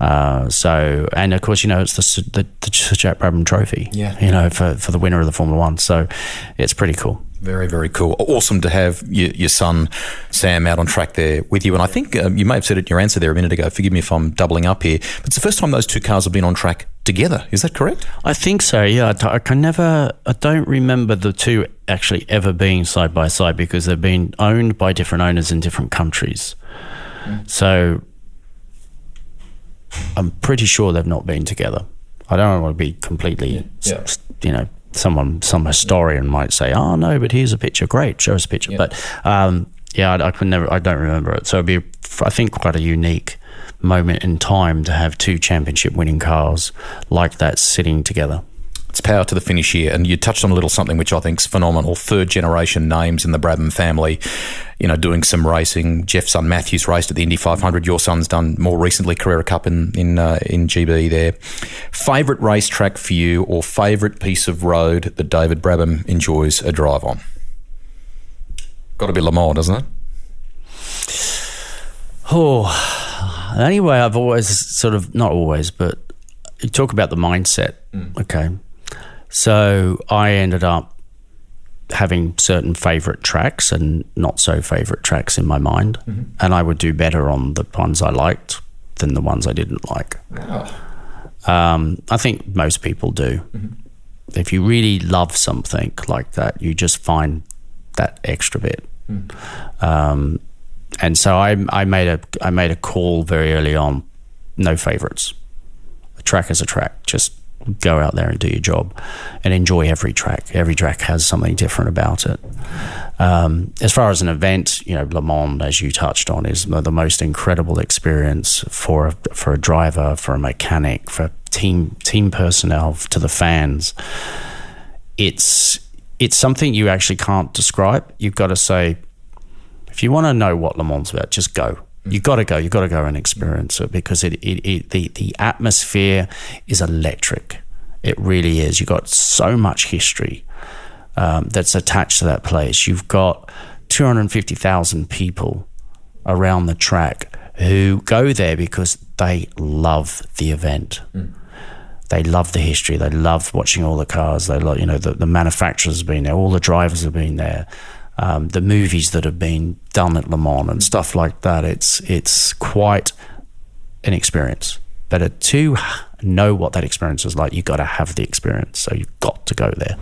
Uh, so and of course, you know, it's the the, the Jack Brabham Trophy. Yeah. You know, for for the winner of the Formula One. So it's pretty cool. Very, very cool. Awesome to have your, your, son Sam out on track there with you. And I think um, you may have said it in your answer there a minute ago. Forgive me if I'm doubling up here, but it's the first time those two cars have been on track together. Is that correct? I think so. Yeah, I, can never. I don't remember the two actually ever being side by side because they've been owned by different owners in different countries. Mm. So I'm pretty sure they've not been together. I don't want to be completely, yeah. you know, someone, some historian might say, "Oh no, but here's a picture. Great, show us a picture." Yeah. But um, yeah, I, I can never, I don't remember it. So it'd be, I think, quite a unique moment in time to have two championship winning cars like that sitting together. It's power to the finish here. And you touched on a little something which I think is phenomenal. Third generation names in the Brabham family, you know, doing some racing. Geoff's son Matthew's raced at the Indy 500. Your son's done more recently Carrera Cup in in, uh, in GB there. Favourite racetrack for you or favourite piece of road that David Brabham enjoys a drive on? Got to be Le Mans, doesn't it? Oh, anyway, I've always sort of, not always, but you talk about the mindset. Mm. Okay. So I ended up having certain favorite tracks and not so favorite tracks in my mind. Mm-hmm. And I would do better on the ones I liked than the ones I didn't like. Um, I think most people do. If you really love something like that, you just find that extra bit. Um, and so I, I made a I made a call very early on. No favorites. A track is a track. Just go out there and do your job, and enjoy every track. Every track has something different about it. Um, as far as an event, you know, Le Mans, as you touched on, is the most incredible experience for a, for a driver, for a mechanic, for team team personnel, to the fans. It's it's something you actually can't describe. You've got to say, if you want to know what Le Mans about, just go. You've got to go. You've got to go and experience it because it, it, it the the atmosphere is electric. It really is. You've got so much history um, that's attached to that place. You've got 250,000 people around the track who go there because they love the event. They love the history. They love watching all the cars. They love, you know, the, the manufacturers have been there. All the drivers have been there. Um, the movies that have been done at Le Mans and stuff like that. It's it's quite an experience. But to [sighs] know what that experience is like, you've got to have the experience. So you've got to go there.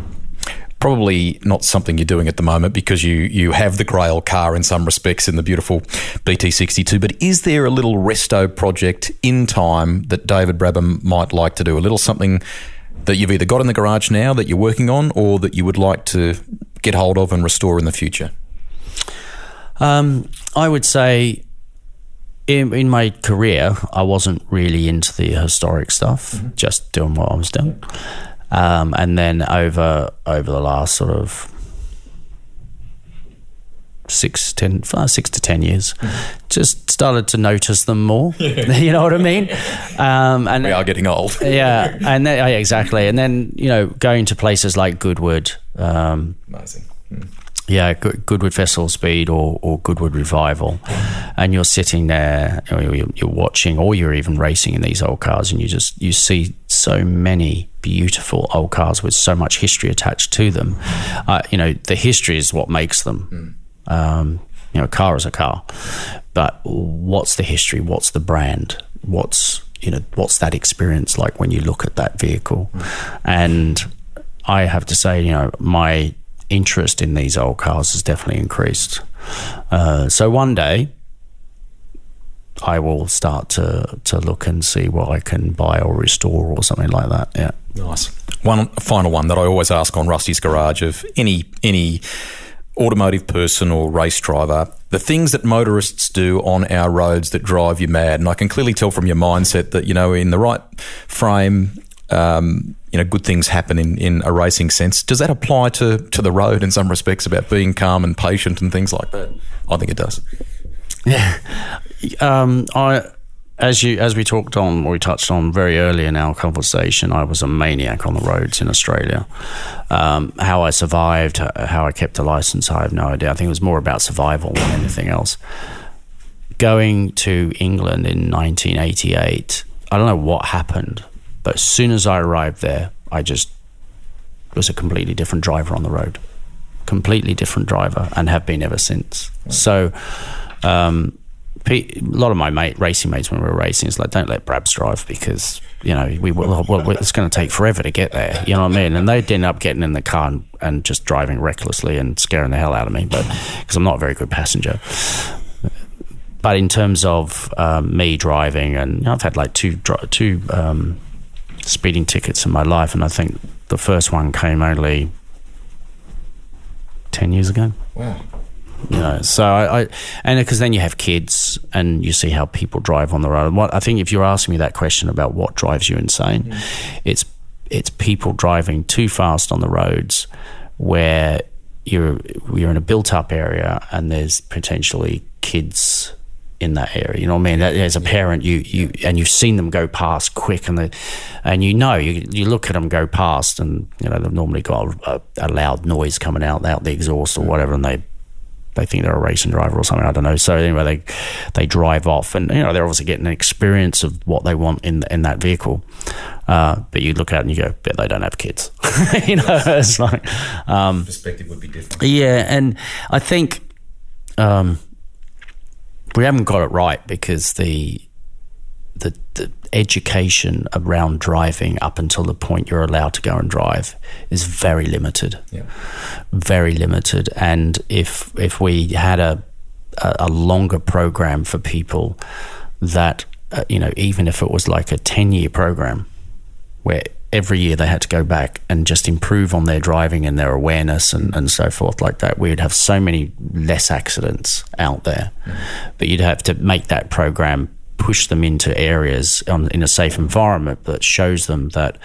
Probably not something you're doing at the moment because you you have the Grail car in some respects in the beautiful BT62. But is there a little resto project in time that David Brabham might like to do? A little something that you've either got in the garage now that you're working on, or that you would like to get hold of and restore in the future? Um, I would say in, in my career, I wasn't really into the historic stuff, just doing what I was doing. Um, and then over over the last sort of six, ten, uh, six to ten years, just started to notice them more. [laughs] [laughs] you know what I mean? Um, and We are getting old. [laughs] yeah, and then, yeah, exactly. And then you know, going to places like Goodwood, um, Amazing. yeah, Good- Goodwood Festival Speed or, or Goodwood Revival, and you're sitting there, you're, you're watching, or you're even racing in these old cars, and you just you see so many beautiful old cars with so much history attached to them. Uh, you know, the history is what makes them. Um, you know, a car is a car, but what's the history? What's the brand? What's you know, what's that experience like when you look at that vehicle? And I have to say, you know, my interest in these old cars has definitely increased. Uh, so one day, I will start to to look and see what I can buy or restore or something like that. Yeah. Nice. One final one that I always ask on Rusty's Garage of any any automotive person or race driver, the things that motorists do on our roads that drive you mad. And I can clearly tell from your mindset that, you know, in the right frame, um, you know, good things happen in, in a racing sense. Does that apply to, to the road in some respects about being calm and patient and things like that? I think it does. Um, I, as you as we talked on, we touched on very early in our conversation, I was a maniac on the roads in Australia. Um, how I survived, how I kept a license, I have no idea. I think it was more about survival than anything else. Going to England in 1988, I don't know what happened, but as soon as I arrived there, I just was a completely different driver on the road, completely different driver, and have been ever since. So. Um, a lot of my mate racing mates when we were racing is like, don't let Brabs drive because you know we well, well it's going to take forever to get there. You know what I mean? And they'd end up getting in the car and, and just driving recklessly and scaring the hell out of me, but because I'm not a very good passenger. But in terms of um, me driving, and you know, I've had like two two um, speeding tickets in my life, and I think the first one came only ten years ago Wow. You know so I, I and because then you have kids and you see how people drive on the road. What i think if you're asking me that question about what drives you insane mm. it's it's people driving too fast on the roads where you're you're in a built up area and there's potentially kids in that area. You know what I mean? That, as a parent, you, you and you've seen them go past quick, and they, and you know you, you look at them go past, and you know they've normally got a, a loud noise coming out out the exhaust or whatever, and they they think they're a racing driver or something. I don't know. So anyway, they they drive off, and you know they're obviously getting an experience of what they want in in that vehicle. Uh, but you look at it and you go, "Bet they don't have kids." [laughs] you know, it's like, um, Perspective would be different. yeah, and I think um, we haven't got it right because the the, the education around driving up until the point you're allowed to go and drive is very limited. Yeah. Very limited. And if if we had a a, longer program for people that uh, you know even if it was like a 10 year program where every year they had to go back and just improve on their driving and their awareness and, and so forth like that we would have so many less accidents out there but you'd have to make that program push them into areas on, in a safe environment that shows them that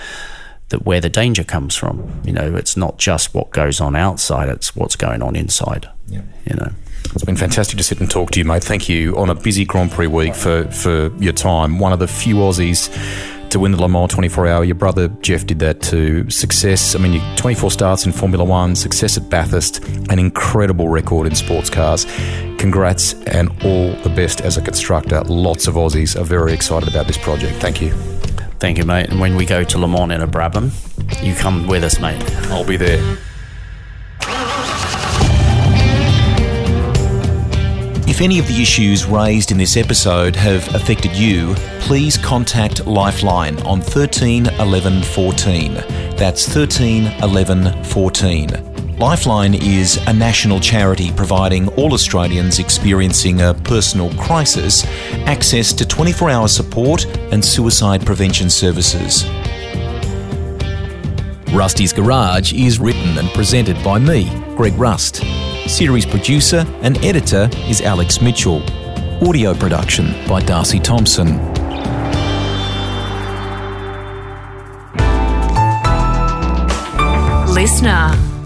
that where the danger comes from. You know, it's not just what goes on outside; it's what's going on inside. Yeah. You know. It's been fantastic to sit and talk to you, mate. Thank you on a busy Grand Prix week for, for your time. One of the few Aussies to win the Le Mans 24 hour. Your brother Geoff did that too. Success, I mean, 24 starts in Formula One, success at Bathurst, an incredible record in sports cars. Congrats and all the best as a constructor. Lots of Aussies are very excited about this project. Thank you. Thank you, mate. And when we go to Le Mans in a Brabham, you come with us, mate. I'll be there. If any of the issues raised in this episode have affected you, please contact Lifeline on 13 11 14. That's 13 11 14. Lifeline is a national charity providing all Australians experiencing a personal crisis access to 24 hour support and suicide prevention services. Rusty's Garage is written and presented by me, Greg Rust. Series producer and editor is Alex Mitchell. Audio production by Darcy Thompson. LiSTNR.